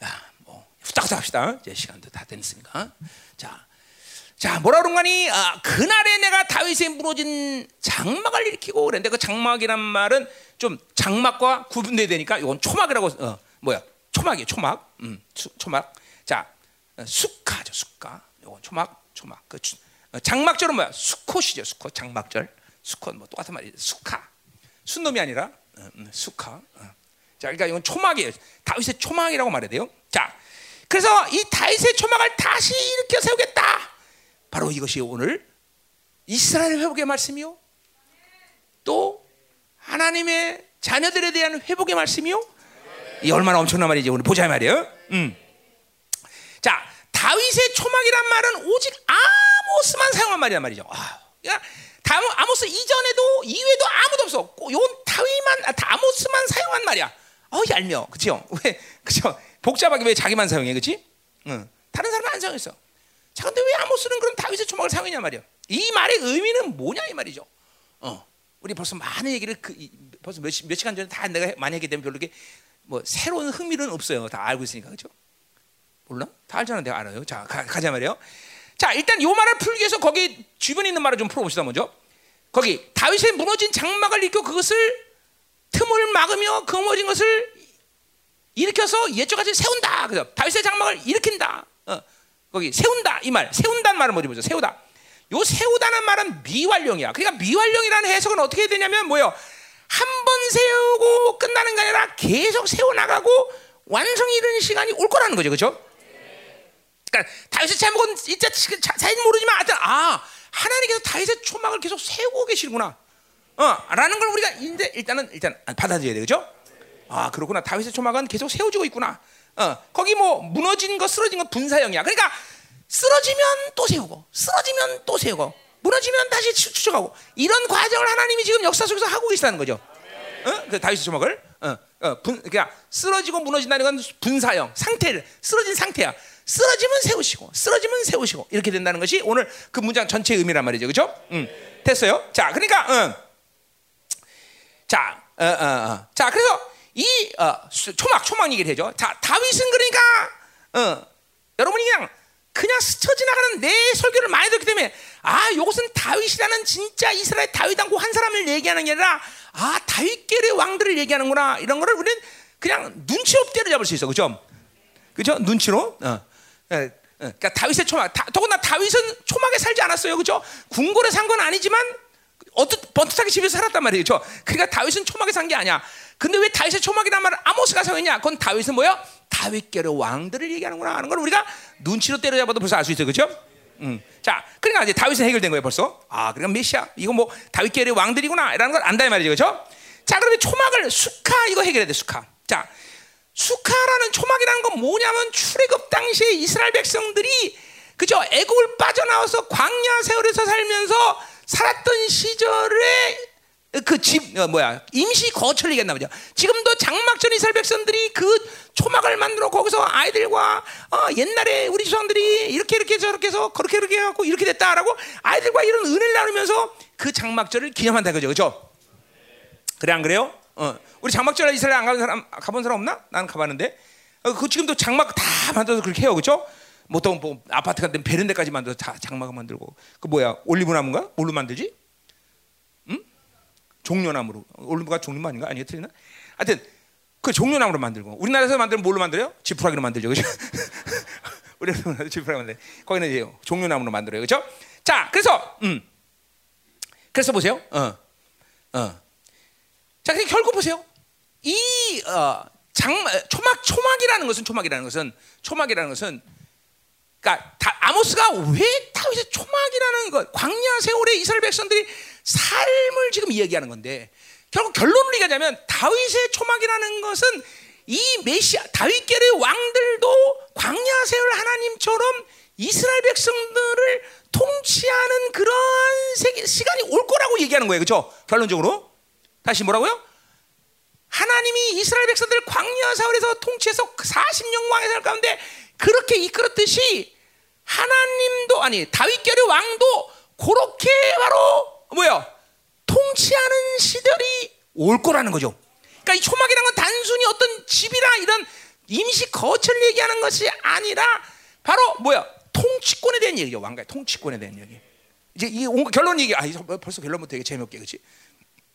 아, 뭐 후딱후딱 합시다. 이제 시간도 다 됐으니까. 자. 자, 뭐라 그런가니? 아, 그날에 내가 다윗의 무너진 장막을 일으키고 그랬는데 그 장막이란 말은 좀 장막과 구분돼야 되니까 이건 초막이라고 어, 뭐야? 초막이에요. 초막. 음, 수, 초막. 자, 어, 숙가죠. 숙가. 이건 초막, 초막. 그 어, 장막절은 뭐야? 수컷이죠. 수컷. 장막절. 수컷 뭐 똑같은 말이에요. 수카. 순놈이 아니라 수카. 어. 자, 그러니까 이건 초막이에요. 다윗의 초막이라고 말해야 돼요. 자, 그래서 이 다윗의 초막을 다시 일으켜 세우겠다. 바로 이것이 오늘 이스라엘 회복의 말씀이요. 또 하나님의 자녀들에 대한 회복의 말씀이요. 이 얼마나 엄청난 말이지 오늘 보자 말이에요. 음. 자, 다윗의 초막이란 말은 오직 아모스만 사용한 말이란 말이죠. 아, 그러니까 아모스 이전에도 이외에도 아무도 없어. 요 다윗만 아, 아모스만 사용한 말이야. 어, 얄미워. 그죠? 왜? 그죠? 복잡하게 왜 자기만 사용해? 그렇지? 응. 다른 사람은 안 사용했어. 자, 근데 왜 아모스는 그런 다윗의 초막을 사용했냐 말이야. 이 말의 의미는 뭐냐 이 말이죠. 어. 우리 벌써 많은 얘기를 그, 벌써 몇, 몇 시간 전에 다 내가 많이 했기 때문에 별로 이게 뭐 새로운 흥미는 없어요. 다 알고 있으니까 그렇죠? 몰라? 다 알잖아. 내가 알아요. 자, 가, 가자 말이에요. 자, 일단 요 말을 풀기 위해서 거기 주변에 있는 말을 좀 풀어봅시다 먼저. 거기 다윗의 무너진 장막을 일으켜 그것을 틈을 막으며 그 무너진 것을 일으켜서 옛적같이 세운다. 그죠? 다윗의 장막을 일으킨다. 어. 거기 세운다 이 말. 세운다는 말은 뭐지 보죠? 세우다. 요 세우다는 말은 미완령이야. 그러니까 미완령이라는 해석은 어떻게 되냐면 뭐요? 한 번 세우고 끝나는 게 아니라 계속 세워 나가고 완성이 이르는 시간이 올 거라는 거죠, 그렇죠? 그러니까 다윗의 제목은 진짜 자세히 모르지만 하여튼 아 하나님께서 다윗의 초막을 계속 세우고 계시구나. 어, 라는 걸 우리가 이제 일단은 일단 받아들여야 되죠. 아 그렇구나. 다윗의 초막은 계속 세워지고 있구나. 어, 거기 뭐 무너진 거 쓰러진 거 분사형이야. 그러니까 쓰러지면 또 세우고 쓰러지면 또 세우고 무너지면 다시 추적하고 이런 과정을 하나님이 지금 역사 속에서 하고 계시다는 거죠. 어? 그 다윗의 초막을 어, 어, 분, 그러니까 쓰러지고 무너진다는 건 분사형 상태를 쓰러진 상태야. 쓰러지면 세우시고 쓰러지면 세우시고 이렇게 된다는 것이 오늘 그 문장 전체의 의미란 말이죠, 그렇죠? 음, 됐어요. 자, 그러니까 음. 자, 어, 어, 어. 자, 그래서 이 어, 초막 초막 얘기를 해죠. 자, 다윗은 그러니까 어, 여러분이 그냥 그냥 스쳐 지나가는 내 설교를 많이 듣기 때문에 아, 이것은 다윗이라는 진짜 이스라엘 다윗 왕고 한 사람을 얘기하는 게 아니라 아, 다윗계의 왕들을 얘기하는구나 이런 거를 우리는 그냥 눈치 없게 잡을 수 있어, 그죠? 그죠? 눈치로. 어. 예, 예. 그러니까 다윗의 초막, 다, 더구나 다윗은 초막에 살지 않았어요, 그죠? 궁궐에 산 건 아니지만 어떻 번듯하게 집에서 살았단 말이죠. 그러니까 다윗은 초막에 산 게 아니야. 근데 왜 다윗의 초막이란 말을 아모스가 사용했냐? 그건 다윗은 뭐야? 다윗계의 왕들을 얘기하는구나 하는 걸 우리가 눈치로 때려잡아도 벌써 알 수 있어, 그죠? 음. 자, 그러니까 이제 다윗은 해결된 거예요, 벌써. 아, 그러니까 메시아, 이거 뭐 다윗계의 왕들이구나라는 걸 안다 이 말이죠, 그죠? 자, 그러면 초막을 수카 이거 해결해야 돼, 수카. 자, 수카라는 초막이라는 건 뭐냐면 출애굽 당시에 이스라엘 백성들이 그죠? 애굽을 빠져나와서 광야 세월에서 살면서 살았던 시절에 그집 어, 뭐야 임시 거처를 얘기했나 보죠. 지금도 장막전 이스라엘 백성들이 그 초막을 만들어 거기서 아이들과 어, 옛날에 우리 조상들이 이렇게 이렇게 저렇게 해서 그렇게 이렇게 해갖고 이렇게 됐다라고 아이들과 이런 은혜를 나누면서 그 장막절을 기념한다 그죠, 그죠? 그래 안 그래요? 어, 우리 장막절 이스라엘 안 가본 사람 가본 사람 없나? 나는 가봤는데. 어, 그 지금도 장막 다 만들어서 그렇게 해요, 그렇죠? 보통 뭐 아파트 같은 베란다까지 만들어서 다 장막을 만들고 그 뭐야 올리브 나무인가? 뭘로 만들지? 응? 종려나무로 올리브가 종류가 아닌가? 아니야 틀리나? 하여튼 그 종려나무로 만들고 우리나라에서 만들면 뭘로 만들어요? 지푸라기로 만들죠, 그렇죠? <laughs> 우리나라 지푸라기 만들. 거기는 이제 종려나무로 만들어요, 그렇죠? 자, 그래서 음, 그래서 보세요, 어, 어. 자, 그러니까 결국 보세요. 이 어, 장 초막 초막이라는 것은 초막이라는 것은 초막이라는 것은 그러니까 다, 아모스가 왜 다윗의 초막이라는 것 광야 세월에 이스라엘 백성들이 삶을 지금 이야기하는 건데 결국 결론을 얘기하자면 다윗의 초막이라는 것은 이 메시아 다윗계의 왕들도 광야 세월 하나님처럼 이스라엘 백성들을 통치하는 그런 시간이 올 거라고 얘기하는 거예요. 그렇죠? 결론적으로 다시 뭐라고요? 하나님이 이스라엘 백성들 광야 사월에서 통치해서 40년 왕의 살 가운데 그렇게 이끌었듯이 하나님도 아니 다윗계의 왕도 그렇게 바로 뭐야 통치하는 시절이 올 거라는 거죠. 그러니까 이 초막이라는 건 단순히 어떤 집이라 이런 임시 거처를 얘기하는 것이 아니라 바로 뭐야 통치권에 대한 얘기죠. 왕가의 통치권에 대한 얘기. 이제 이 결론 얘기 아 벌써 결론부터 되게 재미없게 그렇지.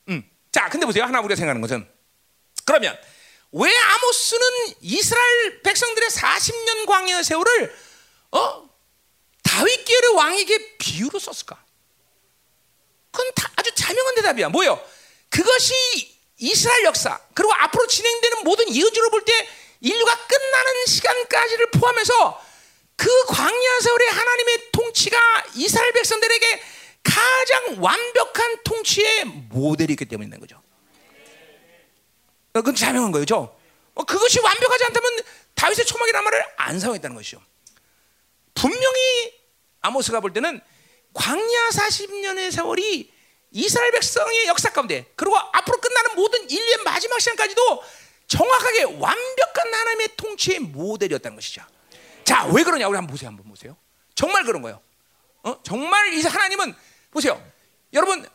음. 자, 근데 보세요. 하나 우리가 생각하는 것은 그러면 왜 아모스는 이스라엘 백성들의 40년 광야 세월을 어? 다윗계의 왕에게 비유로 썼을까? 그건 아주 자명한 대답이야. 뭐요? 그것이 이스라엘 역사 그리고 앞으로 진행되는 모든 예언주로 볼 때 인류가 끝나는 시간까지를 포함해서 그 광야 세월의 하나님의 통치가 이스라엘 백성들에게 가장 완벽한 통치의 모델이 있기 때문에 있는 거죠. 그건 자명한 거죠. 어, 그것이 완벽하지 않다면 다윗의 초막이라는 말을 안 사용했다는 것이죠. 분명히 아모스가 볼 때는 광야 40년의 세월이 이스라엘 백성의 역사 가운데 그리고 앞으로 끝나는 모든 인류의 마지막 시간까지도 정확하게 완벽한 하나님의 통치의 모델이었다는 것이죠. 자, 왜 그러냐? 우리 한번 보세요. 한번 보세요. 정말 그런 거예요. 어? 정말 이 하나님은 보세요. 여러분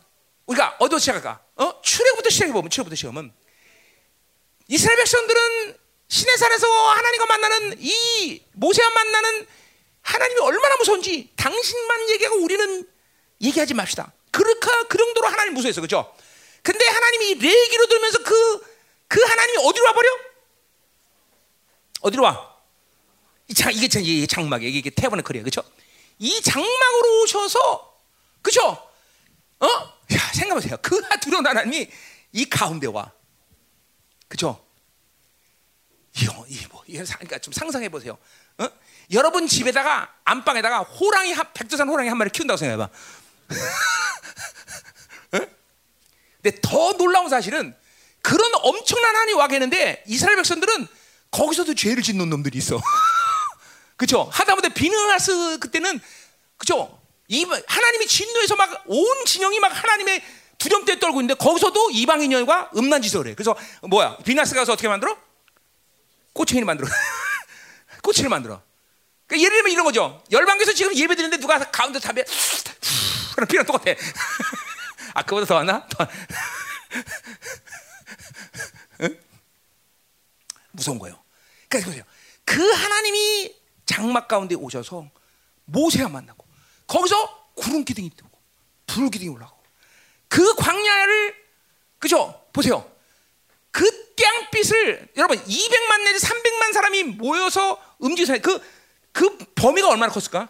우리가 어디서 시작할까? 어? 출애부터 시작해 보면 출애부터 시작하면 이스라엘 백성들은 신의 산에서 하나님과 만나는 이 모세와 만나는 하나님이 얼마나 무서운지 당신만 얘기하고 우리는 얘기하지 맙시다. 그렇게 그 정도로 하나님 무서워했어, 그죠? 근데 하나님이 레기로 들면서 그, 그 하나님이 어디로 와버려? 어디로 와? 이 장, 이게, 이게 장막이에요. 이게 태번의 거리야, 그죠? 이 장막으로 오셔서, 그죠? 어? 야, 생각해보세요. 그 두려운 하나님이 이 가운데 와. 그죠? 이, 이 이거 사- 그러니까 좀 상상해 보세요. 어? 여러분 집에다가 안방에다가 호랑이 한 백두산 호랑이 한 마리 키운다고 생각해봐. <laughs> 어? 근데 더 놀라운 사실은 그런 엄청난 한이 와 계는데 이스라엘 백성들은 거기서도 죄를 짓는 놈들이 있어. <laughs> 그렇죠? 하다못해 비느하스 그때는 그렇죠? 이 하나님이 진노해서 막 온 진영이 막 하나님의 두려움에 떨고 있는데 거기서도 이방인과 음란 짓을 해. 그래서 뭐야? 비나스 가서 어떻게 만들어? 꼬챙이를 만들어. <laughs> 꼬치를 만들어. 그러니까 예를 들면 이런 거죠. 열방에서 지금 예배 드리는데 누가 가운데 담배 <laughs> 그럼 피랑 똑같아. <laughs> 아 그보다 더 하나? 더... 응? 무서운 거예요. 그러니까 보세요. 그 하나님이 장막 가운데 오셔서 모세와 만나고 거기서 구름 기둥이 뜨고 불 기둥이 올라가고 그 광야를 그죠? 보세요. 그 땡빛을 여러분 200만 내지 300만 사람이 모여서 움직여서 그, 그 범위가 얼마나 컸을까?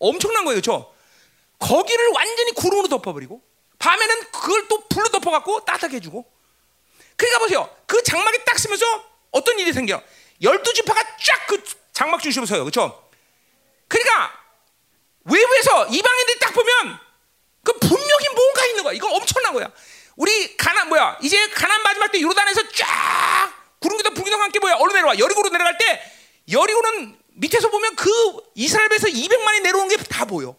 엄청난 거예요, 그렇죠? 거기를 완전히 구름으로 덮어버리고 밤에는 그걸 또 불로 덮어갖고 따뜻하게 해주고 그러니까 보세요. 그 장막이 딱 쓰면서 어떤 일이 생겨? 열두 지파가 쫙 그 장막 중심으로 서요, 그렇죠? 그러니까 외부에서 이방인들이 딱 보면 그 분명히 뭔가 있는 거야. 이거 엄청난 거야. 우리 가난 뭐야? 이제 가난 마지막 때 요르단에서 쫙 구름기둥 불기둥 함께 뭐야? 어느 내려와? 여리고로 내려갈 때 여리고는 밑에서 보면 그 이스라엘에서 200만이 내려오는 게다 보여.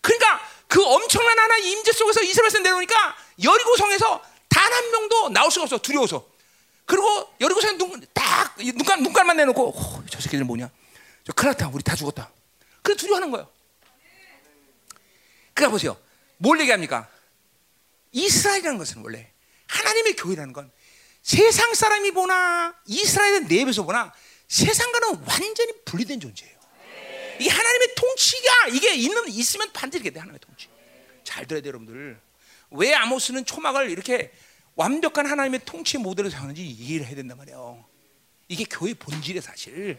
그러니까 그 엄청난 하나 임재 속에서 이스라엘에서 내려오니까 여리고 성에서 단 한 명도 나올 수가 없어 두려워서. 그리고 여리고 성에 눈딱 눈깔 눈깔만 내놓고 오, 저 새끼들 뭐냐? 저 큰일 났다. 우리 다 죽었다. 그래 두려워하는 거예요. 그러니까 보세요. 뭘 얘기합니까? 이스라엘이라는 것은 원래 하나님의 교회라는 건 세상 사람이 보나 이스라엘의 내부에서 보나 세상과는 완전히 분리된 존재예요. 이 하나님의 통치가 이게 있는 있으면 반드시 돼 하나님의 통치. 잘 들어야 돼요, 여러분들. 왜 아모스는 초막을 이렇게 완벽한 하나님의 통치 모델을 사용하는지 이해를 해야 된단 말이에요. 이게 교회 본질의 사실.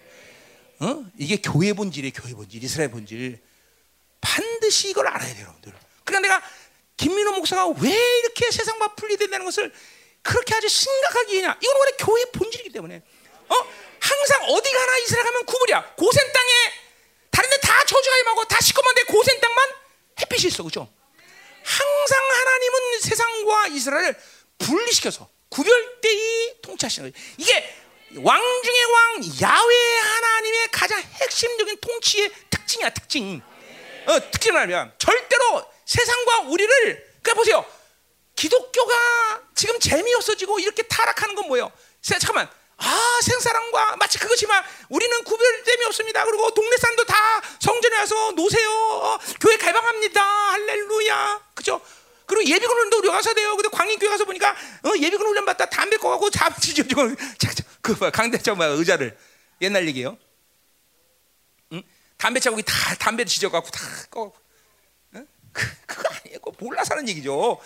어? 이게 교회 본질이에요, 교회 본질, 이스라엘 본질. 반드시 이걸 알아야 돼요, 여러분들. 그러니까 내가 김민호 목사가 왜 이렇게 세상과 분리된다는 것을 그렇게 아주 심각하게 얘냐? 이건 원래 교회 본질이기 때문에. 어? 항상 어디 가나 이스라엘 가면 구불이야. 고센 땅에 다른 데 다 저주가 임하고 다 시커먼데 고센 땅만 햇빛이 있어. 그죠? 항상 하나님은 세상과 이스라엘을 분리시켜서 구별되이 통치하시는 거예요. 이게 왕 중의 왕 야외 하나님의 가장 핵심적인 통치의 특징이야, 특징. 어, 특징을 알면 절대로 세상과 우리를 그러니까 보세요. 기독교가 지금 재미없어지고 이렇게 타락하는 건 뭐예요? 세, 잠깐만. 아, 생사람과 마치 그것이만 우리는 구별됨이 없습니다. 그리고 동네 사람도 다 성전에 와서 노세요. 어, 교회 개방합니다. 할렐루야. 그죠? 그리고 예비군 훈련도 우리 가서 돼요. 근데 광인교회 가서 보니까 어, 예비군 훈련 받다 담배 꺼가고 잡지죠. 그 뭐, 강대장 뭐 의자를 옛날 얘기예요. 응? 담배 자국이 다 담배 지져갖고 다 꺼갖고. 응? 그, 그거 아니에요. 그거 몰라서 하는 얘기죠.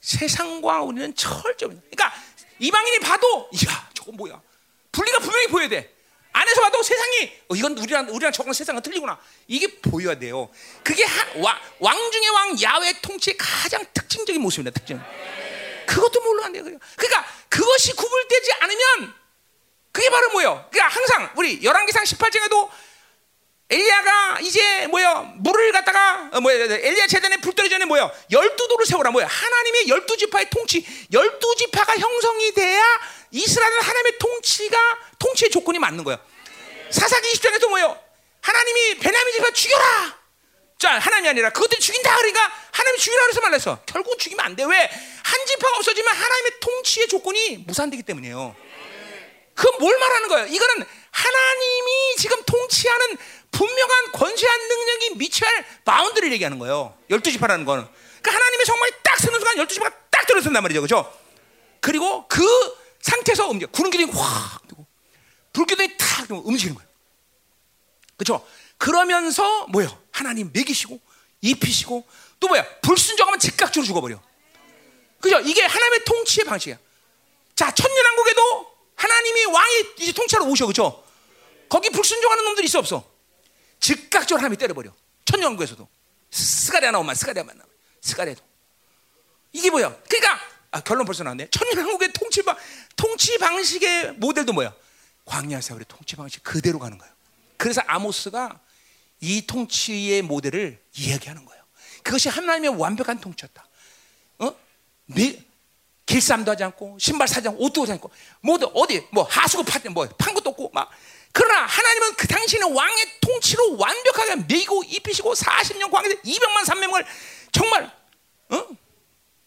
세상과 우리는 철저히. 그러니까 이방인이 봐도 야 저건 뭐야? 분리가 분명히 보여야 돼. 안에서 봐도 세상이 어, 이건 우리랑 우리랑 저건 세상은 틀리구나. 이게 보여야 돼요. 그게 한, 와, 왕 중의 왕 야외 통치의 가장 특징적인 모습입니다 특징. 그것도 몰라 안 돼요. 그러니까 그것이 구분되지 않으면 그게 바로 뭐예요? 그러니까 항상 우리 열왕기상 18장에도 엘리야가 이제 뭐야 물을 갖다가 어, 뭐야 엘리야 제단에 불 떨기 전에 뭐야 열두 도를 세우라. 뭐야 하나님의 열두 지파의 통치. 열두 지파가 형성이 돼야 이스라엘 하나님의 통치가 통치의 조건이 맞는 거야 사사기 20장에도 뭐요? 하나님이 베냐민 지파 죽여라! 자 하나님이 아니라 그것들 죽인다! 그러니까 하나님이 죽이라 그래서 말했어. 결국 죽이면 안 돼. 왜? 한 지파가 없어지면 하나님의 통치의 조건이 무산되기 때문이에요. 그건 뭘 말하는 거예요? 이거는 하나님이 지금 통치하는 분명한 권세한 능력이 미쳐야 할 바운드를 얘기하는 거예요. 열두 지파라는 거는. 그러니까 하나님의 성만이 딱 서는 순간 열두 지파가 딱 들어선단 말이죠. 그죠? 그리고 그 상태에서 움직여. 구름 기둥이 확 뜨고 불 기둥이 탁 움직이는 거예요. 그죠? 그러면서 뭐예요? 하나님 먹이시고 입히시고 또 뭐야? 불순종하면 즉각적으로 죽어버려. 그죠? 이게 하나님의 통치의 방식이야. 자, 천년왕국에도 하나님이 왕이 이제 통치하러 오셔. 그죠? 거기 불순종하는 놈들이 있어 없어? 즉각적으로 하나님이 때려버려. 천년왕국에서도 스가랴 나오면 스가랴 만나. 스가랴도 이게 뭐야? 그러니까 아, 결론 벌써 나왔네. 천년왕국의 통치 방 통치 방식의 모델도 뭐야? 광야 세월의 통치 방식 그대로 가는 거예요. 그래서 아모스가 이 통치의 모델을 이야기하는 거예요. 그것이 하나님의 완벽한 통치였다. 어? 미, 길쌈도 하지 않고 신발 사지 않고 옷도 하지 않고 모두 어디 뭐 하수구 파, 뭐판 것도 없고 막 그러나 하나님은 그 당신의 왕의 통치로 완벽하게 메고 입히시고 40년 광야에 200만 300명을 정말 어?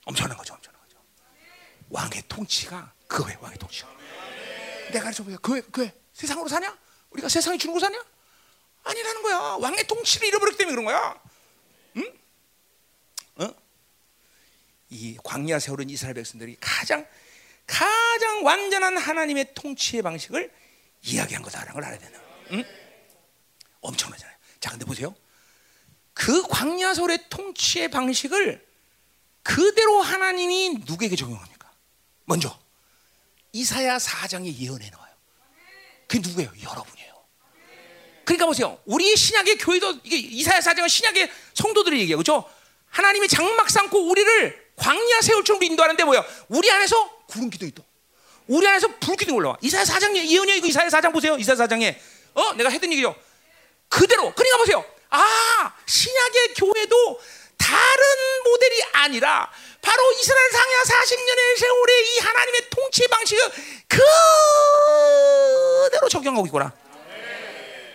엄청난 거죠, 엄청난 거죠. 왕의 통치가 그거예요, 왕의 통치가. 내가 그래서 뭐야, 그, 그 세상으로 사냐? 우리가 세상에 주는 거 사냐? 아니라는 거야. 왕의 통치를 잃어버렸기 때문에 그런 거야. 응? 어? 이 광야 세월은 이스라엘 백성들이 가장 가장 완전한 하나님의 통치의 방식을 이야기한 거다라는 걸 알아야 되나? 응? 엄청나잖아요. 자, 근데 보세요. 그 광야 세월의 통치의 방식을 그대로 하나님이 누구에게 적용합니까? 먼저 이사야 4장의 예언에 나와요. 그게 누구예요? 여러분이에요. 그러니까 보세요. 우리 신약의 교회도 이게 이사야 4장은 신약의 성도들이 얘기해요. 그렇죠? 하나님이 장막 삼고 우리를 광야 세월처럼 인도하는데 뭐야? 우리 안에서 구름 기둥이 있 우리 안에서 불 기둥 올라와. 이사야 4장 예언이에요. 이거 이사야 4장 보세요. 이사야 4장에 어? 내가 했던 얘기죠. 그대로. 그러니까 보세요. 아, 신약의 교회도 다른 모델이 아니라 바로 이스라엘 상야 40년의 세월의 이 하나님의 통치 방식을 그대로 적용하고 있구나.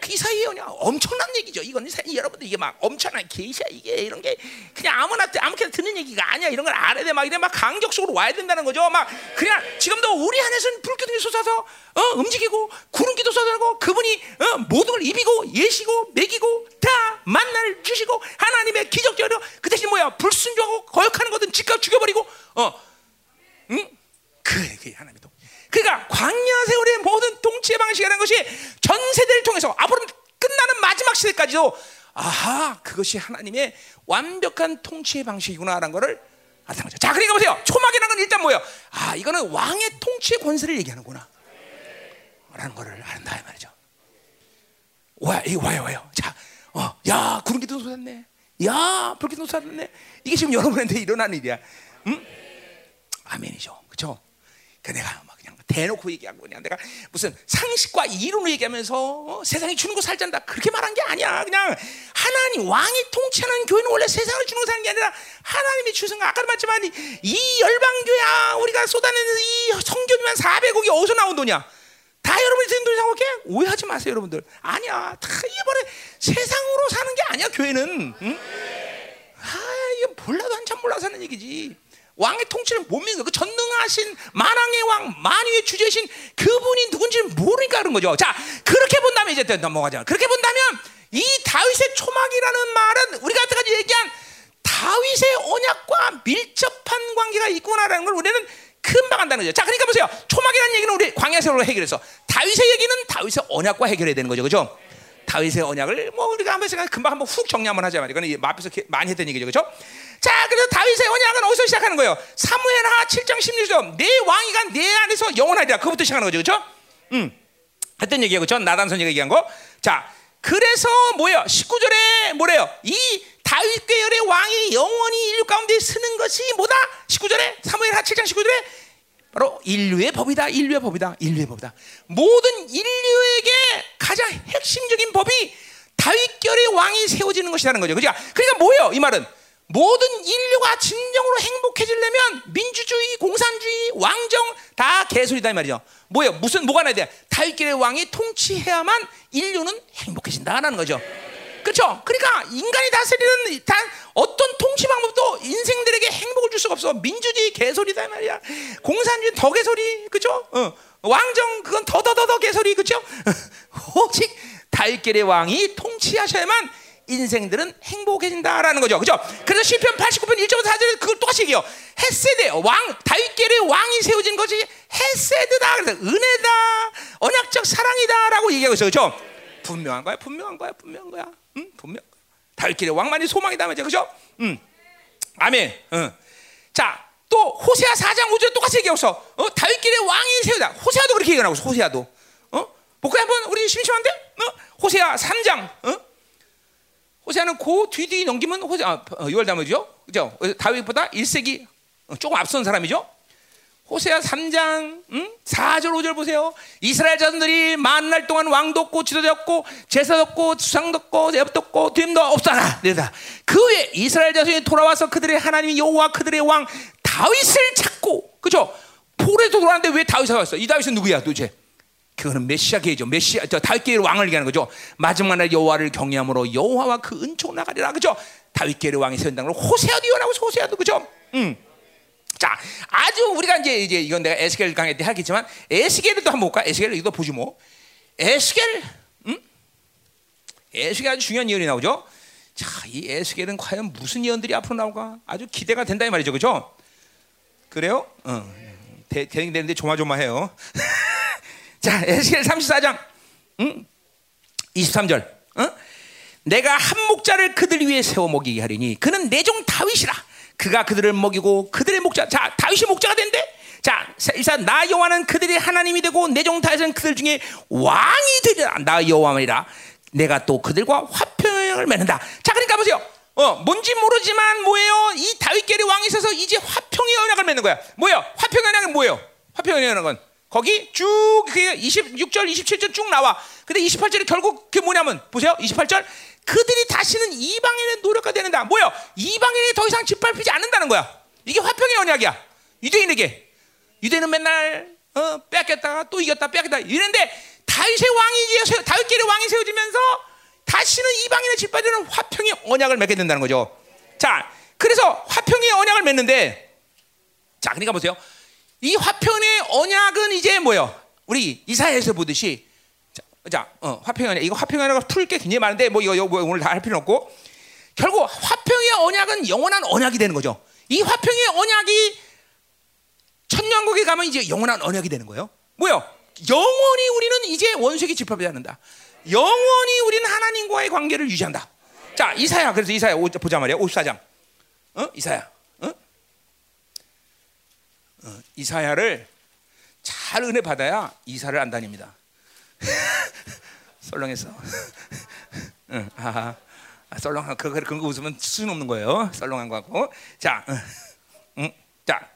이사의 예언이야. 엄청난 얘기죠. 이건 여러분들 이게 막 엄청난 계시야 이게 이런 게 그냥 아무나 아무렇게나 듣는 얘기가 아니야. 이런 걸 알아야 돼. 막 이래 막 강격적으로 와야 된다는 거죠. 막 그냥 지금도 우리 안에서는 불기둥이 솟아서 어, 움직이고 구름기도 쏟아고 그분이 어, 모든 걸 입이고 예시고 먹이고 다 만날 주시고 하나님의 기적적으로 그 대신 뭐야 불순종하고 거역하는 것은 즉각 죽여버리고 어, 응? 그게 그 하나님의 동. 그러니까 광야 세월의 모든 통치의 방식이라는 것이 전 세대를 통해서 앞으로 끝나는 마지막 시대까지도 아하 그것이 하나님의 완벽한 통치의 방식이구나라는 것을 거죠. 자, 그러니까 보세요. 초막이라는 건 일단 뭐예요? 아, 이거는 왕의 통치의 권세를 얘기하는구나. 라는 것을 안다 이 말이죠. 와, 이 와요, 와요. 자, 어, 야, 구름기도 쏟았네. 야, 불기도 쏟았네. 이게 지금 여러분한테 일어난 일이야. 응? 아멘이죠. 그렇죠? 그 내가 대놓고 얘기한 거냐. 내가 무슨 상식과 이론을 얘기하면서 어, 세상이 주는 거 살잔다 그렇게 말한 게 아니야. 그냥 하나님 왕이 통치하는 교회는 원래 세상을 주는 거 사는 게 아니라 하나님이 주신 거. 아까도 말했지만 이 열방교야 우리가 쏟아내는 이 성교비만 400억이 어디서 나온 돈이야? 다 여러분이 드는 돈이 생각해? 오해하지 마세요, 여러분들. 아니야. 다 이번에 세상으로 사는 게 아니야, 교회는. 응? 아, 이거 몰라도 한참 몰라 사는 얘기지. 왕의 통치를 못 믿는 그 전능하신 만왕의 왕, 만유의 주제신 그분이 누군지 모르니까 그런 거죠. 자, 그렇게 본다면 이제 넘어가자. 그렇게 본다면 이 다윗의 초막이라는 말은 우리가 여태까지 얘기한 다윗의 언약과 밀접한 관계가 있구나라는 걸 우리는 금방 한다는 거죠. 자, 그러니까 보세요. 초막이라는 얘기는 우리 광야 세월로 해결해서 다윗의 얘기는 다윗의 언약과 해결해야 되는 거죠. 그죠? 다윗의 언약을 뭐 우리가 한번 생각 금방 한번 훅 정리 한번 하자 말이야. 이건 앞에서 많이 했던 얘기죠. 그죠? 자, 그래서 다윗의 언약은 어디서 시작하는 거예요? 사무엘하 7장 16절. 내 왕이가 내 안에서 영원하리라. 그부터 시작하는 거죠. 그죠? 음. 했던 얘기예요. 그죠? 나단선 얘기한 거. 자, 그래서 뭐예요? 19절에 뭐래요? 이 다윗 계열의 왕이 영원히 인류 가운데 쓰는 것이 뭐다? 19절에 사무엘하 7장 19절에 바로 인류의 법이다. 인류의 법이다. 인류의 법이다. 모든 인류에게 가장 핵심적인 법이 다윗결의 왕이 세워지는 것이라는 거죠. 그죠? 그러니까 뭐예요? 이 말은 모든 인류가 진정으로 행복해지려면 민주주의, 공산주의, 왕정 다 개소리다 이 말이죠. 뭐예요? 무슨 뭐가 나야 돼? 다윗결의 왕이 통치해야만 인류는 행복해진다라는 거죠. 그렇죠? 그러니까 인간이 다스리는 단 어떤 통치 방법도 인생들에게 행복을 줄 수가 없어. 민주주의 개소리다 말이야. 공산주의 더 개소리, 그렇죠? 어. 왕정 그건 더더더더 개소리, 그렇죠? 오직 다윗계의 왕이 통치하셔야만 인생들은 행복해진다라는 거죠. 그죠? 그래서 시편 89편 1절부터 4절에 그걸 똑같이 얘기해요. 헤세드, 왕, 다윗계의 왕이 세워진 것이 헤세드다. 그래서 은혜다, 언약적 사랑이다라고 얘기하고 있어요. 그죠? 분명한 거야, 분명한 거야, 분명한 거야. 응? 분명. 다윗길의 왕만이 소망이다 말이죠. 그죠? 응. 아멘. 응. 자, 또 호세아 4장 5절 똑같이 얘기하고서 어? 다윗길의 왕이 세우다. 호세아도 그렇게 얘기하고 있어. 호세아도. 어? 볼까요 한번 우리 심심한데? 어? 호세아 3장. 어? 호세아는 그 뒤뒤 넘기면 호세 아, 6월 어, 담이죠. 그죠? 다윗보다 1세기 어, 조금 앞선 사람이죠. 호세아 3장 음? 4절 5절 보세요. 이스라엘 자손들이 만날 동안 왕도 없고 지도자 없고 제사도 없고 수상도 없고 제법도 없고 뒤임도 없잖아. 내다. 그 후에 이스라엘 자손이 돌아와서 그들의 하나님 여호와 그들의 왕 다윗을 찾고 그죠? 포로에서 돌아왔는데 왜 다윗이 왔어? 이 다윗은 누구야 도대체? 그거는 메시아 계죠. 메시아 저 다윗 계의 왕을 얘기하는 거죠. 마지막 날 여호와를 경외함으로 여호와와 그 은총 나가리라 그죠? 다윗 계의 왕이 세운다는 걸 호세아도 예언하고 호세아도 그죠? 음. 자, 아주 우리가 이제 이제 이건 내가 에스겔 강의 때 하겠지만 에스겔을 또 한번 볼까? 에스겔 이거 보지 뭐. 에스겔, 음? 에스겔 아주 중요한 예언이 나오죠. 자, 이 에스겔은 과연 무슨 예언들이 앞으로 나올까? 아주 기대가 된다 이 말이죠, 그죠? 그래요? 어. 대, 대행되는데 조마조마해요. <laughs> 자, 에스겔 34장, 음? 23절. 어? 내가 한 목자를 그들 위해 세워 먹이게 하리니 그는 내 종 다윗이라. 그가 그들을 먹이고 그들의 목자. 자, 다윗이 목자가 된대. 자, 일단 나 여호와는 그들의 하나님이 되고 내 종 다윗은 그들 중에 왕이 되리라. 나 여호와니라. 내가 또 그들과 화평을 맺는다. 자, 그러니까 보세요. 어, 뭔지 모르지만 뭐예요? 이 다윗계의 왕이 있어서 이제 화평의 언약을 맺는 거야. 뭐예요? 화평의 언약은 뭐예요? 화평의 언약은 거기 쭉 26절, 27절 쭉 나와. 근데 28절이 결국 그게 뭐냐면 보세요. 28절 그들이 다시는 이방인의 노력가 되는다. 뭐요? 이방인이 더 이상 짓밟히지 않는다는 거야. 이게 화평의 언약이야. 유대인에게. 유대인은 맨날 어, 뺏겼다가 또 이겼다 뺏겼다 이랬는데 다윗의 왕이 다윗계의 왕이 세워지면서 다시는 이방인의 짓밟히는 화평의 언약을 맺게 된다는 거죠. 자, 그래서 화평의 언약을 맺는데 자, 그러니까 보세요. 이 화평의 언약은 이제 뭐요? 우리 이사야에서 보듯이 자, 어, 화평의 언약 이거 화평의 언약을 풀 게 굉장히 많은데 뭐 이거, 이거 오늘 다 할 필요 없고 결국 화평의 언약은 영원한 언약이 되는 거죠. 이 화평의 언약이 천년국에 가면 이제 영원한 언약이 되는 거예요. 뭐요? 영원히 우리는 이제 원수에게 집합하지 않는다. 영원히 우리는 하나님과의 관계를 유지한다. 자, 이사야 그래서 이사야 보자 말이야. 54장. 어? 이사야. 어? 어, 이사야를 잘 은혜 받아야 이사를 안 다닙니다. <laughs> 썰렁했어. <laughs> 응, 아, 썰렁한 그 그런 거 웃으면 수준 없는 거예요. 썰렁한 거 같고. 자, 응, 자.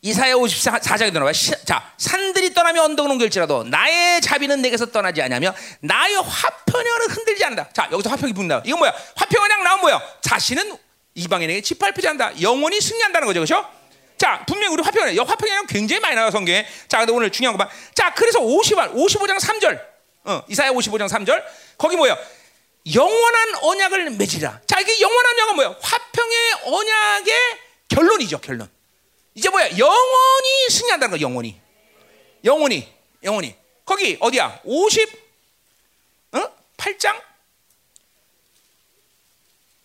이사야 54장에 들어봐. 자, 산들이 떠나며 언덕은 옮길지라도 나의 자비는 내게서 떠나지 않냐며 나의 화평을 흔들지 않는다. 자, 여기서 화평이 붙는다. 이건 뭐야? 화평은 그냥 나온 뭐야? 자신은 이방인에게 짓밟히지 않는다. 영원히 승리한다는 거죠. 그렇죠? 자, 분명히 우리 화평에 여 화평에는 굉장히 많이 나와 성경에. 자, 근데 오늘 중요한 거 봐. 자, 그래서 50월 55장 3절. 어, 이사야 55장 3절. 거기 뭐야? 영원한 언약을 맺으라. 자, 이게 영원한 언약은 뭐야? 화평의 언약의 결론이죠, 결론. 이제 뭐야? 영원히 승리한다는 거야, 영원히. 영원히. 영원히. 거기 어디야? 50 어? 8장?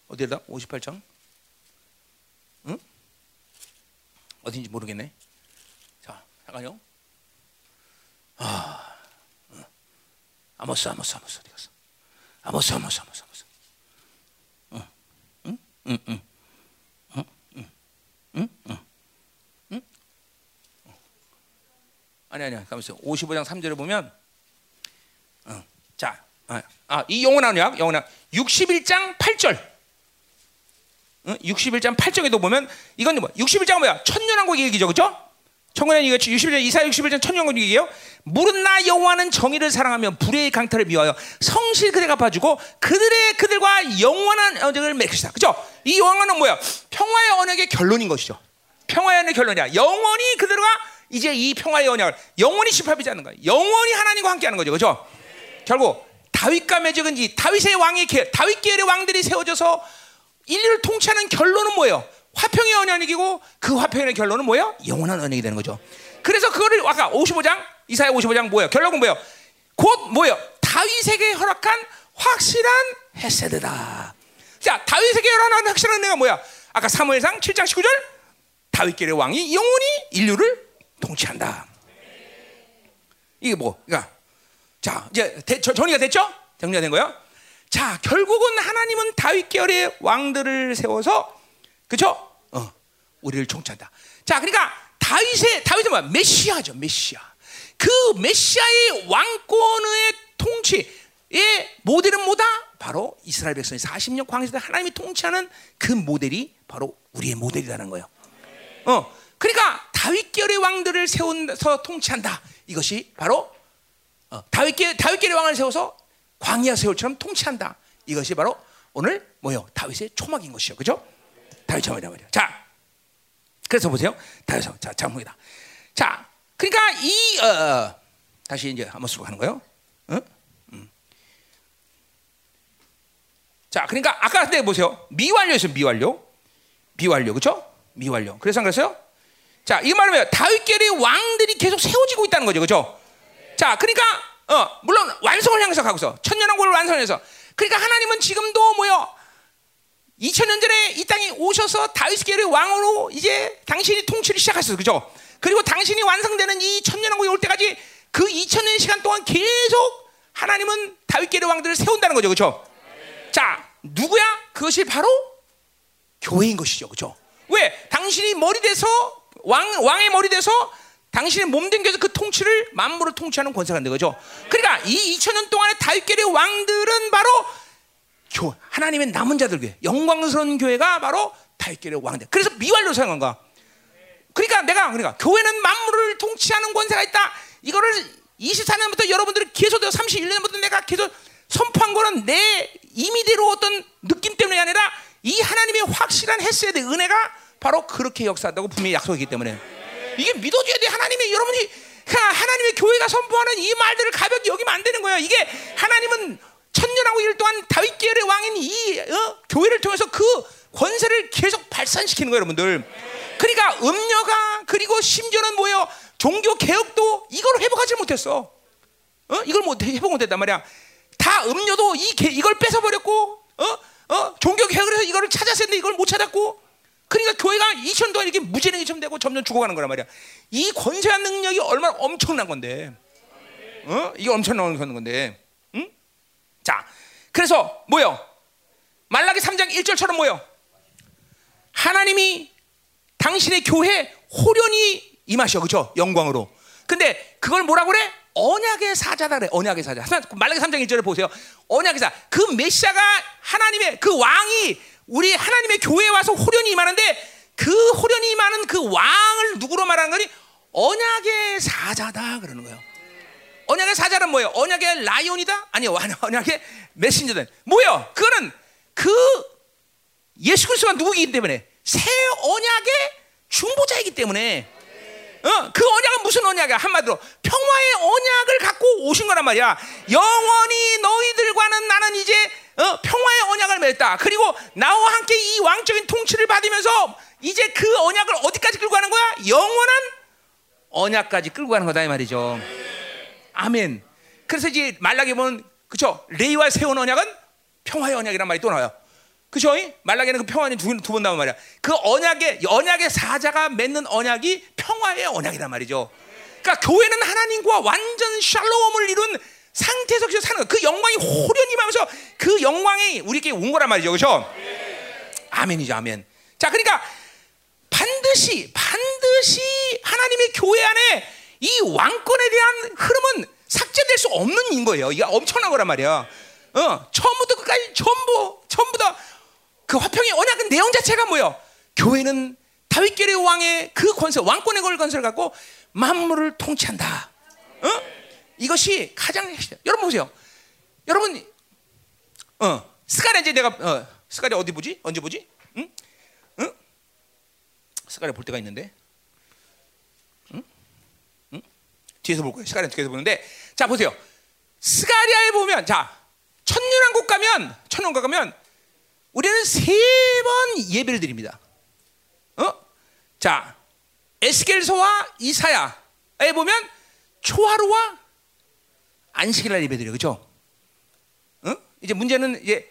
어디다? 58장? 응? 어딘지 모르겠네. 자, 잠깐요. 아, 응. 아모스, 아모스, 아모스 어디 갔어? 아모스, 아모스, 아모스, 아모스. 응, 응, 응, 응, 응, 응, 응, 응. 아니 아니야. 가만있어. 55장 3절에 보면 어, 자, 아, 이 영원한 약, 영원한 61장 8절. 어? 61장 8절에도 보면 이건 뭐 61장은 뭐야? 천년왕국 얘기죠. 그렇죠? 청년이 이거 61장 이사 61장 천년왕국 얘기예요. 물은 나 여호와는 정의를 사랑하며 불의 강탈을 미워하여 성실 그대 갚아주고 그들의 그들과 영원한 언약을 맺으시다. 그렇죠? 이 영원은 뭐야? 평화의 언약의 결론인 것이죠. 평화의 언약의 결론이야. 영원히 그들과 이제 이 평화의 언약을 영원히 집합하지 않는 거예요. 영원히 하나님과 함께 하는 거죠, 그렇죠? 결국 다윗과 맺은 이 다윗의 왕의 계, 다윗 계열의 왕들이 세워져서 인류를 통치하는 결론은 뭐예요? 화평의 언약이고 그 화평의 결론은 뭐예요? 영원한 언약이 되는 거죠. 그래서 그거를 아까 55장 이사야 55장 뭐예요? 결론은 뭐예요? 곧 뭐예요? 다윗에게 허락한 확실한 헤세드다. 자, 다윗에게 허락한 확실한 은혜가 뭐야? 아까 사무엘상 7장 19절 다윗계의 왕이 영원히 인류를 통치한다. 이게 뭐? 그러니까 자 이제 대, 정리가 됐죠? 정리가 된 거요. 자 결국은 하나님은 다윗 계열의 왕들을 세워서 그죠? 어, 우리를 통치한다. 자 그러니까 다윗의 다윗은 뭐야? 메시아죠, 메시아. 그 메시아의 왕권의 통치의 모델은 뭐다? 바로 이스라엘 백성이 40년 광야에서 하나님이 통치하는 그 모델이 바로 우리의 모델이라는 거예요. 어, 그러니까 다윗 계열의 왕들을 세워서 통치한다. 이것이 바로 어, 다윗계 다윗 계열의 왕을 세워서 광야 세월처럼 통치한다. 이것이 바로 오늘 뭐요? 다윗의 초막인 것이요. 그죠? 다윗 초막이란 말이야. 자, 그래서 보세요. 다윗 자, 장목이다. 자, 그러니까 이 어, 어, 다시 이제 쓰고 하는 거예요. 자, 그러니까 아까 때 보세요. 미완료였어요. 미완료. 미완료. 그렇죠? 미완료. 그래서 안 그랬어요? 자, 이 말은 다윗계의 왕들이 계속 세워지고 있다는 거죠. 그렇죠? 자, 그러니까 어, 물론 완성을 향해서 가고 있어. 천년왕국을 완성해서. 그러니까 하나님은 지금도 뭐요? 2000년 전에 이 땅에 오셔서 다윗계의 왕으로 이제 당신이 통치를 시작하셨어. 그죠? 그리고 당신이 완성되는 이 천년왕국이 올 때까지 그 2000년 시간 동안 계속 하나님은 다윗계의 왕들을 세운다는 거죠. 그죠? 자, 누구야? 그것이 바로 교회인 것이죠. 그죠? 왜? 당신이 머리 돼서 왕, 왕의 머리 돼서 당신의 몸 댕겨서 그 통치를 만물을 통치하는 권세가 있는 거죠. 그러니까 이 2000년 동안의 다윗계의 왕들은 바로 교, 하나님의 남은 자들 교회, 영광스러운 교회가 바로 다윗계의 왕들. 그래서 미완료 사용한 거야. 그러니까 내가 그러니까 교회는 만물을 통치하는 권세가 있다. 이거를 24년부터 여러분들이 계속 31년부터 내가 계속 선포한 거는 내 임의대로 어떤 느낌 때문이 아니라 이 하나님의 확실한 헤세드 은혜가 바로 그렇게 역사한다고 분명히 약속이기 때문에 이게 믿어줘야 돼. 하나님의 여러분이 하나님의 교회가 선포하는 이 말들을 가볍게 여기면 안 되는 거예요. 이게 하나님은 천년하고 일 동안 다윗 계열의 왕인 이 어? 교회를 통해서 그 권세를 계속 발산시키는 거예요, 여러분들. 그러니까 음녀가 그리고 심지어는 뭐예요? 종교 개혁도 이걸 회복하지 못했어. 어? 이걸 못 회복 못했단 말이야. 다 음료도 이 개, 이걸 뺏어 버렸고, 어? 어? 종교 개혁을 해서 이거를 찾았었는데 이걸 못 찾았고, 그러니까 교회가 2천 동안 이렇게 좀 되고 점점 죽어가는 거란 말이야. 이 권세한 능력이 얼마나 엄청난 건데, 어? 이게 엄청난 건데, 응? 자, 그래서 뭐요? 말라기 3장 1절처럼 뭐요? 하나님이 당신의 교회 호련히 임하셔, 그죠? 영광으로. 근데 그걸 뭐라 그래? 언약의 사자다 그래. 언약의 사자. 말라기 3장 1절에 보세요. 언약의 사. 그 메시아가 하나님의 그 왕이 우리 하나님의 교회에 와서 호련히 임하는데 그 호련히 임하는 그 왕을 누구로 말하는 거니? 언약의 사자다 그러는 거예요. 언약의 사자는 뭐예요? 언약의 라이온이다? <laughs> 아니요. 언약의 메신저다. 뭐예요? 그거는 그 예수 그리스도가 누구이기 때문에 새 언약의 중보자이기 때문에 어, 그 언약은 무슨 언약이야? 한마디로 평화의 언약을 갖고 오신 거란 말이야. 영원히 너희들과는 나는 이제 어, 평화의 언약을 맺었다. 그리고 나와 함께 이 왕적인 통치를 받으면서 이제 그 언약을 어디까지 끌고 가는 거야? 영원한 언약까지 끌고 가는 거다 이 말이죠. 아멘. 그래서 이제 말라기 보면 그쵸? 레이와 세운 언약은 평화의 언약이란 말이 또 나와요. 그죠? 말라기는 그 평안이 두번 나온 말이야. 그 언약의 언약의 사자가 맺는 언약이 평화의 언약이란 말이죠. 그러니까 교회는 하나님과 완전 샬롬을 이룬 상태에서 계속 사는 거. 그 영광이 호련히 하면서 그 영광이 우리에게 온 거란 말이죠. 그렇죠? 아멘이죠. 아멘. 자, 그러니까 반드시 반드시 하나님의 교회 안에 이 왕권에 대한 흐름은 삭제될 수 없는 인 거예요. 이게 엄청난 거란 말이야. 어, 처음부터 끝까지 전부 전부 다 그 화평의 언약은 내용 자체가 뭐예요? 교회는 다윗계의 왕의 그 권세, 왕권의 걸 권세를 갖고 만물을 통치한다. 어? 이것이 가장 핵심. 여러분 보세요. 여러분, 어, 스가랴 이제 내가 어, 스가랴 어디 보지? 언제 보지? 응? 응? 스가랴 볼 때가 있는데, 응? 응? 뒤에서 볼 거예요. 스가랴 뒤에서 보는데, 자 보세요. 스가랴에 보면, 자 천년왕국 가면 천년왕국 가면 우리는 세 번 예배를 드립니다. 어? 자 에스겔서와 이사야에 보면 초하루와 안식일날 예배드려 그죠? 어? 이제 문제는 이제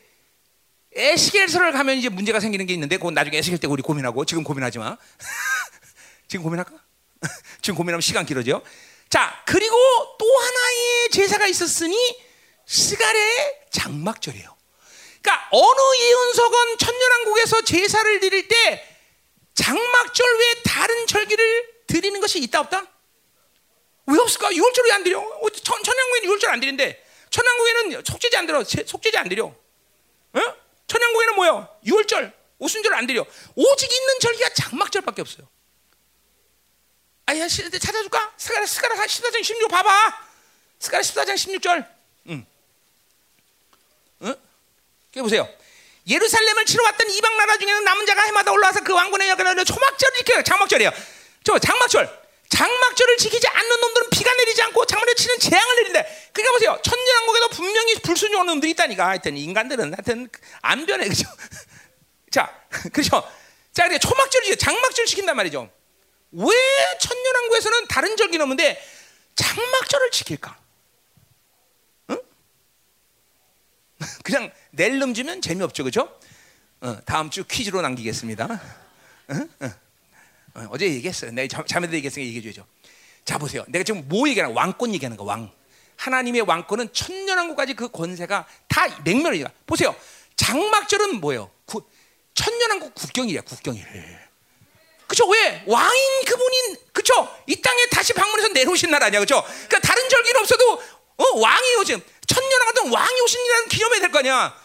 에스겔서를 가면 이제 문제가 생기는 게 있는데 그건 나중에 에스겔 때 우리 고민하고 지금 고민하지 마. <laughs> 지금 고민할까? <laughs> 지금 고민하면 시간 길어져. 자 그리고 또 하나의 제사가 있었으니 스가랴의 장막절이에요. 그러니까 어느 예언석은 천년왕국에서 제사를 드릴 때 장막절 외에 다른 절기를 드리는 것이 있다 없다? 왜 없을까? 유월절 왜 안 드려? 어, 천, 천년왕국에는 유월절 안 드린데 천년왕국에는 속죄제 안 드려. 속죄제 안 드려. 어? 천년왕국에는 뭐야? 유월절, 오순절 안 드려. 오직 있는 절기가 장막절밖에 없어요. 아야 찾아줄까? 스가랴 스가랴 14장 16 봐봐. 스가랴 14장 16절. 응. 응? 그 보세요. 예루살렘을 치러 왔던 이방 나라 중에는 남은 자가 해마다 올라와서 그 왕군의 역할을 초막절을 지켜요. 장막절이에요. 저 장막절. 장막절을 지키지 않는 놈들은 비가 내리지 않고 장막절 치는 재앙을 내린대. 그러니까 보세요. 천년왕국에도 분명히 불순종하는 놈들이 있다니까. 하여튼 인간들은 하여튼 안 변해. <laughs> <laughs> 그죠? 자, 그죠? 자, 그래 초막절을 지켜 장막절 지킨단 말이죠. 왜 천년왕국에서는 다른 절기 넘는데 장막절을 지킬까? 응? <laughs> 그냥 낼름 주면 재미없죠, 그죠? 어, 다음 주 퀴즈로 남기겠습니다. 응? 응. 어, 제 얘기했어요. 내가 자매들 얘기했으니까 얘기해줘야죠. 자 보세요. 내가 지금 뭐 얘기하는 거야? 왕권 얘기하는 거 왕. 하나님의 왕권은 천년왕국까지 그 권세가 다 맹렬이야. 보세요. 장막절은 뭐예요? 구, 천년왕국 국경이야 국경일. 그쵸? 왜? 왕인 그분인, 그쵸? 이 땅에 다시 방문해서 내려오신 나라냐, 그쵸? 그러니까 다른 절기는 없어도, 어, 왕이요, 지금. 천년왕국 왕이 오신이라는 기념해야 될 거 아니야?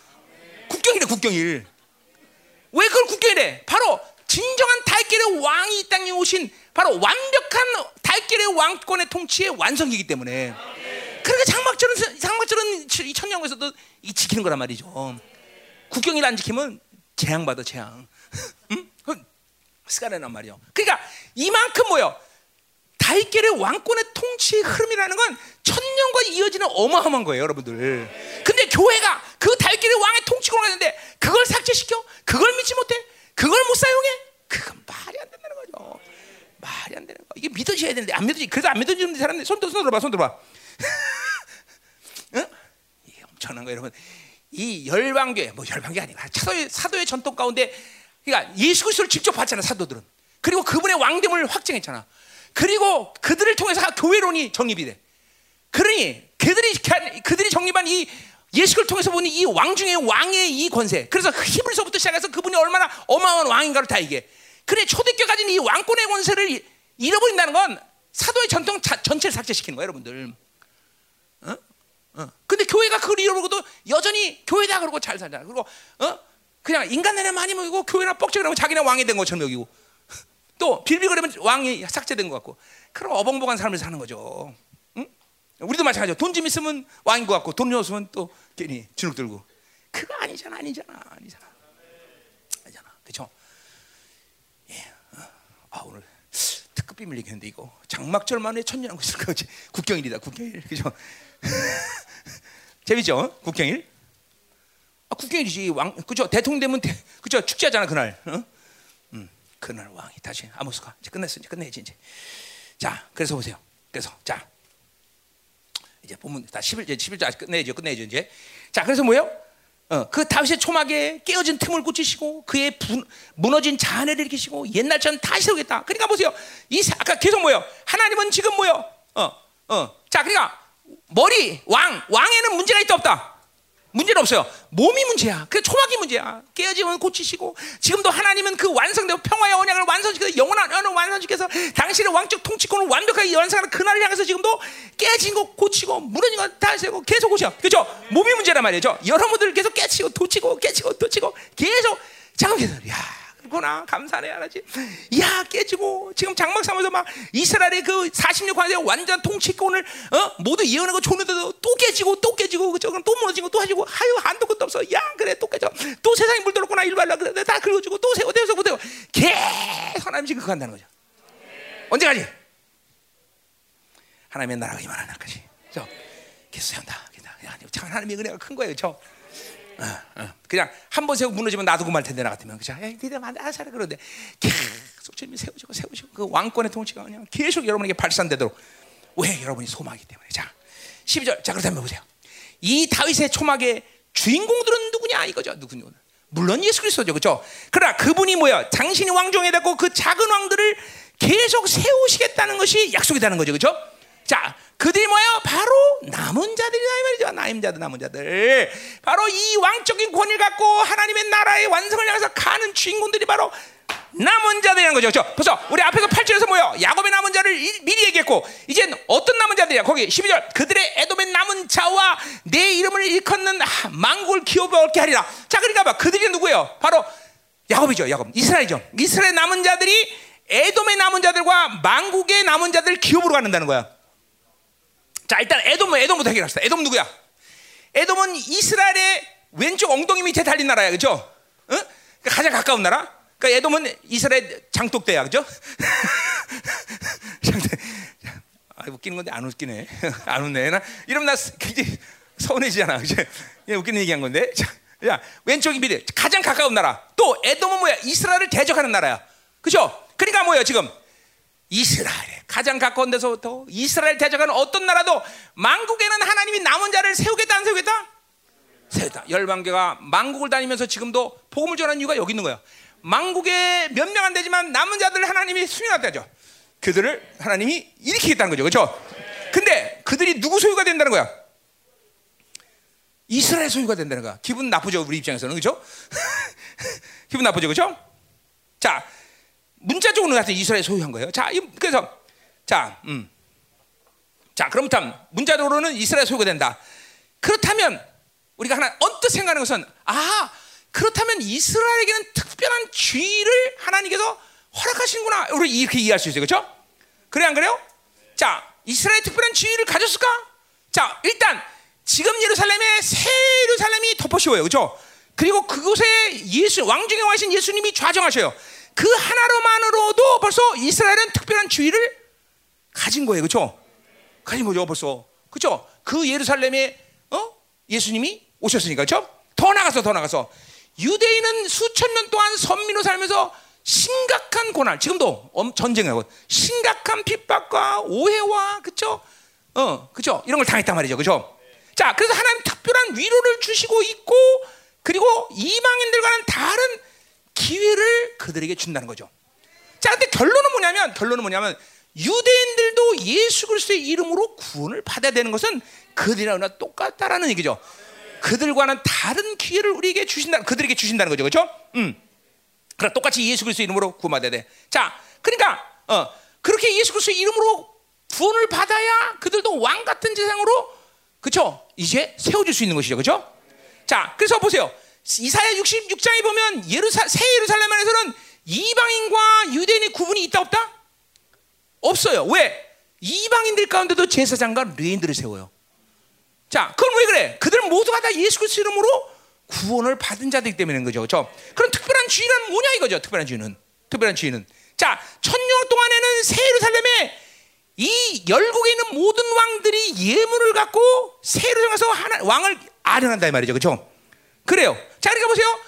국경이래, 국경일. 왜 그걸 국경이래? 바로 진정한 달길의 왕이 이 땅에 오신 바로 완벽한 달길의 왕권의 통치의 완성이기 때문에 그러니까 장막절은 장막절은 이 천년에서도 이 지키는 거란 말이죠. 국경일 안 지키면 재앙 받아 재앙. <laughs> 응? 스가레란 말이요. 그러니까 이만큼 뭐요? 달길의 왕권의 통치의 흐름이라는 건 천년과 이어지는 어마어마한 거예요, 여러분들. 근데 교회가 그 달길의 왕의 통치권을 가는데 그걸 삭제시켜? 그걸 믿지 못해? 그걸 못 사용해? 그건 말이 안 된다는 거죠. 말이 안 되는 거. 이게 믿어져야 되는데 안 믿어지. 그래서 안 믿어지는 사람들 손, 손 들어봐, 손 들어봐. <laughs> 응? 이게 엄청난 거 여러분. 이 열방교회, 뭐 열방교 아니라 사도의, 사도의 전통 가운데, 그러니까 예수 그리스도를 직접 봤잖아 사도들은. 그리고 그분의 왕됨을 확증했잖아. 그리고 그들을 통해서 교회론이 정립이 돼. 그러니 그들이 그들이 정립한 이 예수를 통해서 보니 이 왕 중에 왕의 이 권세. 그래서 히브리서부터 시작해서 그분이 얼마나 어마어마한 왕인가를 다 이게. 그래 초대교 가진 이 왕권의 권세를 잃어버린다는 건 사도의 전통 자, 전체를 삭제시키는 거예요, 여러분들. 어? 어. 근데 교회가 그걸 잃어버리고도 여전히 교회다 그러고 잘 살잖아. 그리고 어? 그냥 인간들에 많이 먹이고 교회나 뻑적이라고 자기네 왕이 된 것처럼 여기고 또 빌빌거리면 왕이 삭제된 것 같고 그런 어벙벙한 삶을 사는 거죠. 우리도 마찬가지죠. 돈 좀 있으면 왕인 것 같고 돈 없으면 또 괜히 주눅 들고. 그거 아니잖아, 아니잖아, 아니잖아, 아니잖아. 그렇죠? 예. 어. 아 오늘 특급 비밀 얘기했는데 이거 장막절만에 천년한 것일 거지. <laughs> 국경일이다, 국경일. 그죠? <laughs> 재밌죠? 국경일. 아, 국경일이지. 왕, 그죠? 대통령 되면 대, 그죠? 축제하잖아 그날. 어? 음, 그날 왕이 다시 아모스가 이제 끝냈어, 이제 끝내지 이제. 자, 그래서 보세요. 그래서 자. 이제 본문 다 11절 11절 아직 끝내죠. 끝내죠 이제. 자, 그래서 뭐예요? 어, 그 다윗의 초막에 깨어진 틈을 고치시고 그의 부, 무너진 잔해를 일으키시고 옛날처럼 다시 세우겠다. 그러니까 보세요. 이 아까 계속 뭐요? 하나님은 지금 뭐요? 어, 어. 자, 그러니까 머리 왕 왕에는 문제가 있다 없다. 문제는 없어요. 몸이 문제야. 그 초막이 문제야. 깨어지면 고치시고 지금도 하나님은 그 완성되고 평화의 언약을 완성시켜서 영원한 언약을 완성시켜서 당신의 왕적 통치권을 완벽하게 완성하는 그날을 향해서 지금도 깨진 거 고치고 무너진 거 다시 세고 계속 고쳐. 그죠? 몸이 문제란 말이죠. 여러분들 계속 깨치고 도치고 깨치고 도치고 계속 잠깐만 야. 구나 감사해 하나지. 야 깨지고 지금 장막 삼아서 막 이스라엘의 그 46관의 완전 통치권을 어? 모두 예언하고 줬는데도 또 깨지고 또 깨지고 그죠? 그럼 또 무너지고 또 하지고 하유 한도 끝도 없어. 야 그래 또 깨져. 또 세상이 물들었구나 일발라 그래 다 긁어주고 또 세워 대서 못해요. 계속 하나님 지금 그거 한다는 거죠. 언제까지? 하나님의 나라가 이만한 날까지. 그 계속. 참 하나님의 은혜가 큰 거예요. 어. 그냥 한 번 세우고 무너지면 놔두고 말 텐데 나 같으면. 그죠? 에이, 니들 알아서 하라 그러는데. 계속 주님이 세우시고 세우시고 그 왕권의 통치가 그냥 계속 여러분에게 발산되도록. 왜? 여러분이 소망이기 때문에. 자 12절. 자 그렇다면 보세요. 이 다윗의 초막의 주인공들은 누구냐? 이거죠. 누구냐? 물론 예수 그리스도죠. 그렇죠? 그러나 그분이 뭐야? 당신이 왕종에 됐고 그 작은 왕들을 계속 세우시겠다는 것이 약속이라는 거죠. 그렇죠? 자 그들이 뭐야? 바로 남은 자들이다 이 말이죠. 남은 자들, 남은 자들. 바로 이 왕적인 권위를 갖고 하나님의 나라의 완성을 향해서 가는 주인공들이 바로 남은 자들이라는 거죠. 그렇죠? 벌써 우리 앞에서 8절에서 뭐요? 야곱의 남은 자를 미리 얘기했고 이제 어떤 남은 자들이야? 거기 12절 그들의 에돔의 남은 자와 내 이름을 일컫는 망골 기업을 얻게 하리라. 자, 그러니까 봐. 그들이 누구예요? 바로 야곱이죠. 야곱. 이스라엘이죠. 이스라엘 남은 자들이 에돔의 남은 자들과 망국의 남은 자들 기업으로 갖는다는 거야. 자, 일단 에돔, 에돔부터 해결합시다. 에돔 누구야? 에돔은 이스라엘의 왼쪽 엉덩이 밑에 달린 나라야, 그죠? 어? 그러니까 가장 가까운 나라. 그러니까 에돔은 이스라엘 장독대야, 그죠? <laughs> 장독. 아, 웃기는 건데 안 웃기네. <laughs> 안 웃네. 나 이러면 나 굉장히 서운해지잖아, 그죠? 예, 웃기는 얘기한 건데. 자, 야, 왼쪽이 밑에 가장 가까운 나라. 또 에돔은 뭐야? 이스라엘을 대적하는 나라야, 그죠? 그러니까 뭐야 지금? 이스라엘에 가장 가까운 데서부터 이스라엘 대적하는 어떤 나라도 망국에는 하나님이 남은 자를 세우겠다 안 세우겠다? 세우다. 열방교가 망국을 다니면서 지금도 복음을 전하는 이유가 여기 있는 거야. 망국에 몇 명 안 되지만 남은 자들 하나님이 수용하다죠. 그들을 하나님이 일으키겠다는 거죠. 그렇죠? 근데 그들이 누구 소유가 된다는 거야? 이스라엘 소유가 된다는 거야. 기분 나쁘죠, 우리 입장에서는. 그렇죠? <laughs> 기분 나쁘죠. 그렇죠? 자, 문자적으로 나한테 이스라엘 소유한 거예요. 자, 그래서 자, 음. 자, 그렇다면 문자적으로는 이스라엘 소유가 된다. 그렇다면 우리가 하나 언뜻 생각하는 것은 아, 그렇다면 이스라엘에게는 특별한 주의를 하나님께서 허락하시는구나. 우리 이렇게 이해할 수 있어요. 그렇죠? 그래 안 그래요? 자, 이스라엘 특별한 주의를 가졌을까? 자, 일단 지금 예루살렘에 새 예루살렘이 덮어씌워요. 그렇죠? 그리고 그곳에 예수 왕중에 와신 예수님이 좌정하셔요. 그 하나로만으로도 벌써 이스라엘은 특별한 주의를 가진 거예요. 그렇죠? 가진 거죠. 벌써. 그렇죠? 그 예루살렘에 어? 예수님이 오셨으니까. 그렇죠? 더 나가서 더 나가서 유대인은 수천 년 동안 선민으로 살면서 심각한 고난, 지금도 전쟁하고 심각한 핍박과 오해와 그렇죠? 어, 그렇죠? 이런 걸 당했단 말이죠. 그렇죠? 자, 그래서 하나님 특별한 위로를 주시고 있고 그리고 이방인들과는 다른 기회를 그들에게 준다는 거죠. 자, 근데 결론은 뭐냐면 결론은 뭐냐면 유대인들도 예수 그리스도의 이름으로 구원을 받아야 되는 것은 그들이랑 똑같다라는 얘기죠. 그들과는 다른 기회를 우리에게 주신다, 그들에게 주신다는 거죠, 그렇죠? 음. 그럼 똑같이 예수 그리스도 이름으로 구원받아야 돼. 자, 그러니까 어, 그렇게 예수 그리스도 이름으로 구원을 받아야 그들도 왕 같은 세상으로 그렇죠? 이제 세워질 수 있는 것이죠, 그렇죠? 자, 그래서 보세요. 이사야 66장에 보면 예루사, 새 예루살렘 안에서는 이방인과 유대인의 구분이 있다 없다? 없어요. 왜? 이방인들 가운데도 제사장과 레인들을 세워요. 자, 그건 왜 그래? 그들 모두가 다 예수 그리스도 이름으로 구원을 받은 자들이기 때문인 거죠. 그렇죠? 그런 특별한 주의는 뭐냐 이거죠. 특별한 주의는. 특별한 주의는. 자, 천년 동안에는 새 예루살렘에 이 열국에 있는 모든 왕들이 예물을 갖고 새 예루살렘에서 하나, 왕을 아련한다 이 말이죠. 그렇죠? 그래요. 자, 그러니까 보세요.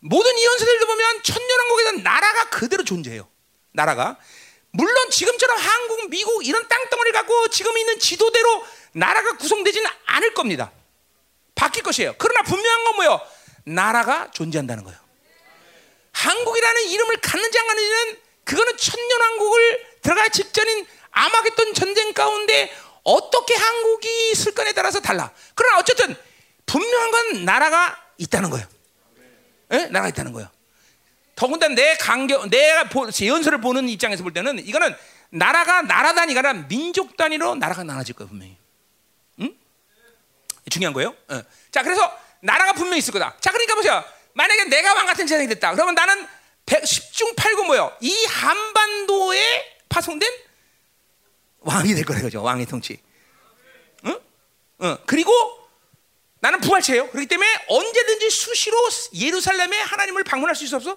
모든 이언서들도 보면 천년왕국에서 나라가 그대로 존재해요. 나라가. 물론 지금처럼 한국, 미국 이런 땅덩어리를 갖고 지금 있는 지도대로 나라가 구성되지는 않을 겁니다. 바뀔 것이에요. 그러나 분명한 건 뭐예요? 나라가 존재한다는 거예요. 한국이라는 이름을 갖는지 안 갖는지는 그거는 천년왕국을 들어갈 직전인 아마겟돈 전쟁 가운데 어떻게 한국이 있을 건에 따라서 달라. 그러나 어쨌든 분명한 건 나라가 있다는 거예요. 예? 나라가 있다는 거예요. 더군다나 내 강경, 내가 연설을 보는 입장에서 볼 때는 이거는 나라가 나라 단위가 아니라 민족 단위로 나라가 나눠질 거예요, 분명히. 응? 중요한 거예요. 어. 자, 그래서 나라가 분명히 있을 거다. 자, 그러니까 보세요. 만약에 내가 왕 같은 세상이 됐다. 그러면 나는 10중 8구 뭐요? 이 한반도에 파송된 왕이 될 거예요, 그죠? 왕의 통치. 응? 응. 그리고 나는 부활체예요. 그렇기 때문에 언제든지 수시로 예루살렘에 하나님을 방문할 수 있어 없어?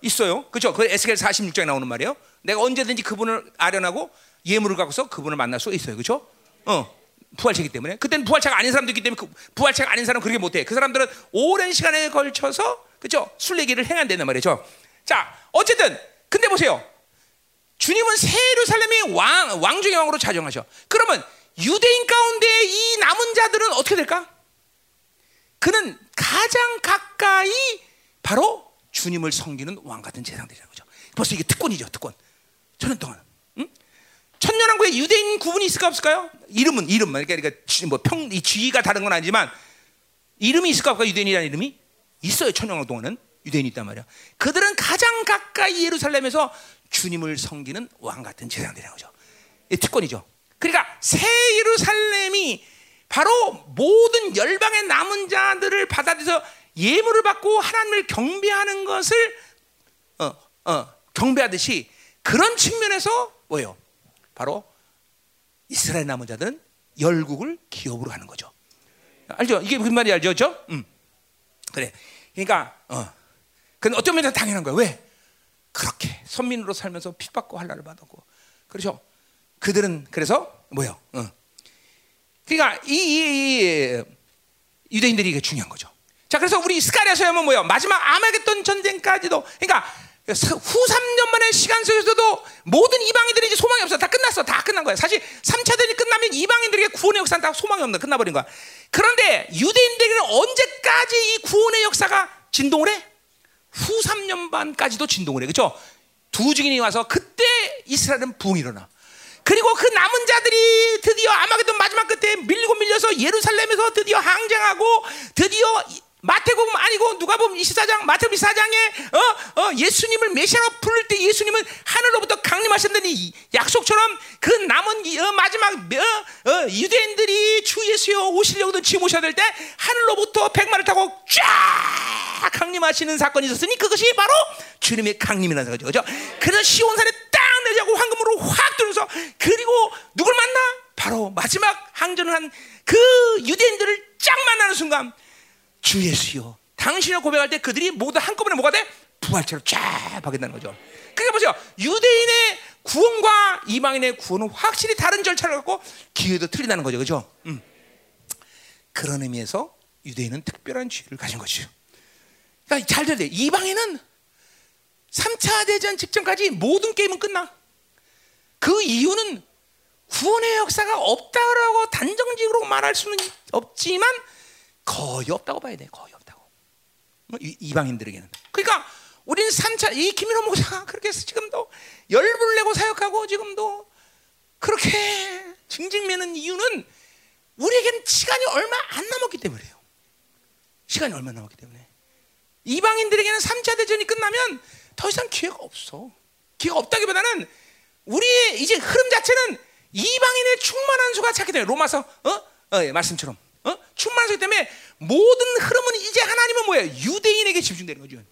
있어요. 그렇죠? 그 에스겔 46장에 나오는 말이에요. 내가 언제든지 그분을 아련하고 예물을 갖고서 그분을 만날 수 있어요. 그렇죠? 어. 부활체이기 때문에 그때는 부활체가 아닌 사람도 있기 때문에 그 부활체가 아닌 사람은 그렇게 못해. 그 사람들은 오랜 시간에 걸쳐서 그렇죠? 순례기를 행한다는 말이죠. 자, 어쨌든 근데 보세요. 주님은 새 예루살렘의 왕 왕중의 왕으로 자정하셔. 그러면 유대인 가운데 이 남은 자들은 어떻게 될까? 그는 가장 가까이 바로 주님을 섬기는 왕 같은 재상들이라는 거죠. 벌써 이게 특권이죠, 특권. 천년 동안. 응? 천년왕국에 유대인 구분이 있을까 없을까요? 이름은 이름만 그러니까 뭐평 이 주의가 다른 건 아니지만 이름이 있을까 없을까 유대인이라는 이름이 있어요. 천년왕국 동안은 유대인이 있단 말이야. 그들은 가장 가까이 예루살렘에서 주님을 섬기는 왕 같은 재상들이라는 거죠. 이 특권이죠. 그러니까 새 예루살렘이 바로 모든 열방의 남은 자들을 받아들여서 예물을 받고 하나님을 경배하는 것을 어, 어, 경배하듯이 그런 측면에서 뭐예요? 바로 이스라엘 남은 자들은 열국을 기업으로 하는 거죠. 알죠? 이게 무슨 말이 알죠? 죠 음. 그래. 그러니까 어. 근데 어떤 면에서 당연한 거야. 왜? 그렇게 선민으로 살면서 핍받고 한란을 받았고. 그렇죠? 그들은 그래서 뭐요? 어. 그러니까 이, 이, 이 유대인들이 이게 중요한 거죠. 자, 그래서 우리 스가랴서에 하면 뭐요? 마지막 아마겟돈 전쟁까지도 그러니까 후 3년 만의 시간 속에서도 모든 이방인들이 이제 소망이 없어. 다 끝났어. 다 끝난 거야. 사실 3차 대전이 끝나면 이방인들에게 구원의 역사는 다 소망이 없는 끝나버린 거야. 그런데 유대인들에게는 언제까지 이 구원의 역사가 진동을 해? 후 3년 반까지도 진동을 해. 그렇죠? 두 증인이 와서 그때 이스라엘은 부흥이 일어나. 그리고 그 남은 자들이 드디어 아마겟돈 마지막 끝에 밀리고 밀려서 예루살렘에서 드디어 항쟁하고 드디어 마태복음 아니고 누가 보면 24장 마태복음 24장에 어, 어, 예수님을 메시아로 부를 때 예수님은 하늘로부터 강림하신다는 이 약속처럼 그 남은 이, 어, 마지막 어, 어, 유대인들이 주 예수여 오시려고 지금 오셔야 될 때 하늘로부터 백마를 타고 쫙 강림하시는 사건이 있었으니 그것이 바로 주님의 강림이라는 거죠. 그죠? 그래서 시온산에 딱 내자고 황금으로 확 들어서 그리고 누굴 만나? 바로 마지막 항전을 한 그 유대인들을 쫙 만나는 순간 주 예수여 당신을 고백할 때 그들이 모두 한꺼번에 뭐가 돼? 부활체로 쫙 바뀐다는 거죠. 그러니까 보세요. 유대인의 구원과 이방인의 구원은 확실히 다른 절차를 갖고 기회도 틀린다는 거죠. 그죠? 음. 그런 의미에서 유대인은 특별한 지혜를 가진 것이죠. 그러니까 잘 돼. 이방인은 3차 대전 직전까지 모든 게임은 끝나. 그 이유는 구원의 역사가 없다라고 단정적으로 말할 수는 없지만 거의 없다고 봐야 돼. 거의 없다고. 뭐 이방인들에게는. 그러니까 우리는 3차 이 김일호 목사가 그렇게 지금도 열불 내고 사역하고 지금도 그렇게 징징매는 이유는 우리에게는 시간이 얼마 안 남았기 때문에요. 시간이 얼마 남았기 때문에. 이방인들에게는 3차 대전이 끝나면 더 이상 기회가 없어. 기회가 없다기보다는 우리의 이제 흐름 자체는 이방인의 충만한 수가 찾게 돼요. 로마서 어? 어, 예, 말씀처럼. 어? 충만하기 때문에 모든 흐름은 이제 하나님은 뭐예요? 유대인에게 집중되는 거죠.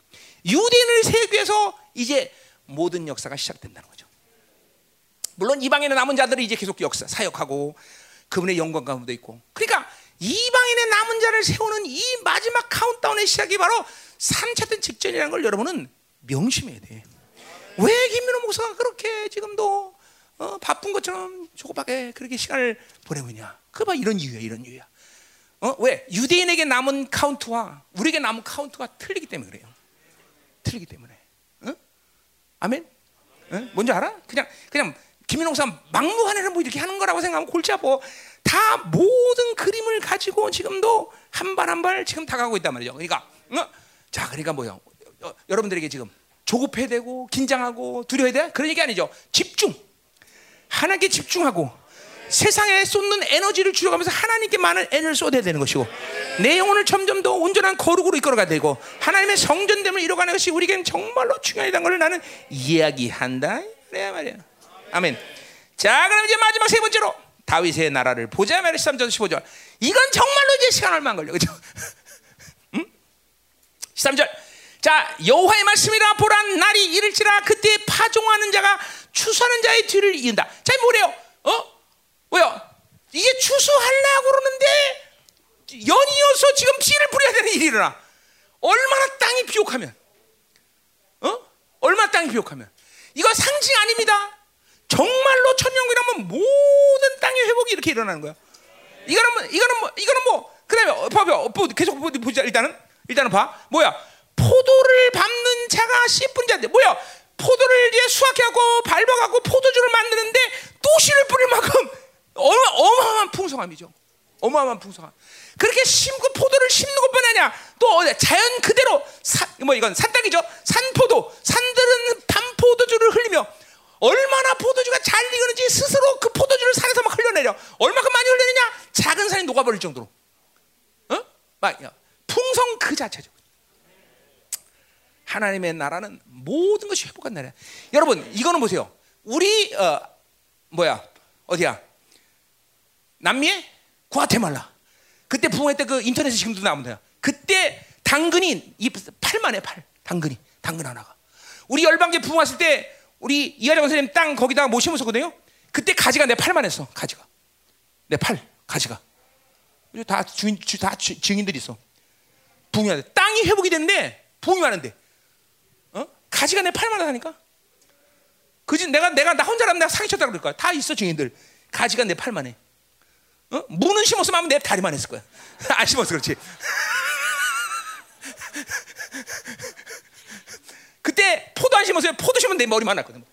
유대인을 위해서 이제 모든 역사가 시작된다는 거죠. 물론 이방인의 남은 자들이 이제 계속 역사 사역하고 그분의 영광 가운데 있고. 그러니까 이방인의 남은 자를 세우는 이 마지막 카운트다운의 시작이 바로 3차 대전 직전이라는 걸 여러분은 명심해야 돼. 왜 김민호 목사가 그렇게 지금도 어, 바쁜 것처럼 조급하게 그렇게 시간을 보내고 있냐? 그봐 이런 이유야, 이런 이유야. 어? 왜? 유대인에게 남은 카운트와 우리에게 남은 카운트가 틀리기 때문에 그래요. 틀리기 때문에. 어? 아멘? 어? 뭔지 알아? 그냥 그냥 김민홍 사 막무가내로 뭐 이렇게 하는 거라고 생각하면 골치 아파. 다 모든 그림을 가지고 지금도 한 발 한 발 지금 다가고 있단 말이죠. 그러니까 어? 자, 그러니까 뭐요? 어, 여러분들에게 지금 조급해야 되고 긴장하고 두려워야 돼? 그런 얘기 아니죠. 집중. 하나님께 집중하고 세상에 쏟는 에너지를 줄여가면서 하나님께 많은 에너지를 쏟아야 되는 것이고 내 영혼을 점점 더 온전한 거룩으로 이끌어가야 되고 하나님의 성전됨을 이뤄가는 것이 우리에게는 정말로 중요하다는 걸 나는 이야기한다. 그래야 말이야. 아멘. 자 그럼 이제 마지막 세 번째로 다윗의 나라를 보자. 말이야 13절 15절. 이건 정말로 이제 시간 얼마 안 걸려. 그죠? <laughs> 음? 13절. 자 여호와의 말씀이라 보란 날이 이를지라 그때 파종하는 자가 추수하는 자의 뒤를 이은다. 자 뭐래요? 어? 왜요? 이게 추수하려고 그러는데 연이어서 지금 씨를 뿌려야 되는 일이 일어나. 얼마나 땅이 비옥하면, 어? 얼마 땅이 비옥하면. 이거 상징 아닙니다. 정말로 천년이라면 모든 땅의 회복이 이렇게 일어나는 거야. 이거는 뭐, 이거는 뭐, 이거는 뭐, 그다음에 봐봐, 어, 계속 보자. 일단은, 일단은 봐. 뭐야? 포도를 밟는 자가 씨뿐 자인데, 뭐야? 포도를 이제 수확해갖고 밟아갖고 포도주를 만드는데 또 씨를 뿌릴 만큼 어마, 어마어마한 풍성함이죠. 어마어마한 풍성함. 그렇게 심고 포도를 심는 것뿐 아니야. 또 자연 그대로 사, 뭐 이건 산땅이죠. 산포도. 산들은 밤포도주를 흘리며 얼마나 포도주가 잘 익었는지 스스로 그 포도주를 산에서 막 흘려내려. 얼마큼 많이 흘려내냐? 작은 산이 녹아버릴 정도로. 어? 막 풍성 그 자체죠. 하나님의 나라는 모든 것이 회복한 나라야. 여러분, 이거는 보세요. 우리 어 뭐야? 어디야? 남미에 구아테말라. 그때 부흥할 때그 인터넷에 지금도 나옵니다. 그때 당근이 이 팔만에 팔 당근이 당근 하나가. 우리 열방계 부흥했을 때 우리 이하정 선생님 땅 거기다가 못 심었었거든요. 그때 가지가 내 팔만 했어. 가지가 내 팔 가지가. 다 주인 주- 다 주- 증인들이 있어. 부흥해야 돼. 땅이 회복이 됐는데 부흥이 많은데 어? 가지가 내 팔만 하니까. 그지 내가 내가 나 혼자라면 내가 사기쳤다 그럴 거야. 다 있어 증인들. 가지가 내 팔만 해. 어? 무는 심었으면 하면 내 다리만 했을 거야. <laughs> 안 심었어 그렇지. <laughs> 그때 포도 안 심었어요. 포도 심으면 내 머리만 났거든.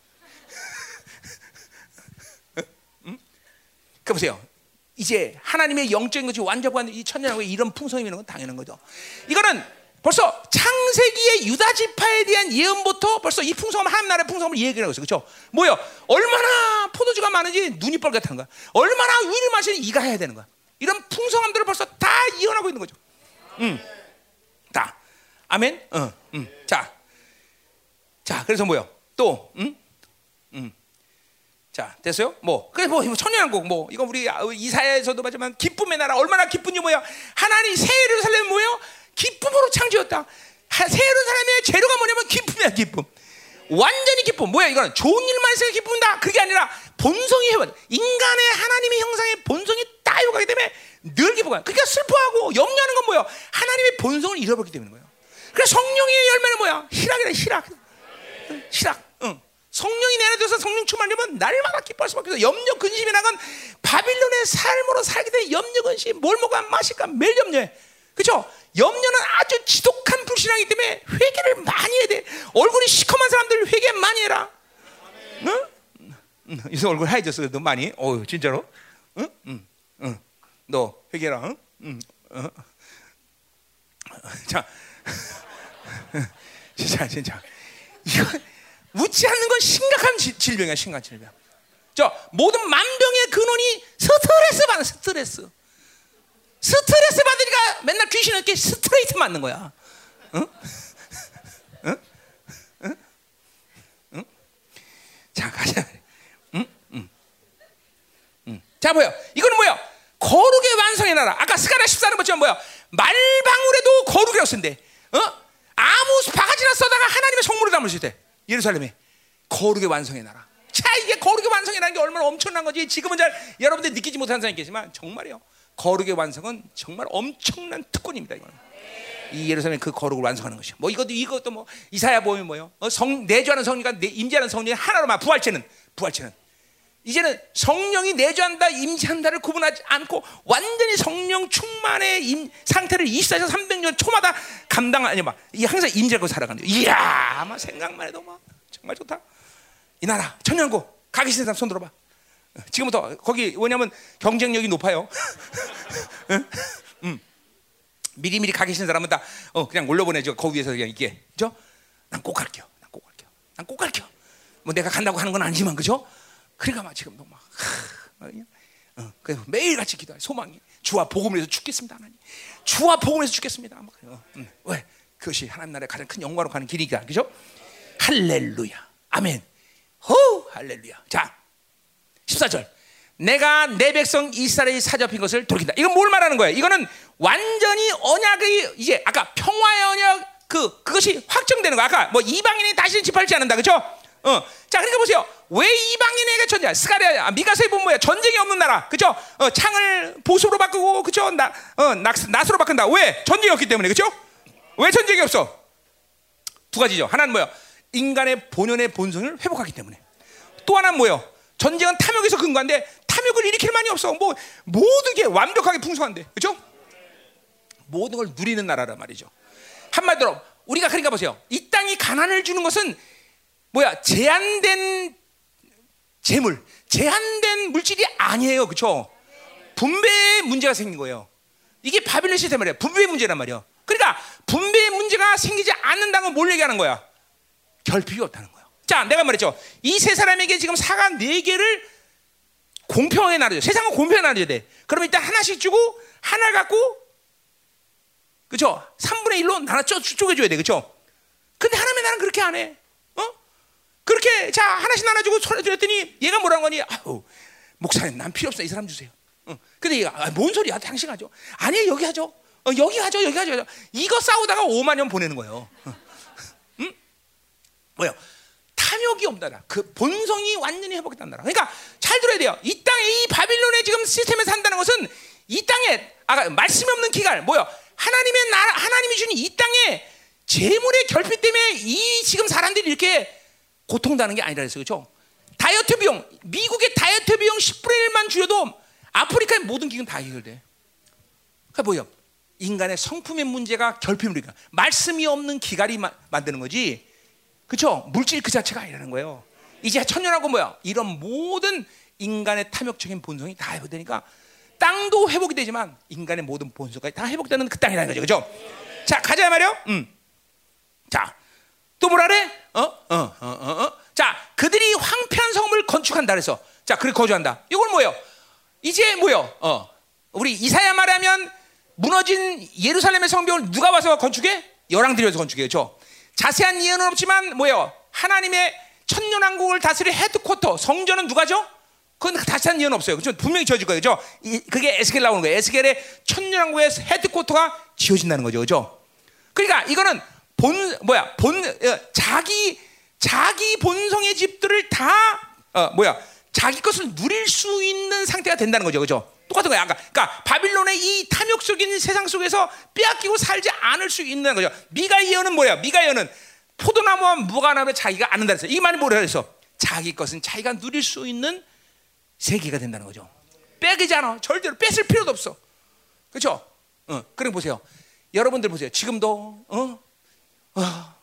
응? 그 보세요. 이제 하나님의 영적인 것이 완전한 이 천년하고 이런 풍성이 있는 건 당연한 거죠. 이거는 벌써 창세기의 유다 지파에 대한 예언부터 벌써 이 풍성함 하나님 나라의 풍성함을 얘기하고 있어요. 그렇죠? 뭐요? 얼마나 포도주가 많은지 눈이 뻘겋다는 거야. 얼마나 위를 마시는 이가 해야 되는 거야. 이런 풍성함들을 벌써 다 예언하고 있는 거죠. 음. 다. 아멘. 어. 음. 자. 자, 그래서 뭐요? 또, 음? 음. 자, 됐어요? 뭐, 그래, 뭐, 천년왕국, 뭐, 이건 우리 이사야에서도 봤지만, 기쁨의 나라, 얼마나 기쁜지 뭐야? 하나님 새 예루살렘 뭐예요? 기쁨으로 창조했다. 하- 새 예루살렘의 재료가 뭐냐면 기쁨이야, 기쁨. 완전히 기쁨. 뭐야, 이거는 좋은 일만 있어야 기쁜다. 그게 아니라 본성이 회복. 인간의 하나님의 형상의 본성이 딱 회복하기 때문에 늘 기뻐가. 그러니까 슬퍼하고 염려하는 건 뭐야? 하나님의 본성을 잃어버리기 때문인 거예요. 그래서 성령의 열매는 뭐야? 희락이래, 희락. 희락. 응. 성령이 내 안에 들어서 성령 충만되면 날마다 기뻐할 수밖에 없어. 염려 근심이라는 건 바빌론의 삶으로 살게 된 염려 근심. 뭘 먹어야 마실까 매일 염려해. 그렇죠? 염려는 아주 지독한 불신앙이기 때문에 회개를 많이 해야 돼. 얼굴이 시커먼 사람들 회개 많이 해라. 응? 응. 요새 얼굴 하얘졌어. 너 많이? 어, 진짜로? 응? 응. 응. 너 회개라. 응? 응. 어. 자. <laughs> 진짜 진짜. 이거 묻지 않는 건 심각한 지- 질병이야, 심각한 질병. 저 모든 만병의 근원이 스트레스 받는 스트레스. 스트레스 받으니까 맨날 귀신에게 스트레이트 맞는 거야. 응? 응? 응? 응? 자 가자. 자 뭐야? 이거는 뭐야? 거룩의 완성의 나라. 아까 스가랴 14는 뭐지만 뭐야? 말방울에도 거룩이라고 쓴대. 어? 아무 바가지나 써다가 하나님의 성물을 담을 수 있대. 예루살렘에 거룩의 완성의 나라. 자 이게 거룩의 완성이라는 게 얼마나 엄청난 거지. 지금은 잘 여러분들 느끼지 못하는 사람이 계지만 정말이요. 거룩의 완성은 정말 엄청난 특권입니다. 이거는. 이 예루살렘 그 거룩을 완성하는 것이요. 뭐 이것도 이것도 뭐 이사야 보면 뭐요? 어, 성 내주하는 성령과 내- 임재하는 성령이 하나로만 부활체는 부활체는 이제는 성령이 내주한다, 임재한다를 구분하지 않고 완전히 성령 충만의 임, 상태를 24시 300년 초마다 감당 아니 막이 항상 임재하고 살아가는. 이야, 아마 생각만 해도 막 정말 좋다. 이 나라 천년고 가기 싫은 사람 손 들어봐. 어, 지금부터 거기 왜냐면 경쟁력이 높아요. <laughs> 미리미리 가기 싫은 사람은 다 어, 그냥 올려보내죠. 거기 위에서 그냥 있게. 그죠? 난 꼭 갈게요. 난 꼭 갈게요. 난 꼭 갈게요. 뭐 내가 간다고 하는 건 아니지만 그죠? 그러니까 막 지금도 막, 하, 어, 그래서 매일 같이 기도해 소망이 주와 복음을 위해서 죽겠습니다 하나님 주와 복음을 위해서 죽겠습니다 막 그래요. 음, 왜? 그것이 하나님 나라의 가장 큰 영광으로 가는 길이니까 그죠? 할렐루야 아멘 호 할렐루야 자 14절 내가 내 백성 이스라엘이 사잡힌 것을 돌이킨다 이건 뭘 말하는 거예요? 이거는 완전히 언약의 이제 아까 평화의 언약 그 그것이 확정되는 거 아까 뭐 이방인이 다시는 집할지 않는다 그죠? 어, 자 그러니까 보세요. 왜 이방인에게 전쟁? 스가랴, 아, 미가서에 보면 뭐야? 전쟁이 없는 나라, 그죠? 어, 창을 보수로 바꾸고, 그죠? 나, 어, 낙, 낫으로 바꾼다. 왜? 전쟁이 없기 때문에, 그죠? 왜 전쟁이 없어? 두 가지죠. 하나는 뭐야? 인간의 본연의 본성을 회복하기 때문에. 또 하나는 뭐요? 전쟁은 탐욕에서 근거한데 탐욕을 일으킬 만이 없어. 뭐 모든 게 완벽하게 풍성한데, 그죠? 모든 걸 누리는 나라란 말이죠. 한마디로 우리가 그러니까 보세요. 이 땅이 가난을 주는 것은 뭐야? 제한된 재물, 제한된 물질이 아니에요. 그렇죠? 분배의 문제가 생긴 거예요. 이게 바빌론 시스템 말이야. 분배의 문제란 말이야. 그러니까 분배의 문제가 생기지 않는다는 건 뭘 얘기하는 거야? 결핍이 없다는 거야. 자, 내가 말했죠. 이 세 사람에게 지금 사과 네 개를 공평하게 나눠줘. 세상은 공평하게 나눠줘야 돼. 그럼 일단 하나씩 주고 하나 갖고 그죠? 3분의 1로 나눠 쪼, 쪼개줘야 돼. 그죠? 근데 하나님의 나는 그렇게 안 해. 어? 그렇게 자 하나씩 나눠주고 소리 들었더니 얘가 뭐라는 거니? 아우 목사님 난 필요 없어 이 사람 주세요. 어. 근데 얘가 아, 뭔 소리야? 당신 하죠. 아니 여기 하죠. 어, 여기 하죠. 여기 하죠. 이거 싸우다가 5만 년 보내는 거예요. 어. 응? 뭐요? 탐욕이 없다라. 그 본성이 완전히 회복된다라. 그러니까 잘 들어야 돼요. 이 땅에 이 바빌론의 지금 시스템에 산다는 것은 이 땅에 아까 말씀이 없는 기갈 뭐요? 하나님의 나라 하나님이 주신 이 땅에 재물의 결핍 때문에 이 지금 사람들이 이렇게 고통당하는 게 아니라 그랬어요. 그렇죠? 다이어트 비용 미국의 다이어트 비용 10분의 1만 줄여도 아프리카의 모든 기근 다 해결돼. 그러니까 뭐요? 인간의 성품의 문제가 결핍이니까 말씀이 없는 기갈이 마, 만드는 거지. 그렇죠? 물질 그 자체가 아니라는 거예요. 이제 천년하고 뭐야? 이런 모든 인간의 탐욕적인 본성이 다 회복되니까 땅도 회복이 되지만 인간의 모든 본성까지 다 회복되는 그 땅이라는 거죠. 그렇죠? 자, 가자 말이요. 음. 자, 또 뭐라 그래? 어? 어, 어, 어, 어. 자, 그들이 황폐한 성을 건축한다 그래서 자, 그리 거주한다. 이걸 뭐예요? 이제 뭐요? 어. 우리 이사야 말하면 무너진 예루살렘의 성벽을 누가 와서 건축해? 열왕들이 와서 건축해요. 그렇죠? 자세한 이해는 없지만 뭐예요? 하나님의 천년왕국을 다스릴 헤드쿼터 성전은 누가죠? 그건 자세한 이해는 없어요. 그렇죠? 분명히 지어질 거예요. 이, 그게 에스겔 나오는 거예요. 에스겔의 천년왕국의 헤드쿼터가 지어진다는 거죠. 그렇죠? 그러니까 이거는 본 뭐야? 본 어, 자기 자기 본성의 집들을 다 어, 뭐야? 자기 것을 누릴 수 있는 상태가 된다는 거죠. 그렇죠? 똑같은 거야. 아까 그러니까 바빌론의 이 탐욕적인 세상 속에서 빼앗기고 살지 않을 수 있는 거죠. 미가이어는 뭐야? 미가이어는 포도나무와 무화과나무를 자기가 아는다 그랬어. 이 말이 뭐라 그래서 자기 것은 자기가 누릴 수 있는 세계가 된다는 거죠. 빼기지 않아. 절대로 뺏을 필요도 없어. 그렇죠? 어, 그럼 보세요. 여러분들 보세요. 지금도 어? 어,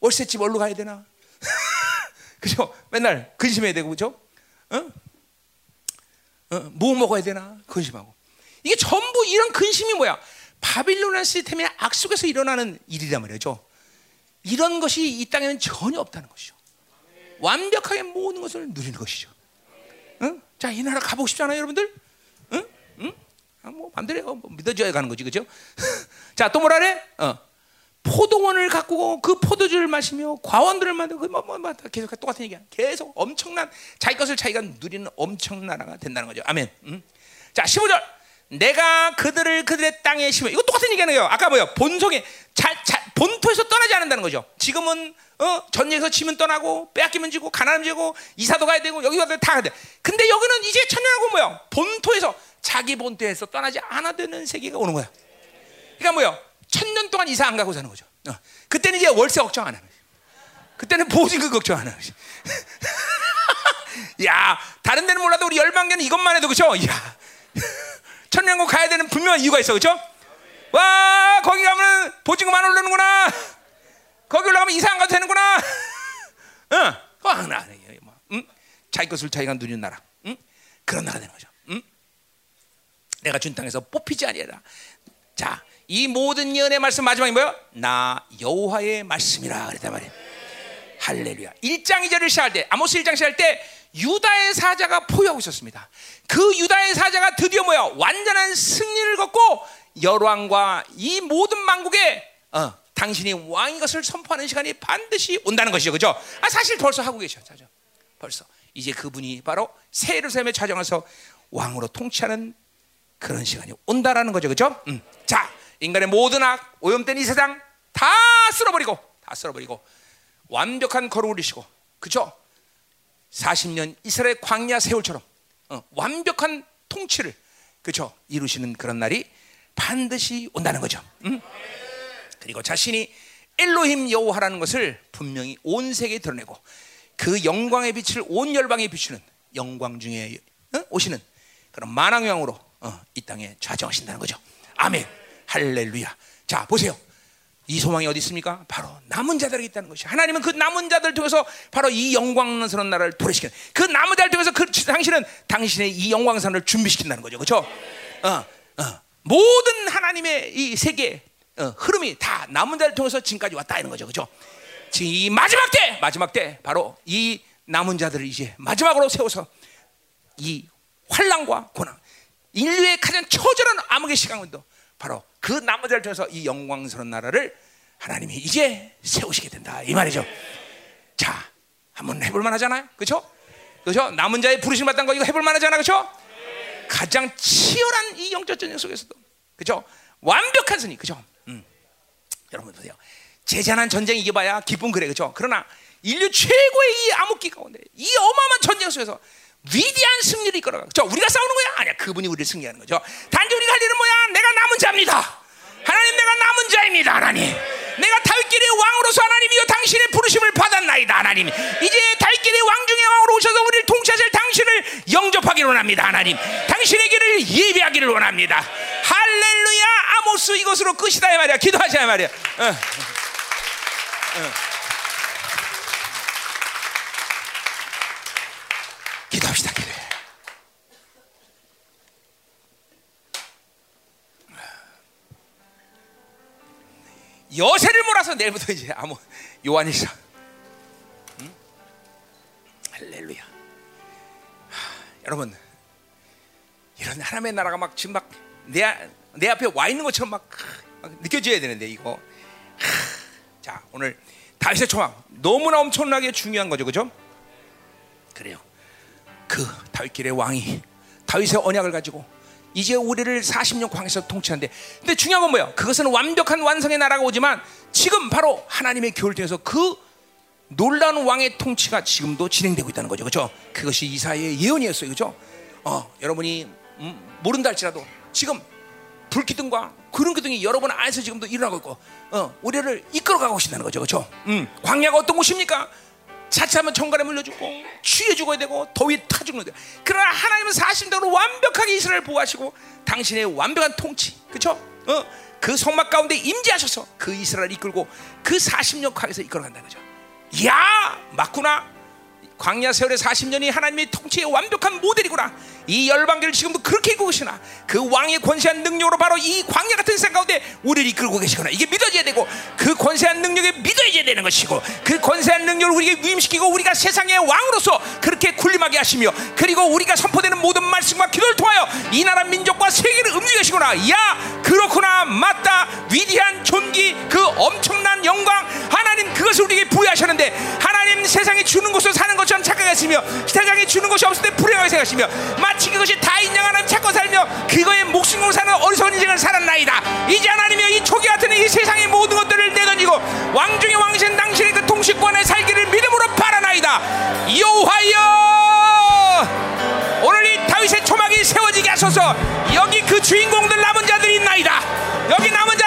월세집 어디로 가야 되나? <laughs> 그죠? 맨날 근심해야 되고 그죠? 어? 어, 뭐 먹어야 되나 근심하고 이게 전부 이런 근심이 뭐야? 바빌로나 시스템의 악속에서 일어나는 일이란 말이죠. 이런 것이 이 땅에는 전혀 없다는 것이죠. 완벽하게 모든 것을 누리는 것이죠. 응? 자, 이 나라 가보고 싶잖아요, 여러분들? 응? 응? 아, 뭐, 맘대로 뭐 믿어줘야 가는 거지, 그죠? <laughs> 자, 또 뭐라 그래? 어. 포도원을 가꾸고 그 포도주를 마시며 과원들을 만들고 뭐, 뭐, 뭐, 계속 똑같은 얘기야. 계속 엄청난 자기 것을 자기가 누리는 엄청난 나라가 된다는 거죠. 아멘. 음. 자, 15절. 내가 그들을 그들의 땅에 심어. 이거 똑같은 얘기하는 거예요. 아까 뭐요? 본성에 자, 자, 본토에서 떠나지 않는다는 거죠. 지금은 어, 전쟁에서 치면 떠나고 빼앗기면 지고 가난하면 지고 이사도 가야 되고 여기 가도 다 가야 돼. 근데 여기는 이제 천년하고 뭐요? 본토에서 자기 본토에서 떠나지 않아도 되는 세계가 오는 거야. 그러니까 뭐요? 천년 동안 이사 안 가고 사는 거죠. 어. 그때는 이제 월세 걱정 안 하는 거죠. 그때는 보증금 걱정 안 하는 거죠. <laughs> 야, 다른 데는 몰라도 우리 열방계는 이것만 해도 그죠? 야, <laughs> 천년국 가야 되는 분명한 이유가 있어, 그죠? 와, 거기 가면 보증금 안 오르는구나. 거기 올라가면 이사 안 가도 되는구나. <laughs> 응, 어, 나, 뭐, 응? 자기 것을 자기가 누리는 나라, 응? 그런 나라 되는 거죠. 응? 내가 준 땅에서 뽑히지 아니라. 자, 이 모든 예언의 말씀 마지막이 뭐야? 나 여호와의 말씀이라 그랬단 말이야. 할렐루야. 1장 2절을 시작할 때 아모스 1장 시작할 때 유다의 사자가 포효하고 있었습니다. 그 유다의 사자가 드디어 뭐야? 완전한 승리를 거고 열왕과 이 모든 만국에 어, 당신이 왕인 것을 선포하는 시간이 반드시 온다는 것이죠. 그죠? 아, 사실 벌써 하고 계셔. 자죠. 벌써. 이제 그분이 바로 새 예루살렘에 찾아가서 왕으로 통치하는 그런 시간이 온다라는 거죠. 그죠? 음. 자, 인간의 모든 악, 오염된 이 세상 다 쓸어버리고 다 쓸어버리고 완벽한 거룩을 이시고 그죠? 40년 이스라엘 광야 세월처럼 어, 완벽한 통치를 그죠? 이루시는 그런 날이 반드시 온다는 거죠. 음? 그리고 자신이 엘로힘 여호와라는 것을 분명히 온 세계에 드러내고 그 영광의 빛을 온 열방에 비추는 영광 중에 어? 오시는 그런 만왕 왕으로 어, 이 땅에 좌정하신다는 거죠. 아멘. 할렐루야. 자, 보세요. 이 소망이 어디 있습니까? 바로 남은 자들에게 있다는 것이. 하나님은 그 남은 자들 통해서 바로 이 영광스러운 나라를 도래시키는. 그 남은 자들 통해서 그 당신은 당신의 이 영광선을 준비시킨다는 거죠. 그렇죠? 어, 어. 모든 하나님의 이 세계 어, 흐름이 다 남은 자를 통해서 지금까지 왔다 이런 거죠. 그렇죠? 지금 이 마지막 때, 마지막 때 바로 이 남은 자들을 이제 마지막으로 세워서 이 환란과 고난, 인류의 가장 처절한 암흑의 시간도 바로 그 나머지를 통해서 이 영광스러운 나라를 하나님이 이제 세우시게 된다 이 말이죠. 자, 한번 해볼 만하잖아요, 그렇죠? 그렇죠? 남은 자의 부르심 받던 거 이거 해볼 만하잖아, 그렇죠? 가장 치열한 이 영적 전쟁 속에서도, 그렇죠? 완벽한 승리, 그렇죠? 음. 여러분 보세요. 제자난 전쟁 이겨봐야 기쁨 그래, 그렇죠? 그러나 인류 최고의 이 암흑기 가운데 이 어마어마한 전쟁 속에서 위대한 승리를 이끌어가. 저 우리가 싸우는 거야? 아니야. 그분이 우리를 승리하는 거죠. 단지 우리가 할 일은 뭐야? 내가 남은 자입니다. 하나님 내가 남은 자입니다. 하나님. 내가 다윗길의 왕으로서 하나님이여 당신의 부르심을 받았나이다. 하나님. 이제 다윗길의 왕 중의 왕으로 오셔서 우리를 통치하실 당신을 영접하기를 원합니다. 하나님. 당신의 길을 예배하기를 원합니다. 할렐루야. 아모스 이것으로 끝이다 이 말이야. 기도하자 이 말이야. 어. 어. 여세를 몰아서 내일부터 이제 아무 요한일서. 응? 할렐루야. 하, 여러분 이런 하나님의 나라가 막 지금 막내 내 앞에 와 있는 것처럼 막, 막 느껴져야 되는데 이거. 하, 자 오늘 다윗의 초막 너무나 엄청나게 중요한 거죠, 그죠? 그래요. 그 다윗길의 왕이 다윗의 언약을 가지고 이제 우리를 40년 광에서 통치하는데 근데 중요한 건 뭐예요? 그것은 완벽한 완성의 나라가 오지만 지금 바로 하나님의 교를 통해서 그 놀라운 왕의 통치가 지금도 진행되고 있다는 거죠. 그렇죠? 그것이 이사의 예언이었어요. 그렇죠? 어, 여러분이 음, 모른다 할지라도 지금 불기둥과 구름 기둥이 여러분 안에서 지금도 일어나고 있고 어, 우리를 이끌어가고 있다는 거죠. 그렇죠? 음, 광야가 어떤 곳입니까? 자칫하면 정갈에 물려 죽고 취해 죽어야 되고 더위 타 죽는 데 그러나 하나님은 사실대로 완벽하게 이스라엘 보호하시고 당신의 완벽한 통치 그렇죠? 어, 그 성막 가운데 임재하셔서 그 이스라엘 이끌고 그 40년 강에서 이끌어간다는 거죠. 야 맞구나. 광야 세월의 40년이 하나님의 통치의 완벽한 모델이구나. 이 열방계를 지금도 그렇게 이끌고 계시나. 그 왕의 권세한 능력으로 바로 이 광야 같은 세상 가운데 우리를 이끌고 계시구나. 이게 믿어져야 되고 그 권세한 능력에 믿어야 되는 것이고 그 권세한 능력을 우리에게 위임시키고 우리가 세상의 왕으로서 그렇게 군림하게 하시며 그리고 우리가 선포되는 모든 말씀과 기도를 통하여 이 나라 민족과 세계를 움직이시구나. 야 그렇구나 맞다 위대한 존귀 그 엄청난 영광 하나님 그것을 우리에게 부여하셨는데 하나님 세상에 주는 것을 사는 것 처럼 착각했으며 세상에 주는 것이 없을 때 불행하게 생각하시며 마치 그것이 다 인양 하나님 찾고 살며 그거에 목숨 걸고 사는 어리석은 인생을 살았나이다. 이제 하나님이여 이 초기 같은 이 세상의 모든 것들을 내던지고 왕중의 왕신 당신의 그 통치권에 살기를 믿음으로 바라나이다. 여호와여! 오늘 이 다윗의 초막이 세워지게 하소서. 여기 그 주인공들 남은 자들이 있나이다. 여기 남은 자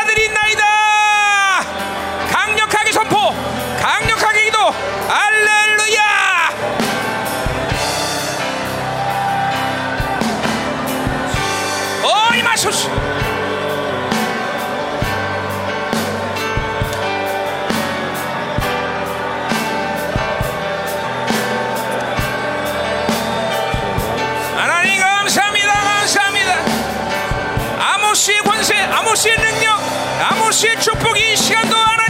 마소스 하나님 감사합니다 감사합니다. 아모스의 능력 아모스의 축복이 이 시간도 하나님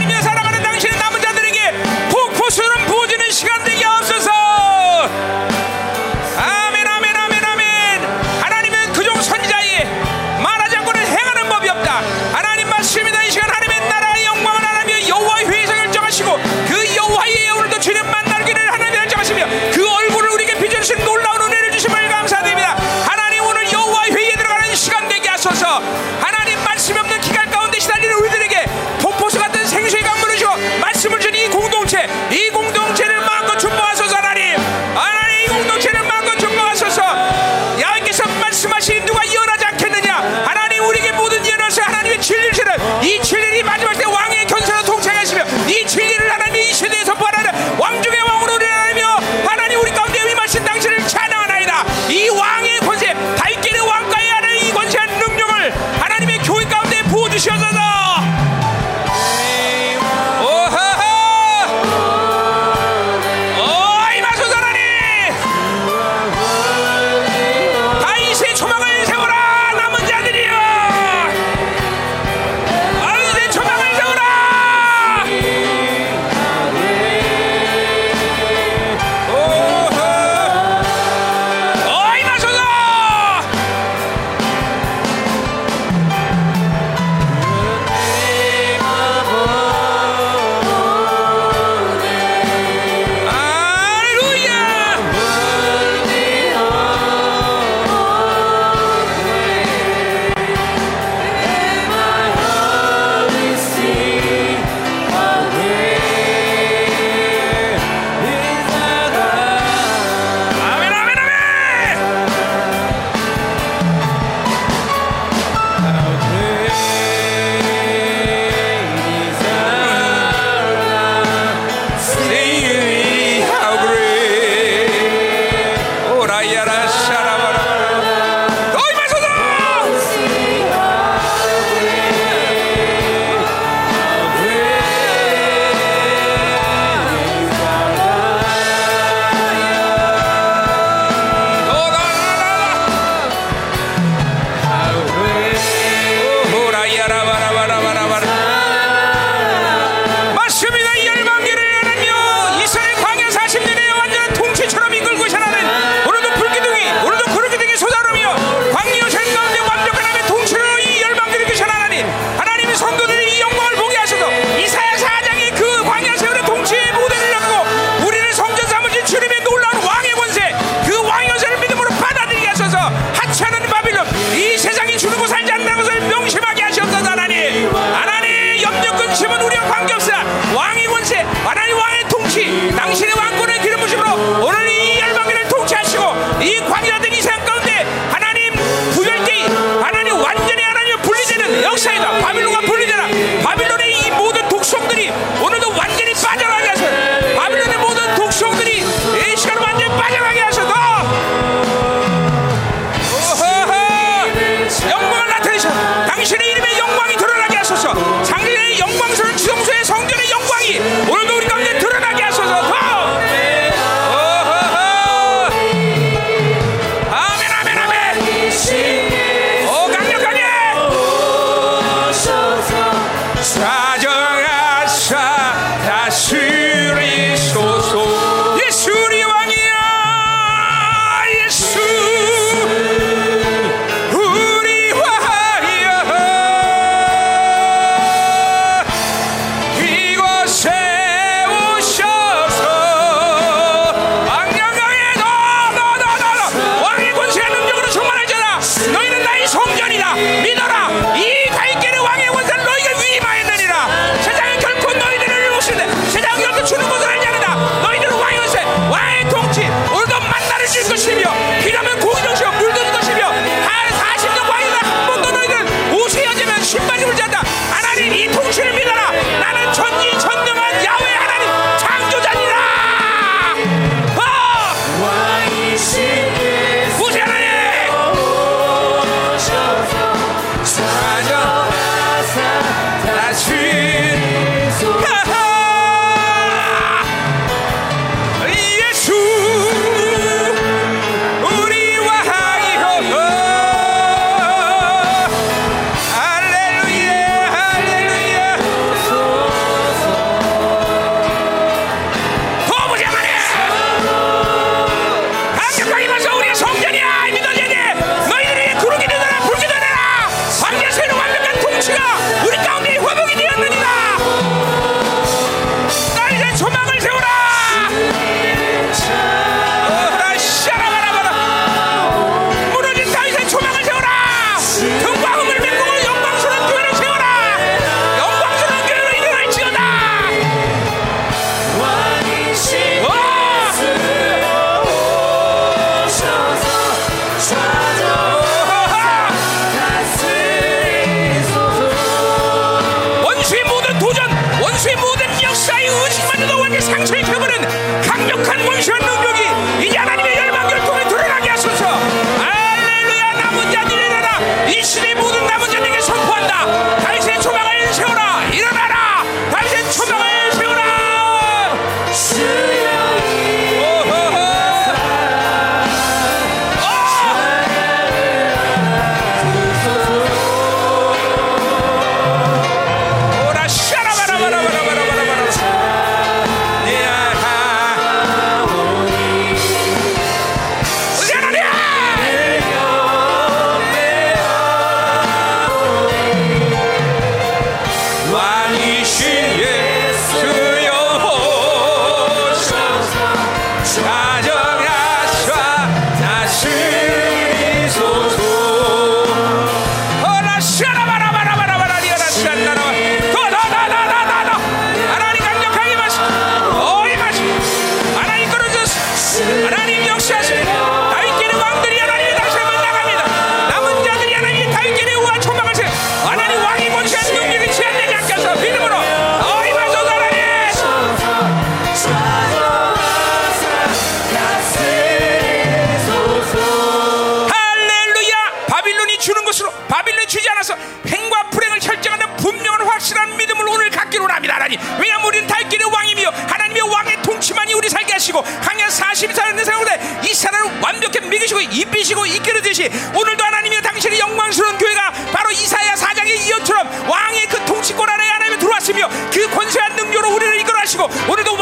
사람을 완벽히 믿으시고 입히시고 이끌어듯이 오늘도 하나님의 당신의 영광스러운 교회가 바로 이사야 사장의 이언처럼 왕의 그 통치권 아래 하나님이 들어왔으며 그 권세한 능력으로 우리를 이끌어 하시고 오늘도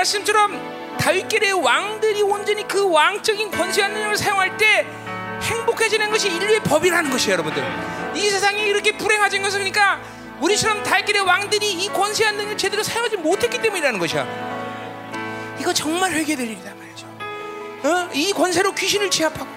말씀처럼 다윗길의 왕들이 온전히 그 왕적인 권세한 능력을 사용할 때 행복해지는 것이 인류의 법이라는 것이에요 여러분들 이 세상이 이렇게 불행해진 것은 그러니까 우리처럼 다윗길의 왕들이 이 권세한 능력을 제대로 사용하지 못했기 때문이라는 것이야 이거 정말 회개될 일이다 말이죠 어? 이 권세로 귀신을 제압하고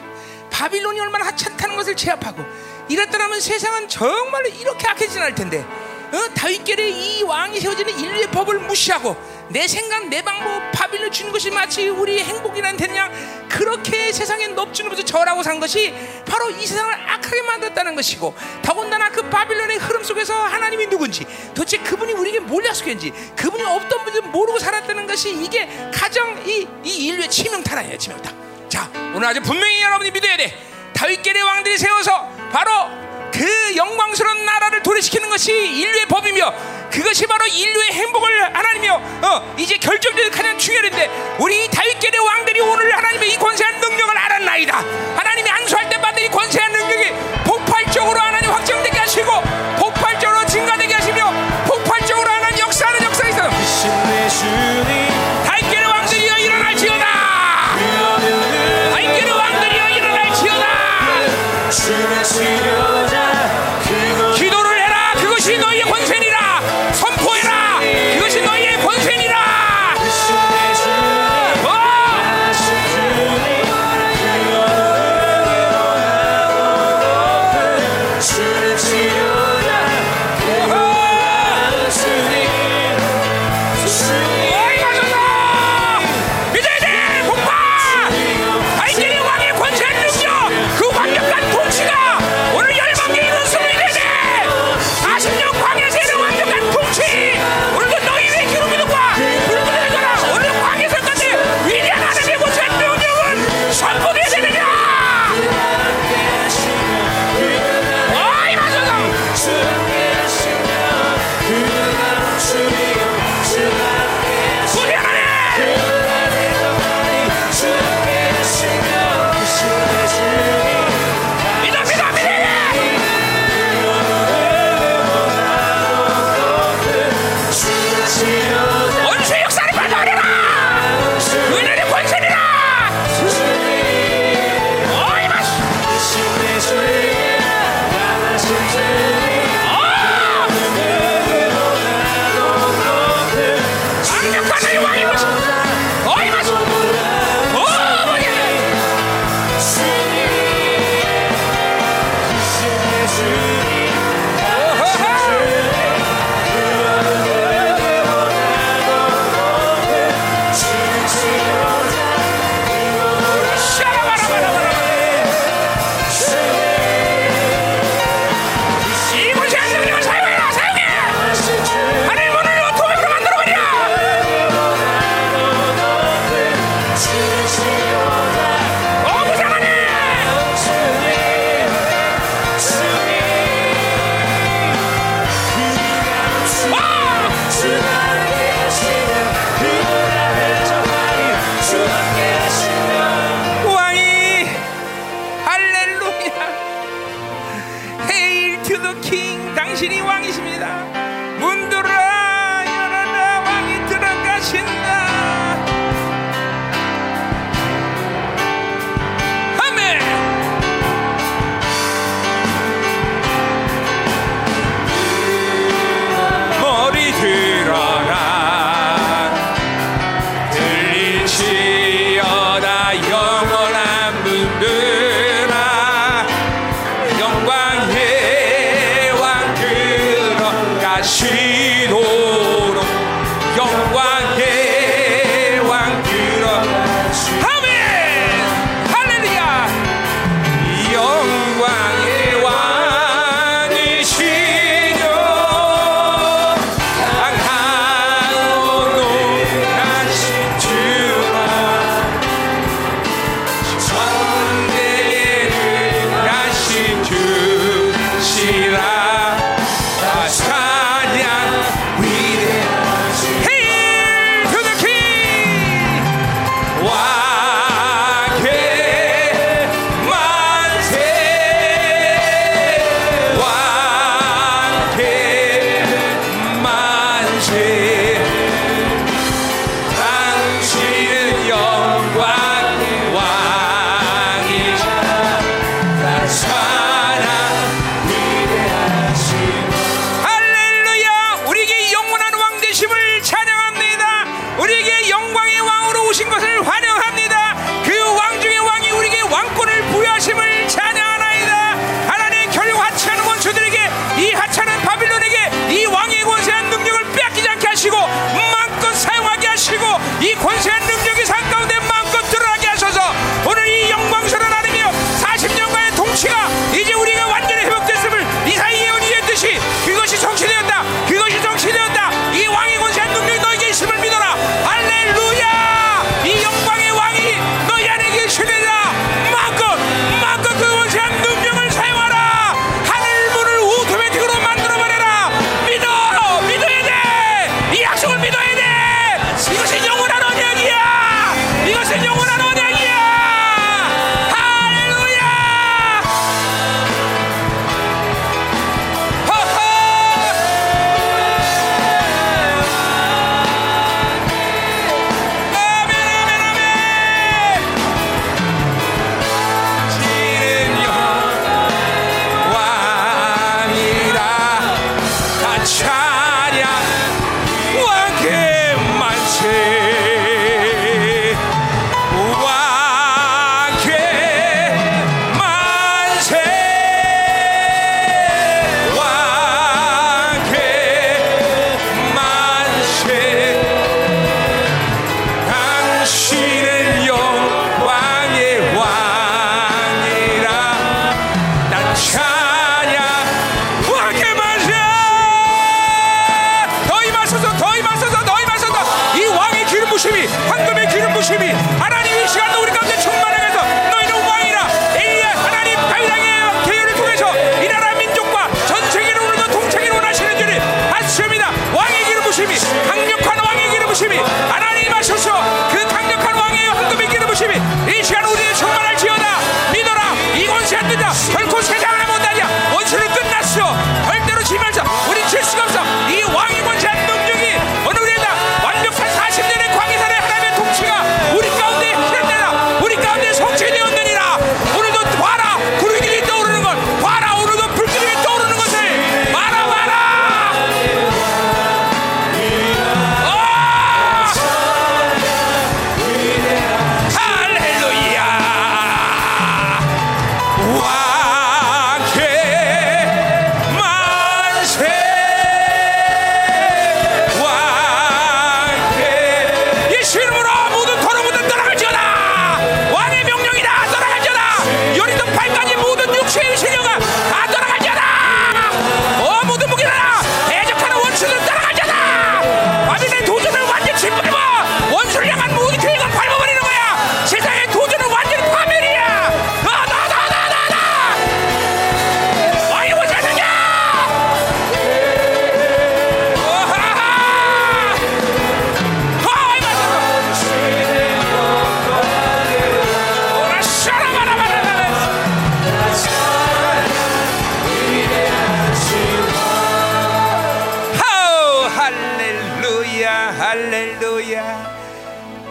바빌론이 얼마나 하찮다는 것을 제압하고 이랬더라면 세상은 정말로 이렇게 악해지진 않을 텐데 어? 다윗결에 이 왕이 세워지는 인류의 법을 무시하고 내 생각 내 방법 바빌론 주는 것이 마치 우리의 행복이란 되냐? 그렇게 세상에 넙죽너면서 절하고 산 것이 바로 이 세상을 악하게 만들었다는 것이고 더군다나 그 바빌론의 흐름 속에서 하나님이 누군지 도대체 그분이 우리에게 뭘 약속했는지 그분이 어떤 분인지 모르고 살았다는 것이 이게 가장 이, 이 인류의 치명타라예요 치명타. 자 오늘 아주 분명히 여러분이 믿어야 돼. 다윗계의 왕들이 세워서 바로 그 영광스러운 나라를 도래시키는 것이 인류의 법이며 그것이 바로 인류의 행복을 하나님이여 어, 이제 결정적인 가장 중요한데 우리 다윗계의 왕들이 오늘 하나님의 이 권세한 능력을 알았나이다. 하나님이 안수할 때 받는 이 권세한 능력이 폭발적으로 하나님 확정되게 하시고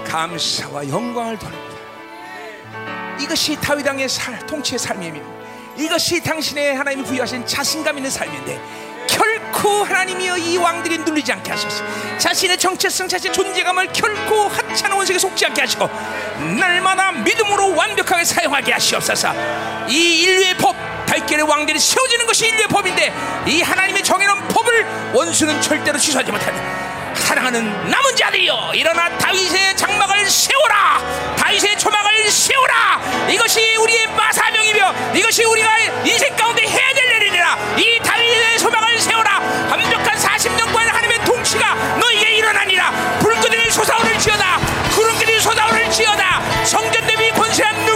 감사와 영광을 돌립니다. 이것이 다윗 왕의 살, 통치의 삶이며 이것이 당신의 하나님이 부여하신 자신감 있는 삶인데 결코 하나님이여 이 왕들이 눌리지 않게 하소서. 자신의 정체성 자신의 존재감을 결코 하찮은 원색에 속지 않게 하시고 날마다 믿음으로 완벽하게 사용하게 하시옵소서. 이 인류의 법 달길의 왕들이 세워지는 것이 인류의 법인데 이 하나님의 정해놓은 법을 원수는 절대로 취소하지 못한다 사랑하는 남은 자들이여 일어나 다윗의 장막을 세워라. 다윗의 초막을 세워라. 이것이 우리의 마사명이며 이것이 우리가 인생 가운데 해야 될 일이라. 이 다윗의 초막을 세워라. 완벽한 40년간 하나님의 통치가 너에게 일어나니라. 불끈이 솟아오를 지어다. 구름끼리 솟아오를 지어다. 성전 대비 권세한 능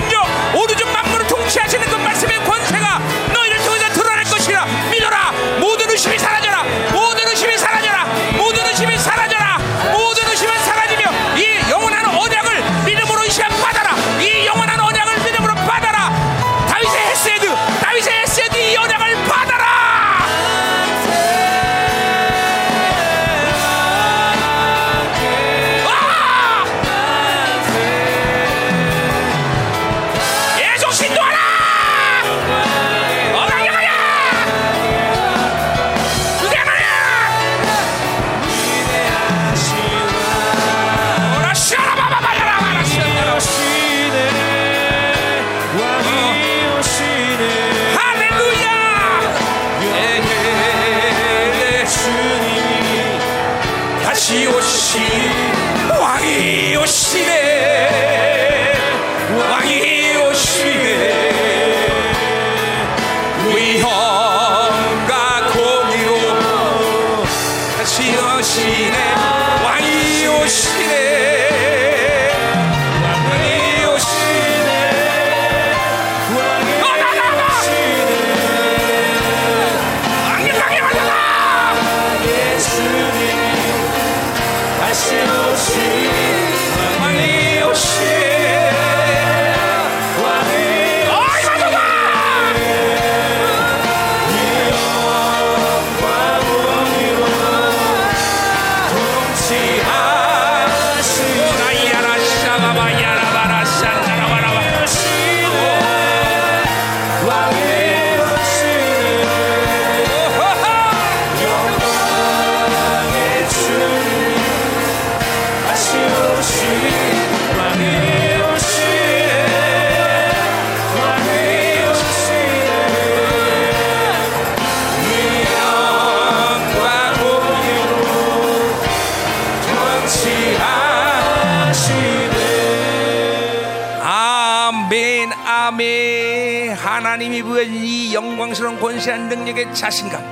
영광스러운 권세한 능력의 자신감.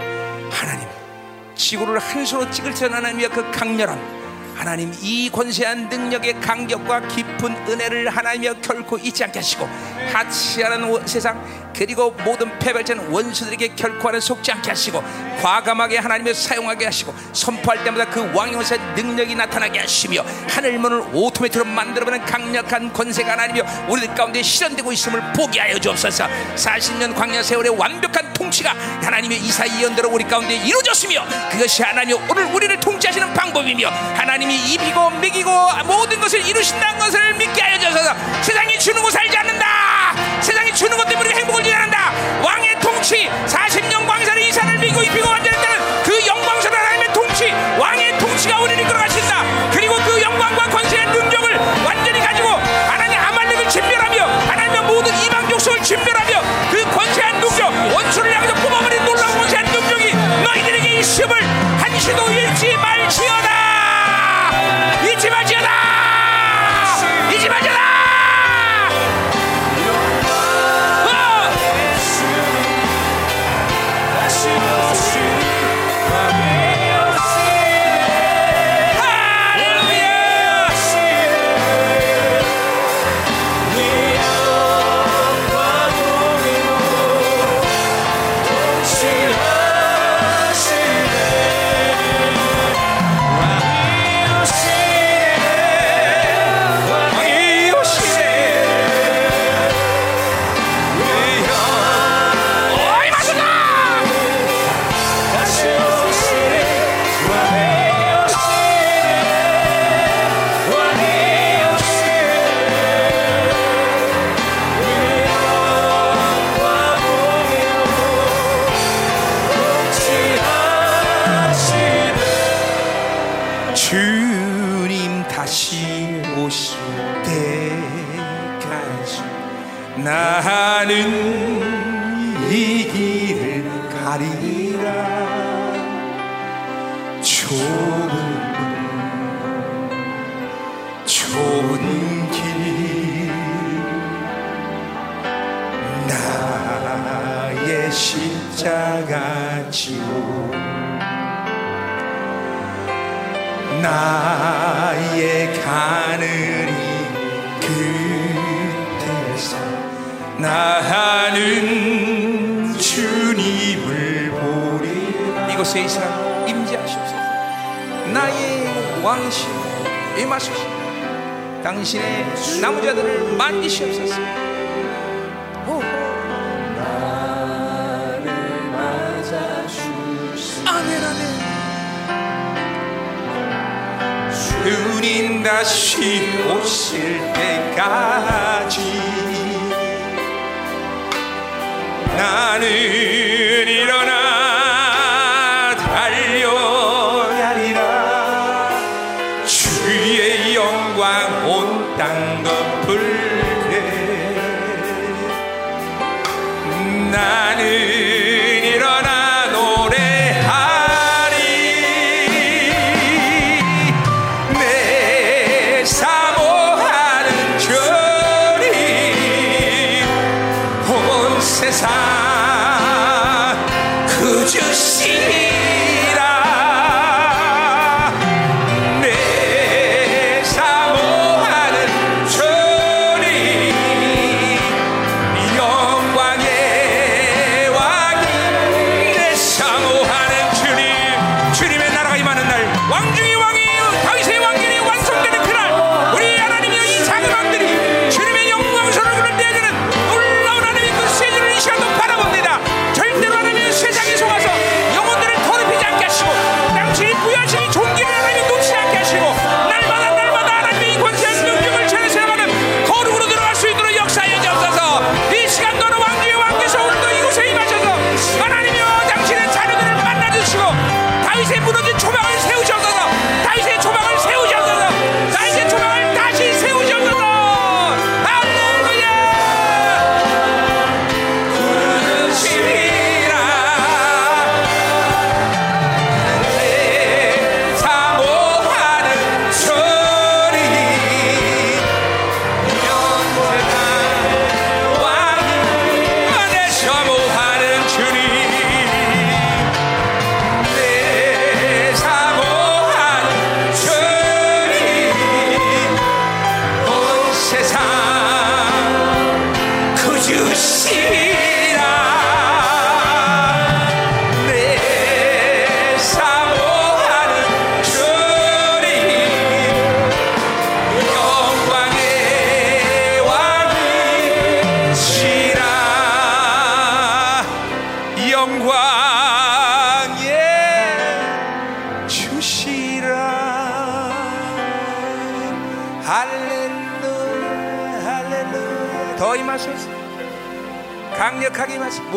하나님 지구를 한 손으로 찍을 듯한 하나님의 그 강렬함. 하나님 이 권세한 능력의 강격과 깊은 은혜를 하나님이여 결코 잊지 않게 하시고 하치하는 원- 세상 그리고 모든 패배자는 원수들에게 결코 하는 속지 않게 하시고 과감하게 하나님을 사용하게 하시고 선포할 때마다 그 왕용사 능력이 나타나게 하시며 하늘 문을 오토매트로 만들어버리는 강력한 권세가 하나님이여 우리들 가운데 실현되고 있음을 보게 하여 주옵소서. 40년 광야 세월의 완벽한 통치가 하나님의 이사이 연대로 우리 가운데 이루어졌으며 그것이 하나님이 오늘 우리를 통치하시는 방법이며 하나님이 입히고 먹이고 모든 것을 이루신다는 것을 믿게 하여 주셔서. 세상이 주는 거 살지 않는다 세상이 주는 것 때문에 행복을 일어난다. 왕의 통치 40년 광산의 이산을 믿고 입히고 완전했다는 그 영광스러운 하나님의 통치 왕의 통치가 우리를 이끌어가신다. 그리고 그 영광과 권세의 능력을 완전히 가지고 하나님 아말렉을 진멸하며 하나님의 모든 이방 족속을 진멸하며 그 권세한 능력 원수를 향해서 뽑아버린 놀라운 권세한 능력이 너희들에게 있음을 한시도 잃지 말지어다 임하소서 당신의 나무자들을 만지시옵소서 오. 아멘 아멘 주님 다시 오실 때까지 나는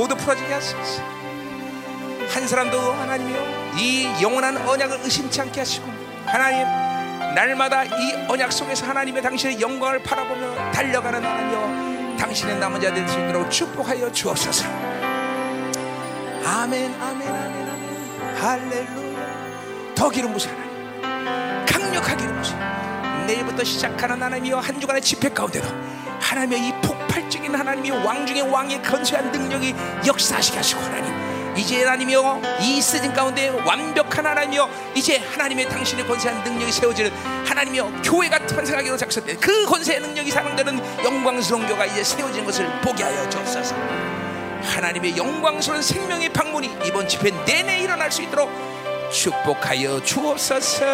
모두 풀어지게 하소서 한 사람도 하나님이요 이 영원한 언약을 의심치 않게 하시고 하나님 날마다 이 언약 속에서 하나님의 당신의 영광을 바라보며 달려가는 하나님이요 당신의 남은 자들 될 수 있도록 축복하여 주옵소서. 아멘 아멘 아멘 아멘. 할렐루야. 더 기름 부으시 하나님. 강력하게 기름 부으시 내일부터 시작하는 하나님이여 한 주간의 집회 가운데도 하나님의 이 하나님의 왕 중의 왕의 건세한 능력이 역사하시게 하시고 하나님 이제 하나님이여 이 시즌 가운데 완벽한 하나님이여 이제 하나님의 당신의 건세한 능력이 세워지는 하나님이여 교회가 탄생하기로 작성된 그 건세의 능력이 사용되는 영광스러운 교가 이제 세워지는 것을 보게 하여 주옵소서. 하나님의 영광스러운 생명의 방문이 이번 집회 내내 일어날 수 있도록 축복하여 주옵소서.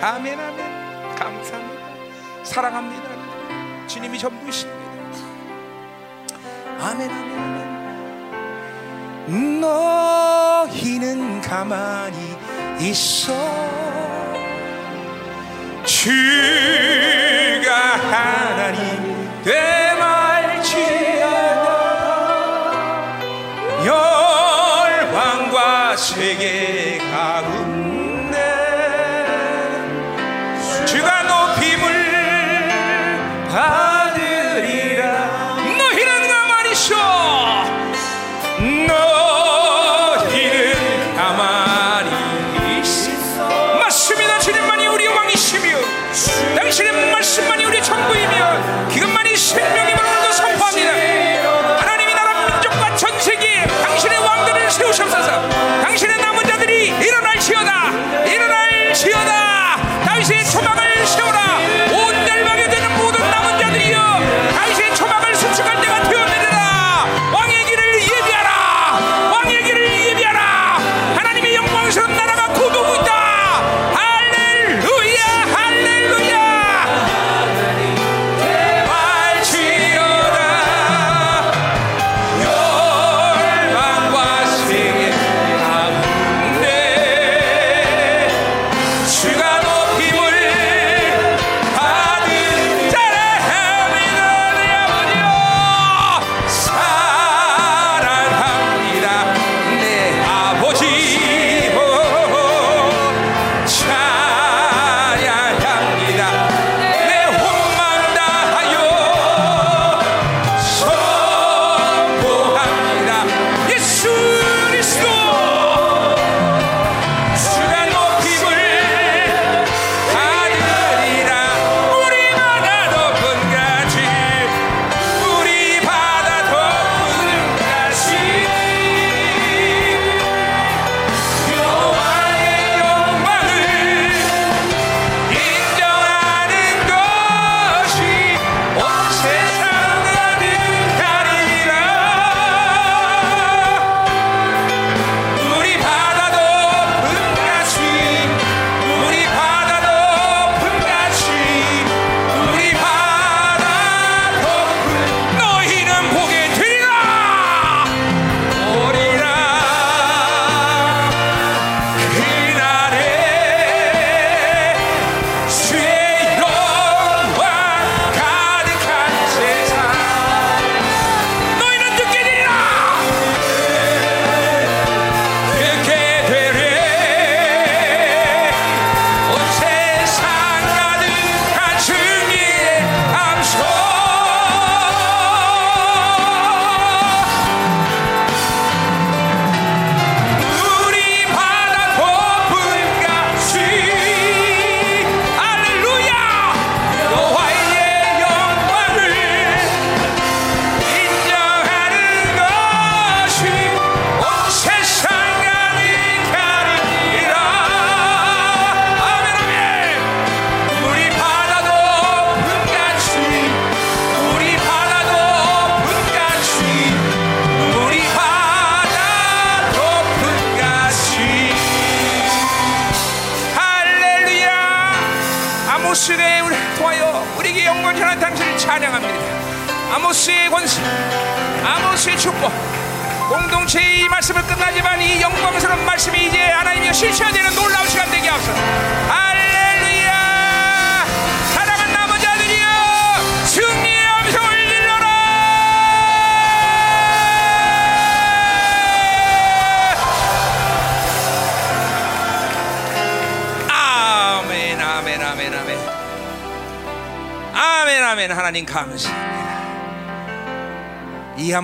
아멘 아멘. 감사합니다. 사랑합니다. 주님이 전부이십니다 아멘 아멘 아멘. 너희는 가만히 있어. 주가 하나님 되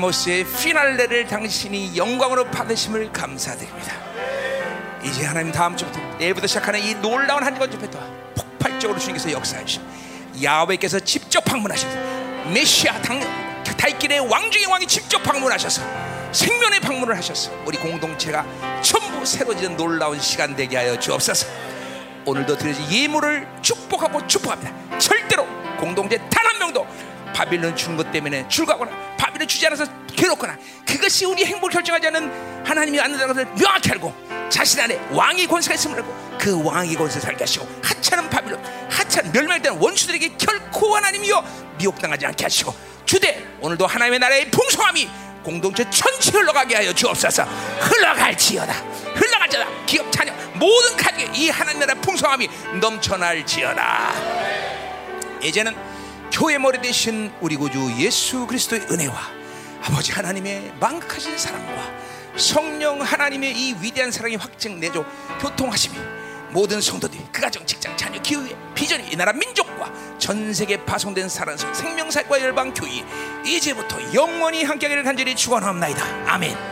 아모스의 피날레를 당신이 영광으로 받으심을 감사드립니다 이제 하나님 다음 주부터 내일부터 시작하는 이 놀라운 한 주부터 폭발적으로 주님께서 역사하시고 야훼께서 직접 방문하셔서 메시아 당 달길의 왕중의 왕이 직접 방문하셔서 생명의 방문을 하셔서 우리 공동체가 전부 새로지는 놀라운 시간 되게 하여 주옵소서. 오늘도 드려진 예물을 축복하고 축복합니다. 절대로 공동체 단 한 명도 바빌론 준것 때문에 출가거나 주지 않아서 괴롭거나 그것이 우리 행복을 결정하지 않는 하나님이 안다는 것을 명확히 알고 자신 안에 왕의 권세가 있음을 알고 그 왕의 권세 살게 하시고 하찮은 바빌론 하찮은 멸망된 원수들에게 결코 하나님이여 미혹당하지 않게 하시고 주대 오늘도 하나님의 나라의 풍성함이 공동체 전체 흘러가게 하여 주옵소서. 흘러갈지어다. 흘러갈지어다. 기업 찬양 모든 가족에 이 하나님 나라의 풍성함이 넘쳐날지어다. 이제는 교회 머리 대신 우리 구주 예수 그리스도의 은혜와 아버지 하나님의 망각하신 사랑과 성령 하나님의 이 위대한 사랑이 확증 내조 교통하심이 모든 성도들이 그 가정 직장 자녀 기후의 비전이 이 나라 민족과 전 세계 파송된 사랑성 생명사과 열방 교회 이제부터 영원히 함께하기를 간절히 축원합나이다 아멘.